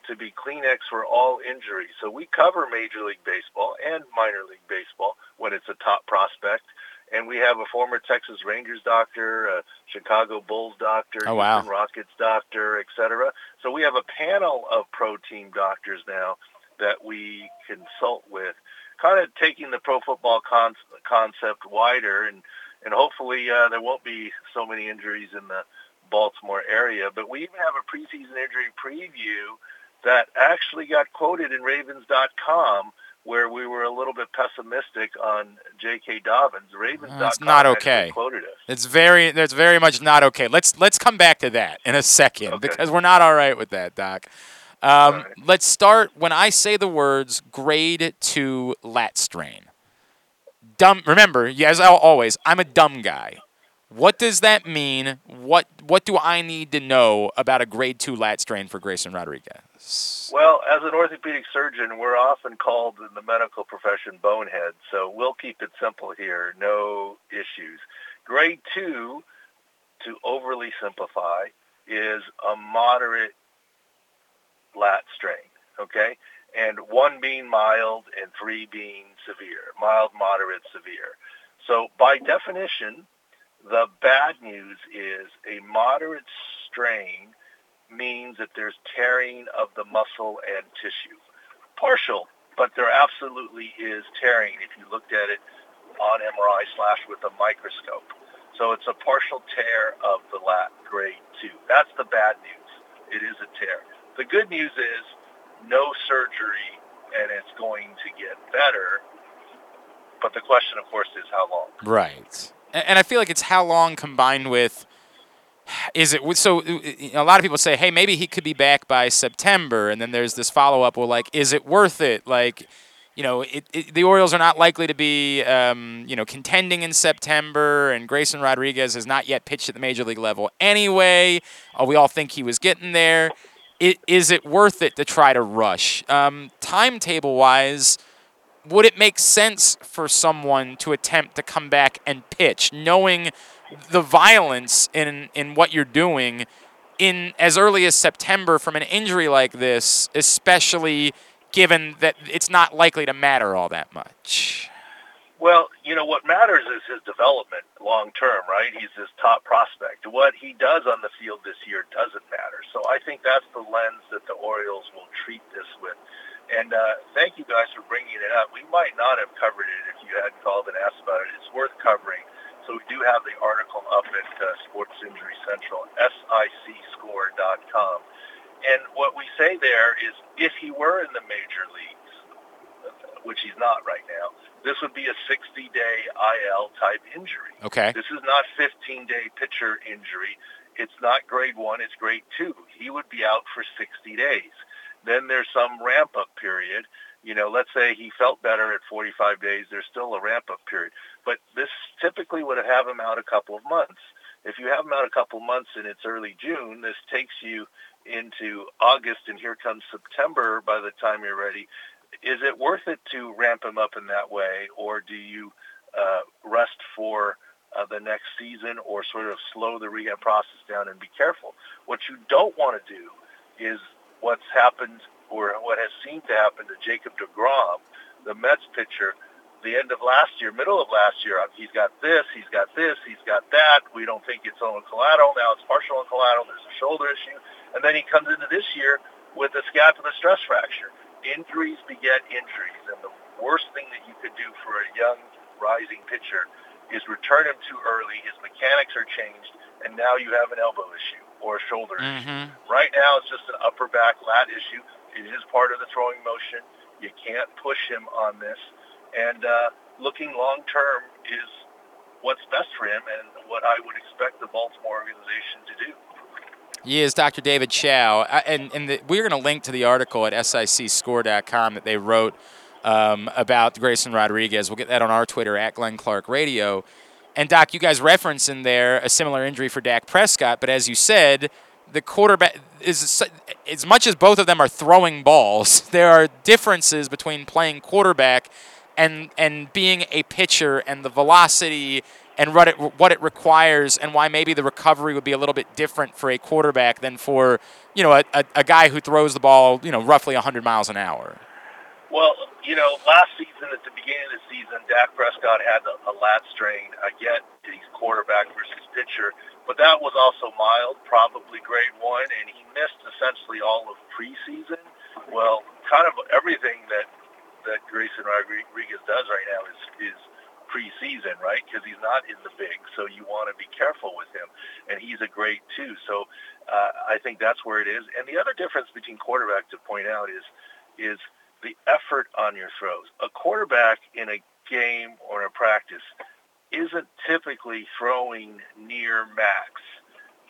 N: to be Kleenex for all injuries. So we cover Major League Baseball and minor league baseball when it's a top prospect. And we have a former Texas Rangers doctor, a Chicago Bulls doctor,
A: Oh, wow.
N: Houston Rockets doctor, et cetera. So we have a panel of pro team doctors now that we consult with, kind of taking the pro football con- concept wider, and and hopefully uh, there won't be so many injuries in the Baltimore area. But we even have a preseason injury preview that actually got quoted in Ravens.com, where we were a little bit pessimistic on J.K. Dobbins. Ravens.com
A: That's not okay.
N: quoted us.
A: It's very that's very much not okay. Let's let's come back to that in a second because we're not all right with that, Doc. Um, Let's start when I say the words grade two lat strain. Dumb. Remember, as always, I'm a dumb guy. What does that mean? What what do I need to know about a grade two lat strain for Grayson Rodriguez?
N: Well, as an orthopedic surgeon, we're often called in the medical profession bonehead, so we'll keep it simple here. No issues. Grade two, to overly simplify, is a moderate lat strain, okay? And one being mild and three being severe. Mild, moderate, severe. So by definition, the bad news is a moderate strain means that there's tearing of the muscle and tissue. Partial, but there absolutely is tearing if you looked at it on MRI slash with a microscope. So it's a partial tear of the lat, grade two. That's the bad news. It is a tear. The good news is no surgery and it's going to get better. But the question, of course, is how long?
A: Right. And I feel like it's how long combined with is it so uh, a lot of people say hey maybe he could be back by September and then there's this follow up well like is it worth it? Like you know it, it, the Orioles are not likely to be um, you know contending in September and Grayson Rodriguez has not yet pitched at the major league level anyway. Uh, we all think he was getting there? I- is it worth it to try to rush? Um, timetable wise would it make sense for someone to attempt to come back and pitch, knowing the violence in in what you're doing in as early as September from an injury like this, especially given that it's not likely to matter all that much.
N: Well, you know what matters is his development long term, right? He's this top prospect. What he does on the field this year doesn't matter. So I think that's the lens that the Orioles will treat this with. And uh, thank you guys for bringing it up. We might not have covered it if you hadn't called and asked about it. It's worth covering. So we do have the article up at uh, Sports Injury Central, sicscore.com. And what we say there is if he were in the major leagues, which he's not right now, this would be a 60-day IL type injury.
A: Okay.
N: This is not 15-day pitcher injury. It's not grade one, it's grade two. He would be out for 60 days. Then there's some ramp-up period. You know, let's say he felt better at 45 days. There's still a ramp-up period. But this typically would have him out a couple of months. If you have him out a couple of months and it's early June, this takes you into August and here comes September by the time you're ready is it worth it to ramp him up in that way, or do you uh, rest for uh, the next season, or sort of slow the rehab process down and be careful? What you don't want to do is what's happened, or what has seemed to happen to Jacob Degrom, the Mets pitcher, the end of last year, middle of last year. He's got this, he's got this, he's got that. We don't think it's ulnar collateral. Now it's partial ulnar collateral. There's a shoulder issue, and then he comes into this year with a scapular stress fracture injuries beget injuries, and the worst thing that you could do for a young rising pitcher is return him too early. His mechanics are changed, and now you have an elbow issue or a shoulder issue. Mm-hmm. Right now, it's just an upper back lat issue. It is part of the throwing motion. You can't push him on this, and uh, looking long term is what's best for him and what I would expect the Baltimore organization to do.
A: He is Dr. David Chao. Uh, and and the, we're going to link to the article at sicscore.com that they wrote um, about Grayson Rodriguez. We'll get that on our Twitter at Glenn Clark Radio. And, Doc, you guys reference in there a similar injury for Dak Prescott, but as you said, the quarterback is as much as both of them are throwing balls, there are differences between playing quarterback and and being a pitcher and the velocity and what it what it requires and why maybe the recovery would be a little bit different for a quarterback than for you know a, a, a guy who throws the ball you know roughly 100 miles an hour.
N: Well, you know, last season at the beginning of the season, Dak Prescott had a, a lat strain. I get he's quarterback versus pitcher, but that was also mild, probably grade one, and he missed essentially all of preseason. Well, kind of everything that that Grayson Rodriguez does right now is is preseason, right? Because he's not in the big, so you want to be careful with him. And he's a great too. So uh, I think that's where it is. And the other difference between quarterback to point out is is the effort on your throws. A quarterback in a game or in a practice isn't typically throwing near max,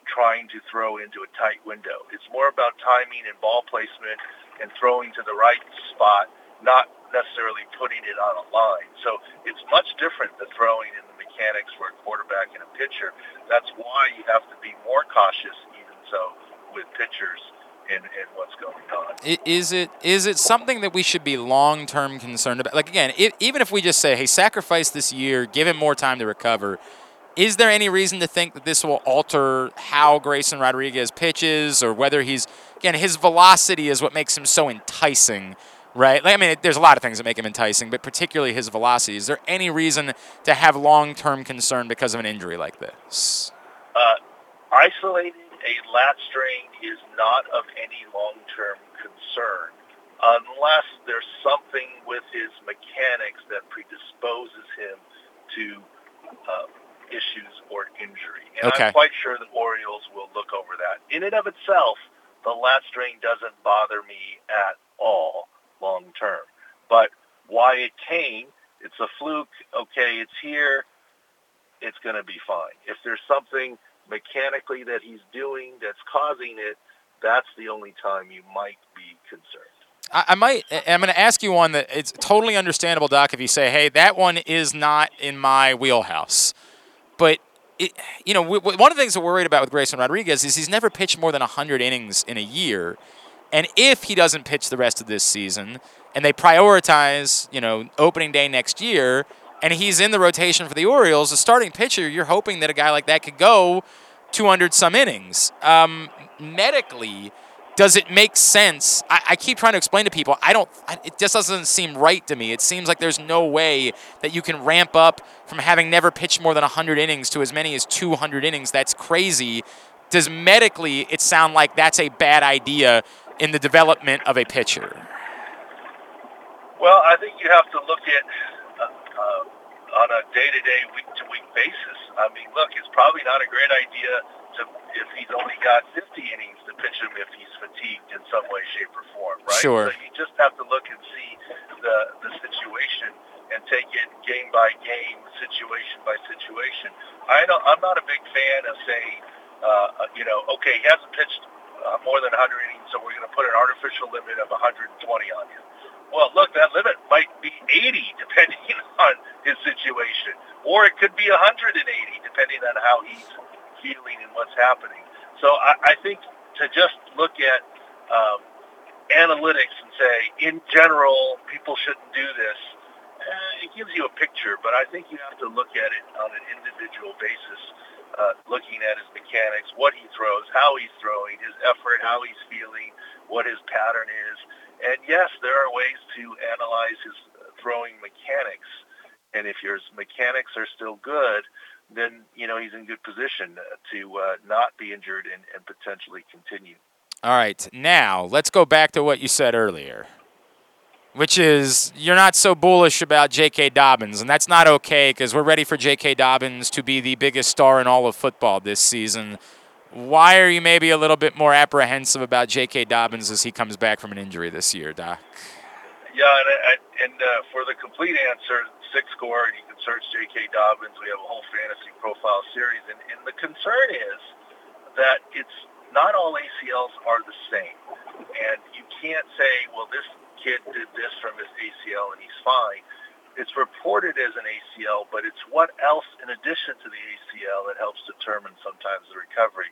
N: trying to throw into a tight window. It's more about timing and ball placement and throwing to the right spot, not necessarily putting it on a line. So it's much different the throwing and the mechanics for a quarterback and a pitcher. That's why you have to be more cautious, even so, with pitchers and, in what's going on.
A: Is it is it something that we should be long term concerned about? Like again, even if we just say, "Hey, sacrifice this year, give him more time to recover," is there any reason to think that this will alter how Grayson Rodriguez pitches, or whether he's again his velocity is what makes him so enticing? Right? Like, I mean, there's a lot of things that make him enticing, but particularly his velocity. Is there any reason to have long-term concern because of an injury like this?
N: Uh, isolating a lat strain is not of any long-term concern unless there's something with his mechanics that predisposes him to uh, issues or injury. And
A: Okay.
N: I'm quite sure the Orioles will look over that. In and of itself, the lat strain doesn't bother me at all long term. But why it came, it's a fluke. Okay, it's here. It's going to be fine. If there's something mechanically that he's doing that's causing it, that's the only time you might be concerned.
A: I, might. I'm going to ask you one that it's totally understandable, Doc. If you say, "Hey, that one is not in my wheelhouse," but it, you know, one of the things that we're worried about with Grayson Rodriguez is he's never pitched more than 100 innings in a year, and if he doesn't pitch the rest of this season, and they prioritize, you know, opening day next year, and he's in the rotation for the Orioles, a starting pitcher, you're hoping that a guy like that could go 200 some innings. Um, medically, does it make sense? I, I, keep trying to explain to people. I don't. I, it just doesn't seem right to me. It seems like there's no way that you can ramp up from having never pitched more than 100 innings to as many as 200 innings. That's crazy. Does medically it sound like that's a bad idea in the development of a pitcher?
N: Well, I think you have to look at uh, uh, on a day-to-day, week-to-week basis. I mean, look, it's probably not a great idea to if he's only got 50 innings to pitch him if he's fatigued in some way, shape, or form, right?
A: Sure.
N: So you just have to look and see the the situation and take it game by game, situation by situation. I don't, I'm not a big fan of saying, uh, you know, okay, he hasn't pitched uh, more than 100 innings, so we're going to put an artificial limit of 120 on him. Well, look, that limit might be 80 depending on his situation, or it could be 180 depending on how he's feeling and what's happening. So I, I think to just look at um, analytics and say, in general, people shouldn't do this, eh, it gives you a picture, but I think you have to look at it on an individual basis, uh, looking at his mechanics, what he throws, how he's throwing, his effort, how he's feeling, what his pattern is. And yes, there are ways to analyze his throwing mechanics. And if your mechanics are still good, then you know he's in good position to uh, not be injured and, and potentially continue.
A: All right, now let's go back to what you said earlier, which is you're not so bullish about J.K. Dobbins, and that's not okay because we're ready for J.K. Dobbins to be the biggest star in all of football this season. Why are you maybe a little bit more apprehensive about J.K. Dobbins as he comes back from an injury this year, Doc?
N: Yeah, and, and uh, for the complete answer, SIC score, and you can search J.K. Dobbins. We have a whole fantasy profile series, and, and the concern is that it's not all ACLs are the same, and you can't say, well, this kid did this from his ACL and he's fine. It's reported as an ACL, but it's what else in addition to the ACL that helps determine sometimes the recovery.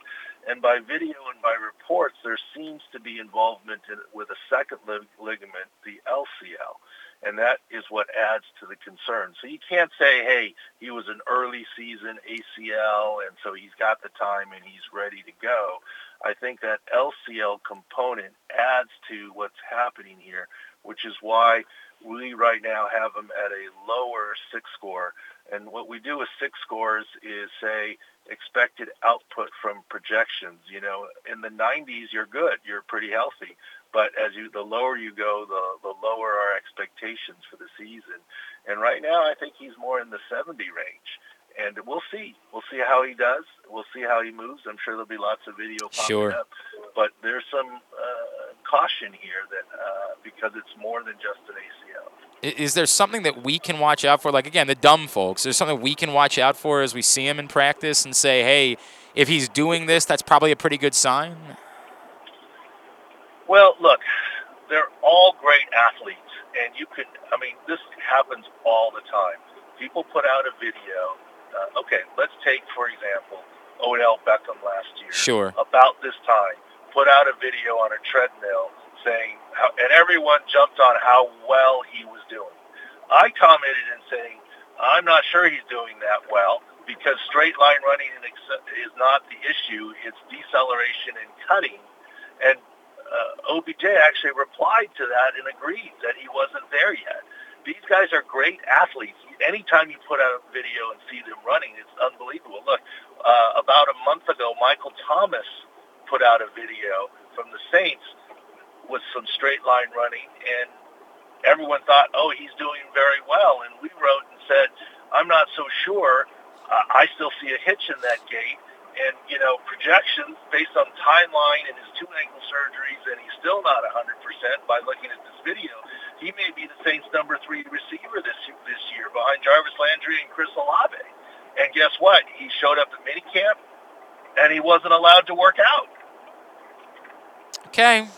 N: And by video and by reports, there seems to be involvement in, with a second ligament, the LCL and that is what adds to the concern. So you can't say, hey, he was an early season ACL, and so he's got the time and he's ready to go. I think that LCL component adds to what's happening here, which is why we right now have him at a lower SIC score. And what we do with SIC scores is say expected output from projections. You know, in the 90s, you're good. You're pretty healthy. But as you, the lower you go, the, the lower our expectations for the season. And right now, I think he's more in the 70 range. And we'll see. We'll see how he does. We'll see how he moves. I'm sure there'll be lots of video popping
A: sure.
N: up. But there's some uh, caution here that uh, because it's more than just an ACL.
A: Is there something that we can watch out for? Like again, the dumb folks. There's something we can watch out for as we see him in practice and say, hey, if he's doing this, that's probably a pretty good sign.
N: Well, look, they're all great athletes, and you could, I mean, this happens all the time. People put out a video. Uh, okay, let's take, for example, Odell Beckham last year.
A: Sure.
N: About this time, put out a video on a treadmill saying, how, and everyone jumped on how well he was doing. I commented and saying, I'm not sure he's doing that well because straight line running is not the issue. It's deceleration and cutting. And uh, OBJ actually replied to that and agreed that he wasn't there yet. These guys are great athletes. Anytime you put out a video and see them running, it's unbelievable. Look, uh, about a month ago, Michael Thomas put out a video from the Saints with some straight line running, and everyone thought, oh, he's doing very well. And we wrote and said, I'm not so sure. Uh, I still see a hitch in that gait and you know projections based on timeline and his two ankle surgeries, and he's still not 100% by looking at this video. He may be the Saints' number three receiver this this year, behind Jarvis Landry and Chris Olave. And guess what? He showed up at minicamp, and he wasn't allowed to work out.
A: Okay.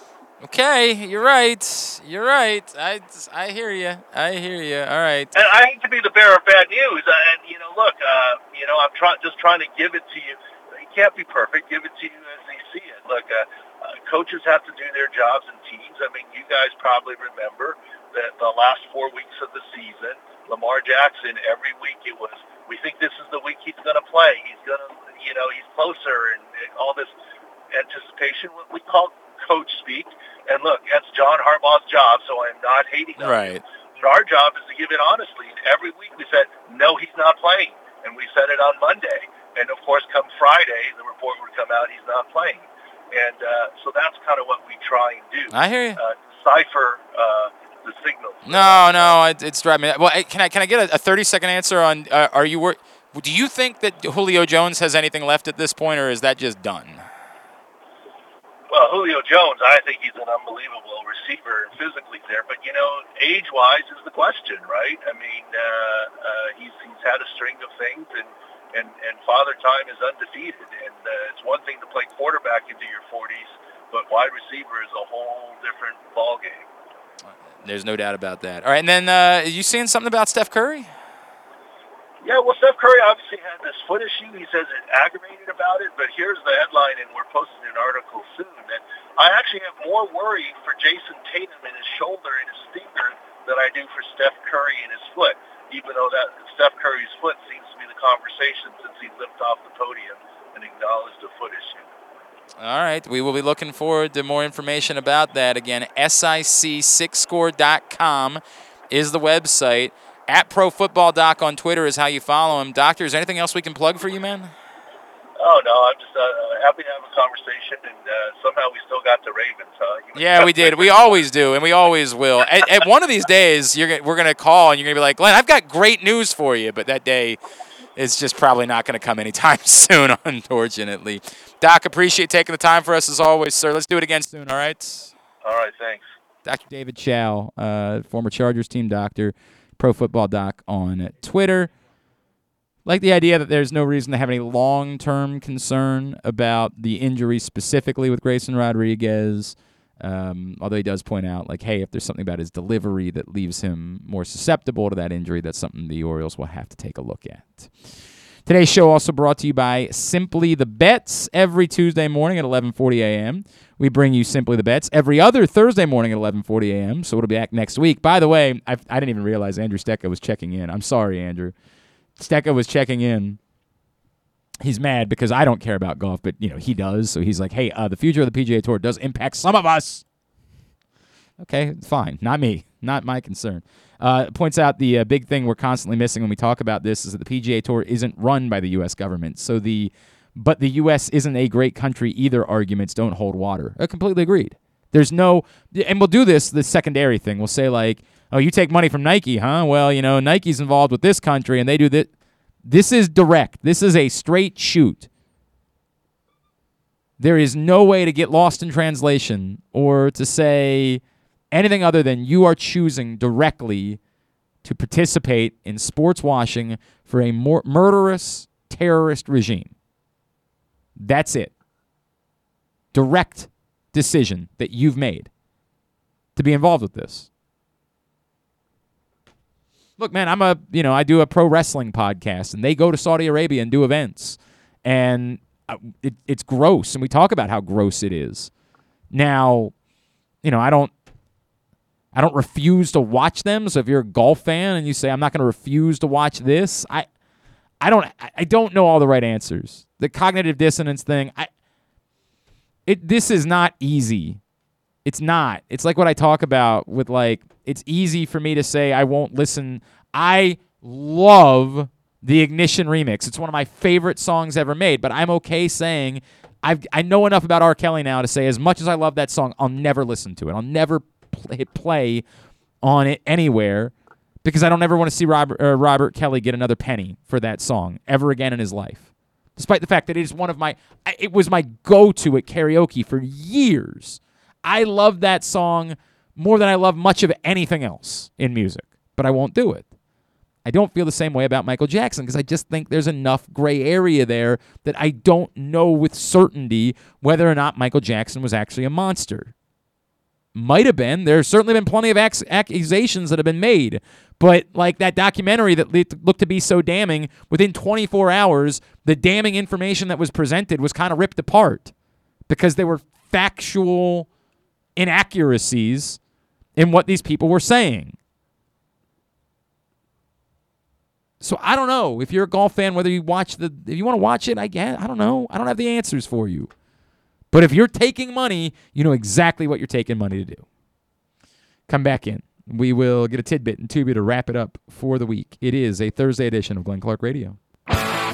A: Okay, you're right. You're right. I, I hear you. I hear you. All right.
N: And I hate to be the bearer of bad news. Uh, and you know, look, uh, you know, I'm trying just trying to give it to you It can't be perfect. Give it to you as they see it. Look, uh, uh, coaches have to do their jobs and teams. I mean, you guys probably remember that the last four weeks of the season, Lamar Jackson, every week it was, we think this is the week he's going to play. He's going to, you know, he's closer and, and all this anticipation. What we call coach speak. And look, that's John Harbaugh's job, so I'm not hating on
A: Right.
N: him. But our job is to give it honestly. And every week we said, no, he's not playing. And we said it on Monday. And of course, come Friday, the report would come out he's not playing. And uh, so that's kind of what we try and do.
A: I hear you.
N: Uh, decipher uh, the signals.
A: No, no, it, it's driving me. Well, can I can I get a, a thirty second answer on? Uh, are you wor- Do you think that Julio Jones has anything left at this point, or is that just done?
N: Well, Julio Jones, I think he's an unbelievable receiver and physically there. But you know, age-wise is the question, right? I mean, uh, uh, he's he's had a string of things, and and and Father Time is undefeated. And uh, it's one thing to play quarterback into your 40s, but wide receiver is a whole different ball game.
A: There's no doubt about that. All right, and then uh, you seeing something about Steph Curry?
N: Yeah, well, Steph Curry obviously had this foot issue. He says it aggravated about it, but here's the headline, and we're posting an article soon that I actually have more worry for Jayson Tatum in his shoulder and his finger than I do for Steph Curry and his foot, even though that Steph Curry's foot seems to be the conversation since he limped off the podium and acknowledged a foot issue.
A: All right, we will be looking forward to more information about that. Again, SICscore.com is the website. At ProFootballDoc on Twitter is how you follow him. Doctor, is there anything else we can plug for you, man?
N: Oh no, I'm just uh, happy to have a conversation, and uh, somehow we still got the Ravens, huh? You-
A: Yeah, we did. We always do, and we always will. At, at one of these days, you're we're going to call, and you're going to be like, Glenn, I've got great news for you. But that day is just probably not going to come anytime soon, unfortunately. Doc, appreciate taking the time for us as always, sir. Let's do it again soon, all right?
N: All right, thanks.
A: Dr. David Chao, uh, former Chargers team doctor, Pro Football Doc on Twitter. Like the idea that there's no reason to have any long term concern about the injury specifically with Grayson Rodriguez. Um, although he does point out, like, hey, if there's something about his delivery that leaves him more susceptible to that injury, that's something the Orioles will have to take a look at. Today's show also brought to you by Simply the Bets. Every Tuesday morning at 11:40 a.m., we bring you Simply the Bets. Every other Thursday morning at 11:40 a.m. So it'll be back next week. By the way, I, I didn't even realize Andrew Stetka was checking in. I'm sorry, Andrew. Stetka was checking in. He's mad because I don't care about golf, but you know he does. So he's like, "Hey, uh, the future of the PGA Tour does impact some of us." Okay, fine. Not me. Not my concern. Uh, points out the uh, big thing we're constantly missing when we talk about this is that the PGA Tour isn't run by the U.S. government. So the but the U.S. isn't a great country either. Arguments don't hold water. I completely agreed. There's no, and we'll do this the secondary thing. We'll say like, oh, you take money from Nike, huh? Well, you know, Nike's involved with this country and they do that. This is direct. This is a straight shoot. There is no way to get lost in translation or to say anything other than you are choosing directly to participate in sports washing for a mur- murderous terrorist regime. That's it. Direct decision that you've made to be involved with this. Look, man, I'm a, you know, I do a pro wrestling podcast and they go to Saudi Arabia and do events. And uh, it, it's gross. And we talk about how gross it is. Now, you know, I don't I don't refuse to watch them. So if you're a golf fan and you say I'm not going to refuse to watch this, I I don't I don't know all the right answers. The cognitive dissonance thing, I it this is not easy. It's not. It's like what I talk about with like it's easy for me to say I won't listen. I love the Ignition remix. It's one of my favorite songs ever made, but I'm okay saying I've I know enough about R. Kelly now to say as much as I love that song, I'll never listen to it. I'll never play, play on it anywhere because I don't ever want to see Robert uh, Robert Kelly get another penny for that song ever again in his life. Despite the fact that it is one of my it was my go-to at karaoke for years. I love that song more than I love much of anything else in music, but I won't do it. I don't feel the same way about Michael Jackson because I just think there's enough gray area there that I don't know with certainty whether or not Michael Jackson was actually a monster. Might have been. There's certainly been plenty of ac- accusations that have been made. But like that documentary that looked to be so damning, within 24 hours, the damning information that was presented was kind of ripped apart because there were factual inaccuracies in what these people were saying. So I don't know if you're a golf fan whether you watch the if you want to watch it. I guess I don't know. I don't have the answers for you. But if you're taking money, you know exactly what you're taking money to do. Come back in. We will get a tidbit and Tubi to wrap it up for the week. It is a Thursday edition of Glenn Clark Radio.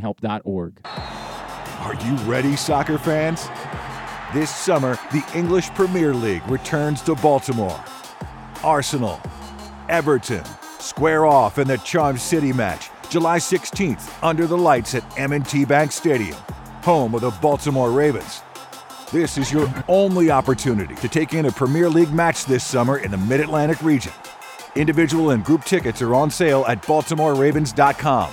D: mdgamblinghelp.org.
H: Are you ready, soccer fans? This summer, the English Premier League returns to Baltimore. Arsenal, Everton, square off in the Charm City match, July 16th, under the lights at M&T Bank Stadium, home of the Baltimore Ravens. This is your only opportunity to take in a Premier League match this summer in the Mid-Atlantic region. Individual and group tickets are on sale at baltimoreravens.com.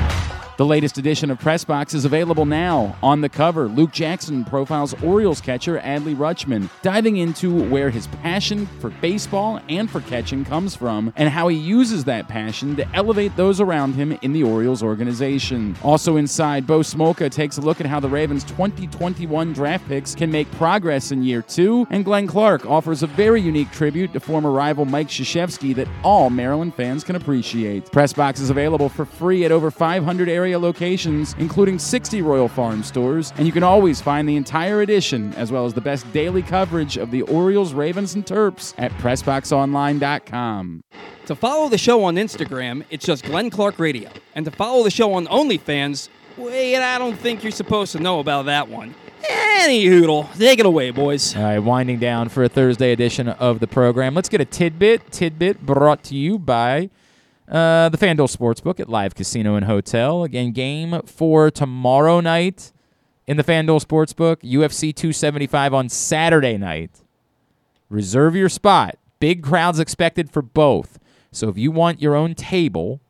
D: The latest edition of Press Box is available now. On the cover, Luke Jackson profiles Orioles catcher Adley Rutschman, diving into where his passion for baseball and for catching comes from and how he uses that passion to elevate those around him in the Orioles organization. Also inside, Bo Smolka takes a look at how the Ravens' 2021 draft picks can make progress in year two, and Glenn Clark offers a very unique tribute to former rival Mike Krzyzewski that all Maryland fans can appreciate. Press Box is available for free at over 500 area locations, including 60 Royal Farm stores, and you can always find the entire edition as well as the best daily coverage of the Orioles, Ravens, and Terps at PressBoxOnline.com.
E: To follow the show on Instagram, it's just Glenn Clark Radio. And to follow the show on OnlyFans, wait, I don't think you're supposed to know about that one. Any hoodle. Take it away, boys.
A: All right, winding down for a Thursday edition of the program. Let's get a tidbit. Tidbit brought to you by uh, the FanDuel Sportsbook at Live Casino and Hotel. Again, game for tomorrow night in the FanDuel Sportsbook. UFC 275 on Saturday night. Reserve your spot. Big crowds expected for both. So if you want your own table,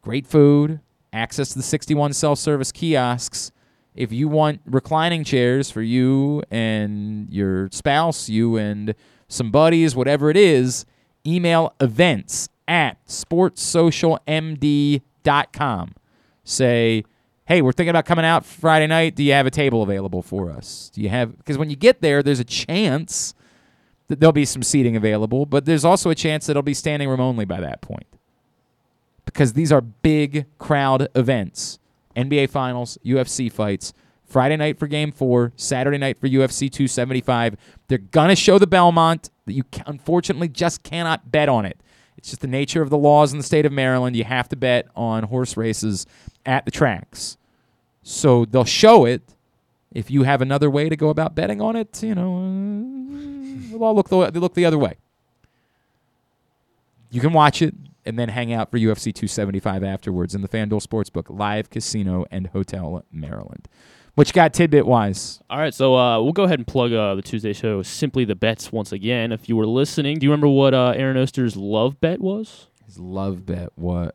A: great food, access to the 61 self service kiosks. If you want reclining chairs for you and your spouse, you and some buddies, whatever it is, email events at sportssocialmd.com. Say, hey, we're thinking about coming out Friday night. Do you have a table available for us? Do you have, because when you get there, there's a chance that there'll be some seating available, but there's also a chance that it'll be standing room only by that point. Because these are big crowd events NBA Finals, UFC fights. Friday night for Game 4, Saturday night for UFC 275. They're going to show the Belmont. that You unfortunately just cannot bet on it. It's just the nature of the laws in the state of Maryland. You have to bet on horse races at the tracks. So they'll show it. If you have another way to go about betting on it, you know, uh, they'll all look the, they look the other way. You can watch it and then hang out for UFC 275 afterwards in the FanDuel Sportsbook, Live Casino and Hotel Maryland. What you got tidbit wise?
B: All right, so uh, we'll go ahead and plug uh, the Tuesday show, Simply the Bets, once again. If you were listening, do you remember what uh, Aaron Oster's love bet was?
A: His love bet, what?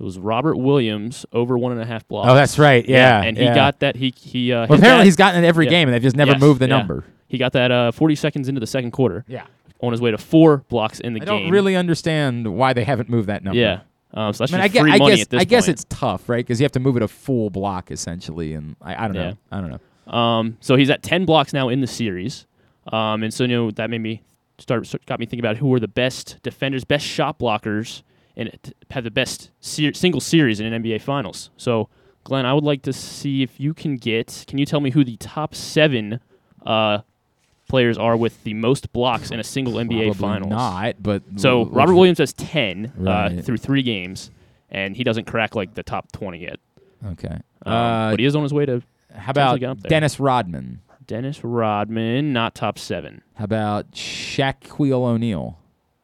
B: It was Robert Williams over one and a half blocks.
A: Oh, that's right. Yeah,
B: and he
A: yeah.
B: got that. He he. Uh,
A: Well, apparently
B: that-
A: he's gotten it every
B: Yeah.
A: game, and they've just never
B: Yes,
A: moved the
B: yeah.
A: number.
B: He got that uh, 40 seconds into the second quarter.
A: Yeah.
B: On his way to four blocks in the
A: I
B: game.
A: I don't really understand why they haven't moved that number.
B: Yeah. Um, so that's
A: I mean, I
B: just
A: guess,
B: free
A: I
B: money
A: guess,
B: at this
A: I guess
B: point.
A: it's tough, right? Because you have to move it a full block essentially, and I, I don't know. I don't know.
B: Um, so he's at 10 blocks now in the series. Um, and so, you know, that made me start, got me thinking about who are the best defenders, best shot blockers, and have the best ser- single series in an NBA Finals. So, Glenn, I would like to see if you can get, can you tell me who the top seven uh, players are with the most blocks in a single NBA
A: Probably
B: Finals?
A: not, but
B: So, Robert Williams has 10 uh, through three games, and he doesn't crack like the top 20 yet.
A: Okay.
B: Um,
A: Uh,
B: but he is on his way to.
A: How about
B: up there.
A: Dennis Rodman?
B: Dennis Rodman, not top seven.
A: How about Shaquille O'Neal?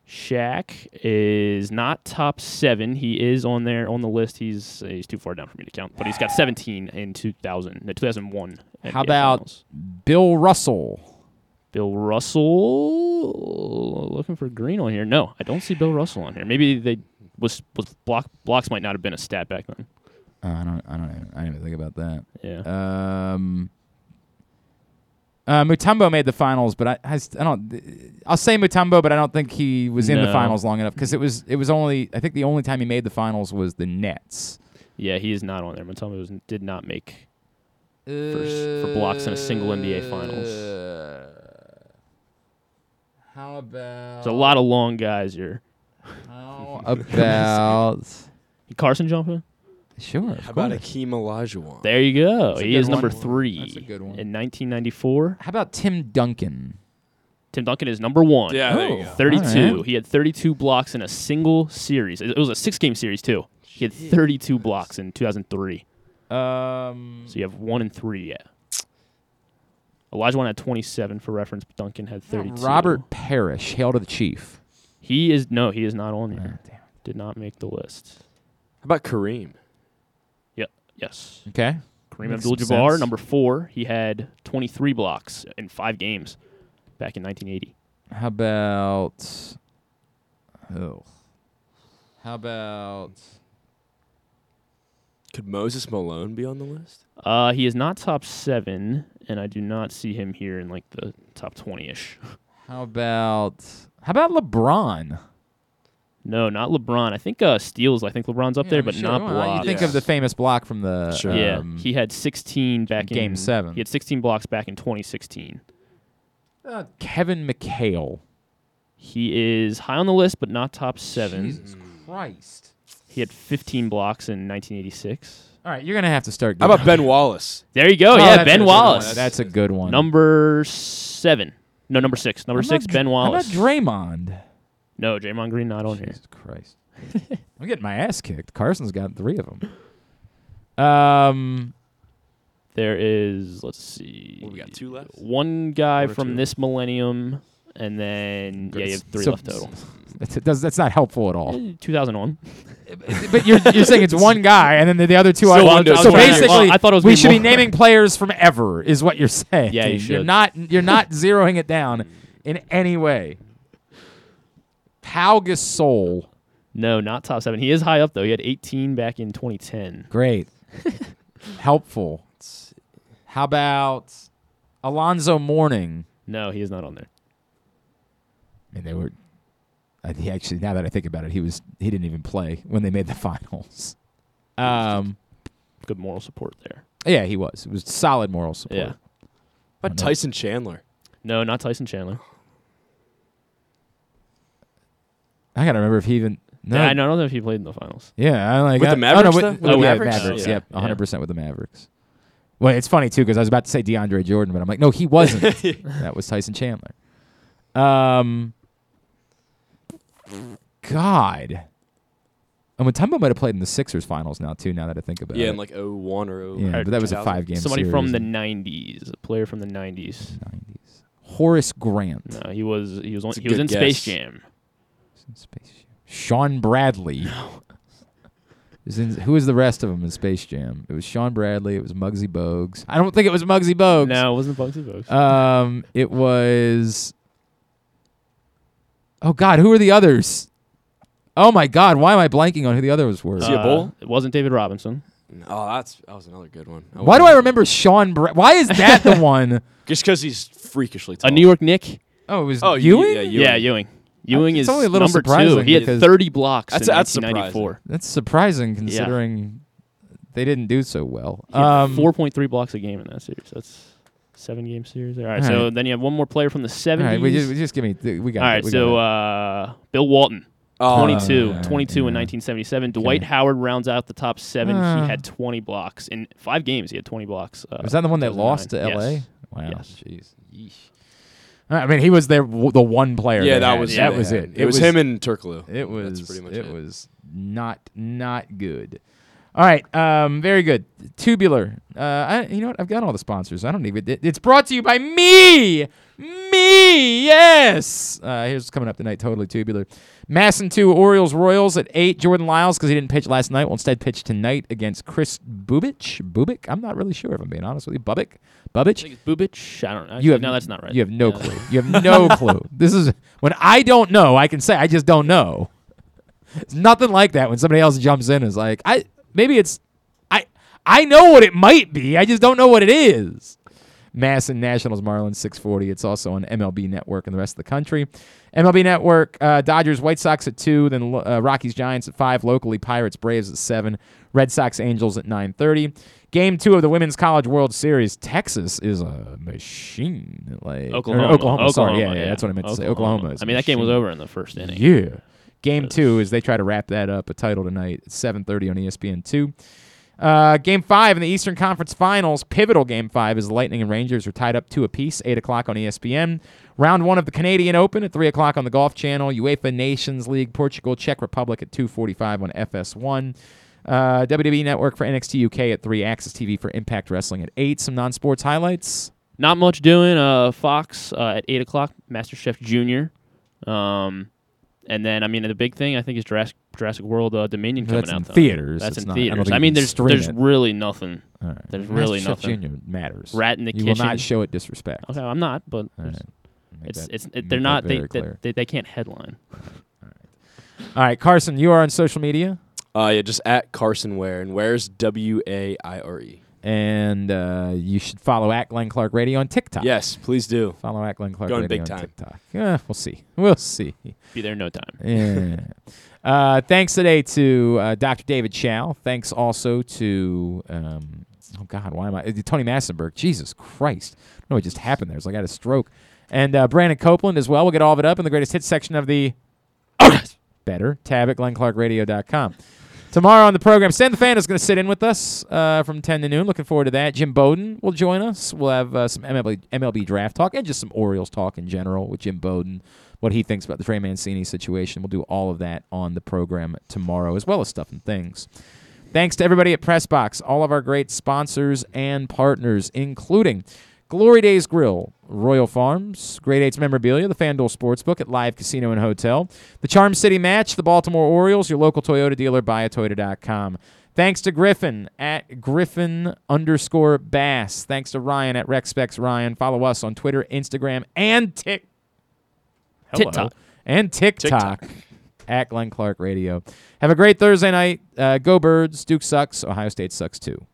B: Shaq is not top seven. He is on there on the list. He's he's too far down for me to count, but he's got 17 in 2000, no, 2001.
A: How
B: NBA
A: about
B: Finals.
A: Bill Russell?
B: Bill Russell? Looking for green on here. No, I don't see Bill Russell on here. Maybe they was was block blocks might not have been a stat back then.
A: Uh, I don't. I don't. Even, I didn't even think about that.
B: Yeah.
A: Um. Uh, Mutombo made the finals, but I, I don't. I'll say Mutombo, but I don't think he was in the finals long enough because it was. It was only. I think the only time he made the finals was the Nets.
B: Yeah, he is not on there. Mutombo was, did not make first for blocks in a single NBA Finals.
A: How about?
B: There's a lot of long guys here.
A: How about?
B: Carson jumping?
A: Sure.
G: How about Akeem Olajuwon?
B: There you go.
A: That's a
B: He
A: good
B: is number
A: one.
B: three.
A: That's a good one.
B: In 1994.
A: How about Tim Duncan?
B: Tim Duncan is number one.
G: Yeah, there you go.
B: 32.
A: All right.
B: He had 32 blocks in a single series. It was a six game series, too. He had 32 blocks in 2003.
A: Um.
B: So you have one and three, yeah. Olajuwon had 27 for reference, but Duncan had 32.
A: Robert Parish, hail to the chief.
B: He is, no, he is not on here. Did not make the list.
G: How about Kareem?
B: Yep. Yes.
A: Okay.
B: Kareem
A: Makes some
B: Abdul-Jabbar, number four. He had 23 blocks in five games back in 1980.
A: How about? Oh. How about?
G: Could Moses Malone be on the list?
B: Uh, he is not top seven, and I do not see him here in like the top 20-ish.
A: How about? How about LeBron?
B: No, not LeBron. I think uh, steals. I think LeBron's up there, but
A: Sure,
B: not
A: well,
B: blocks.
A: You think of the famous block from the
B: yeah,
A: um,
B: he had 16 back
A: Game
B: in
A: seven.
B: He had 16 blocks back in 2016.
A: uh, Kevin McHale.
B: He is high on the list, but not top seven.
A: Jesus Christ!
B: He had 15 blocks in 1986.
A: All right, you're gonna have to start.
G: How about Ben Wallace?
B: There you go.
A: Oh,
B: yeah, Ben Wallace.
A: one. That's a good one.
B: Number seven. No, number six. Number
A: How
B: six,
A: about
B: Ben Wallace.
A: How about Draymond?
B: no, Draymond Green not on here.
A: Jesus Christ! I'm getting my ass kicked. Carson's got three of them. Um,
B: There is, let's see.
G: we got two left?
B: One guy
G: One or
B: from
G: two?
B: this millennium, and then, yeah, you have three
A: so-
B: left total.
A: That's, that's not helpful at all.
B: Eh, 2001.
A: but you're, you're saying it's one guy, and then the, the other two
B: Still
A: are.
B: one, I was
A: so basically,
B: well, I thought it was
A: we should be naming players from ever, is what you're saying.
B: Yeah, you
A: You're not. You're not zeroing it down in any way. Pau Gasol.
B: No, not top seven. He is high up, though. He had 18 back in 2010.
A: Great. Helpful. How about Alonzo Mourning?
B: No, he is not on there.
A: I mean, they were. I he actually, now that I think about it, he was he didn't even play when they made the finals. Um,
B: Good moral support there.
A: yeah, he was. It was solid moral support.
B: Yeah.
G: How about Tyson Chandler?
B: No, not Tyson Chandler.
A: I gotta remember if he even. No,
B: Yeah, I don't know if he played in the finals.
A: Yeah, I like
G: With
A: I-
G: the
A: oh, no,
G: Mavericks,
A: with- with
G: With the
A: yeah,
G: Mavericks?
A: Mavericks.
B: Oh,
A: Yep, 100 percent with the Mavericks. Well, it's funny too because I was about to say DeAndre Jordan, but I'm like, no, he wasn't. that was Tyson Chandler. Um, God, and Mutombo might have played in the Sixers finals now too. Now that I think about it, Yeah,
G: in like 01 or 0.
A: Yeah, but that was a five-game
B: Somebody from the 90s, a player from the 90s. '90s.
A: Horace Grant,
B: No, he was he was on,
G: It's a
B: he was
G: good
B: in Space
G: guess.
B: Jam.
A: Shawn Bradley. was in, who was the rest of them in Space Jam? It was Shawn Bradley. It was Muggsy Bogues. I don't think it was Muggsy Bogues.
B: No, it wasn't Bugsy Bogues.
A: Um, it was. Oh God, who are the others? Oh my God, why am I blanking on who the others were?
B: Uh, Bull? It wasn't David Robinson.
G: Oh, that's that was another good one.
A: Why do I remember Shawn? Bra- why is that the one?
G: Just because he's freakishly tall.
B: A New York Knick.
A: Oh, it was
G: Oh,
A: Ewing?
G: yeah,
B: Yeah, Ewing. Ewing
A: It's
B: is
A: only a little
B: number two. He had 30 blocks
G: That's-
B: in
G: that's
B: 1994.
A: That's surprising considering they didn't do so well. Um,
B: 4.3 blocks a game in that series. That's seven game series. All right,
A: All
B: so
A: right.
B: then you have one more player from the 70s.
A: All right, we just, just give me. th- We got.
B: All
A: it, we
B: so uh, Bill Walton,
G: Oh,
B: 22,
A: yeah,
B: 22 in 1977. Dwight Howard rounds out the top seven.
A: Ah.
B: he had 20 blocks in five games. He had 20 blocks. Uh,
A: was that the one that lost to L.A.?
B: Yes.
A: Wow,
B: Yes.
A: jeez. Yeesh. I mean, he was their w- the one player.
G: Yeah, that
A: had.
G: was-
A: that
G: they
A: was
G: had.
A: it.
G: It was him and Turkoglu.
A: It was
G: That's pretty much
A: it,
G: it.
A: was not not good. All right, um, very good. Tubular. Uh, I, you know what? I've got all the sponsors. I don't even. It, it's brought to you by me. Me. Yes. Uh, here's what's coming up tonight. Totally tubular. MASN two Orioles Royals at eight. Jordan Lyles because he didn't pitch last night will instead pitch tonight against Kris Bubich. Bubich. I'm not really sure if I'm being honest with you. Bubik. Bubich.
B: I Bubich. I don't know.
A: You have
B: no, that's not right.
A: You have no
B: Yeah.
A: clue. You have no clue. This is when I don't know. I can say I just don't know. It's nothing like that when somebody else jumps in and is like, I maybe it's I I know what it might be. I just don't know what it is. MASN Nationals Marlins 640. It's also on MLB Network and the rest of the country. MLB Network, uh, Dodgers, White Sox at two, then uh, Rockies, Giants at five. Locally, Pirates, Braves at seven. Red Sox, Angels at 9:30. Game two of the Women's College World Series. Texas is a machine. Like or
B: Oklahoma.
A: Oklahoma. Sorry, yeah,
B: Oklahoma,
A: yeah,
B: yeah.
A: that's what I meant to say.
B: Oklahoma.
A: Oklahoma. Is
B: I mean, that game was over in the first inning.
A: Yeah. Game two is they try to wrap that up. A title tonight at 7:30 on ESPN two. Uh, game five in the Eastern Conference Finals, pivotal game five, is Lightning and Rangers are tied up two apiece, 8 o'clock on ESPN. Round one of the Canadian Open at 3 o'clock on the Golf Channel. UEFA Nations League, Portugal, Czech Republic at 2.45 on FS1. Uh, WWE Network for NXT UK at 3, Access TV for Impact Wrestling at 8. Some non sports highlights.
B: Not much doing. Uh, Fox uh, at eight o'clock. MasterChef Junior. Um, and then I mean the big thing I think is Jurassic Jurassic World uh, Dominion coming
A: That's
B: out.
A: in
B: tonight.
A: theaters.
B: That's
A: It's
B: in
A: not-
B: theaters.
A: think
B: I, mean, there's there's
A: it.
B: really nothing.
A: All right.
B: There's really
A: MasterChef
B: nothing.
A: Junior matters.
B: Rat in the
A: you
B: kitchen.
A: will not show it disrespect.
B: Okay, I'm not, but
A: All right.
B: it's
A: Make
B: it's,
A: that-
B: it's it, they're not they, they, they they can't headline.
A: All right, Carson, you are on social media.
G: Uh, yeah, just at Carson Waire, and Waire's W A I R E.
A: And uh, you should follow at Glenn Clark Radio on TikTok.
G: Yes, please do.
A: Follow at Glenn Clark
G: Going
A: Radio
G: big
A: on. TikTok. Yeah, we'll see. We'll see.
B: Be there in no time.
A: Yeah. uh, thanks today to uh, Dr. David Chao. Thanks also to, um, oh God, why am I? uh, Tony Massenburg. Jesus Christ. No, what just happened there. It's like I had a stroke. And uh, Brandon Copeland as well. We'll get all of it up in the greatest hits section of the better tab at glennclarkradio.com. Tomorrow on the program, Stan the Fan is going to sit in with us uh, from 10 to noon. Looking forward to that. Jim Bowden will join us. We'll have uh, some MLB, MLB draft talk and just some Orioles talk in general with Jim Bowden, what he thinks about the Trey Mancini situation. We'll do all of that on the program tomorrow, as well as stuff and things. Thanks to everybody at Pressbox, all of our great sponsors and partners, including Glory Days Grill, Royal Farms, Great Eights Memorabilia, the FanDuel Sportsbook at Live Casino and Hotel, the Charm City Match, the Baltimore Orioles, your local Toyota dealer, buyatoyota.com. Thanks to Griffin at Griffin underscore Bass. Thanks to Ryan at RexSpecs Ryan. Follow us on Twitter, Instagram, and Tik Hello.
B: TikTok.
A: And TikTok, at Glenn Clark Radio. Have a great Thursday night. Uh, go Birds. Duke sucks. Ohio State sucks too.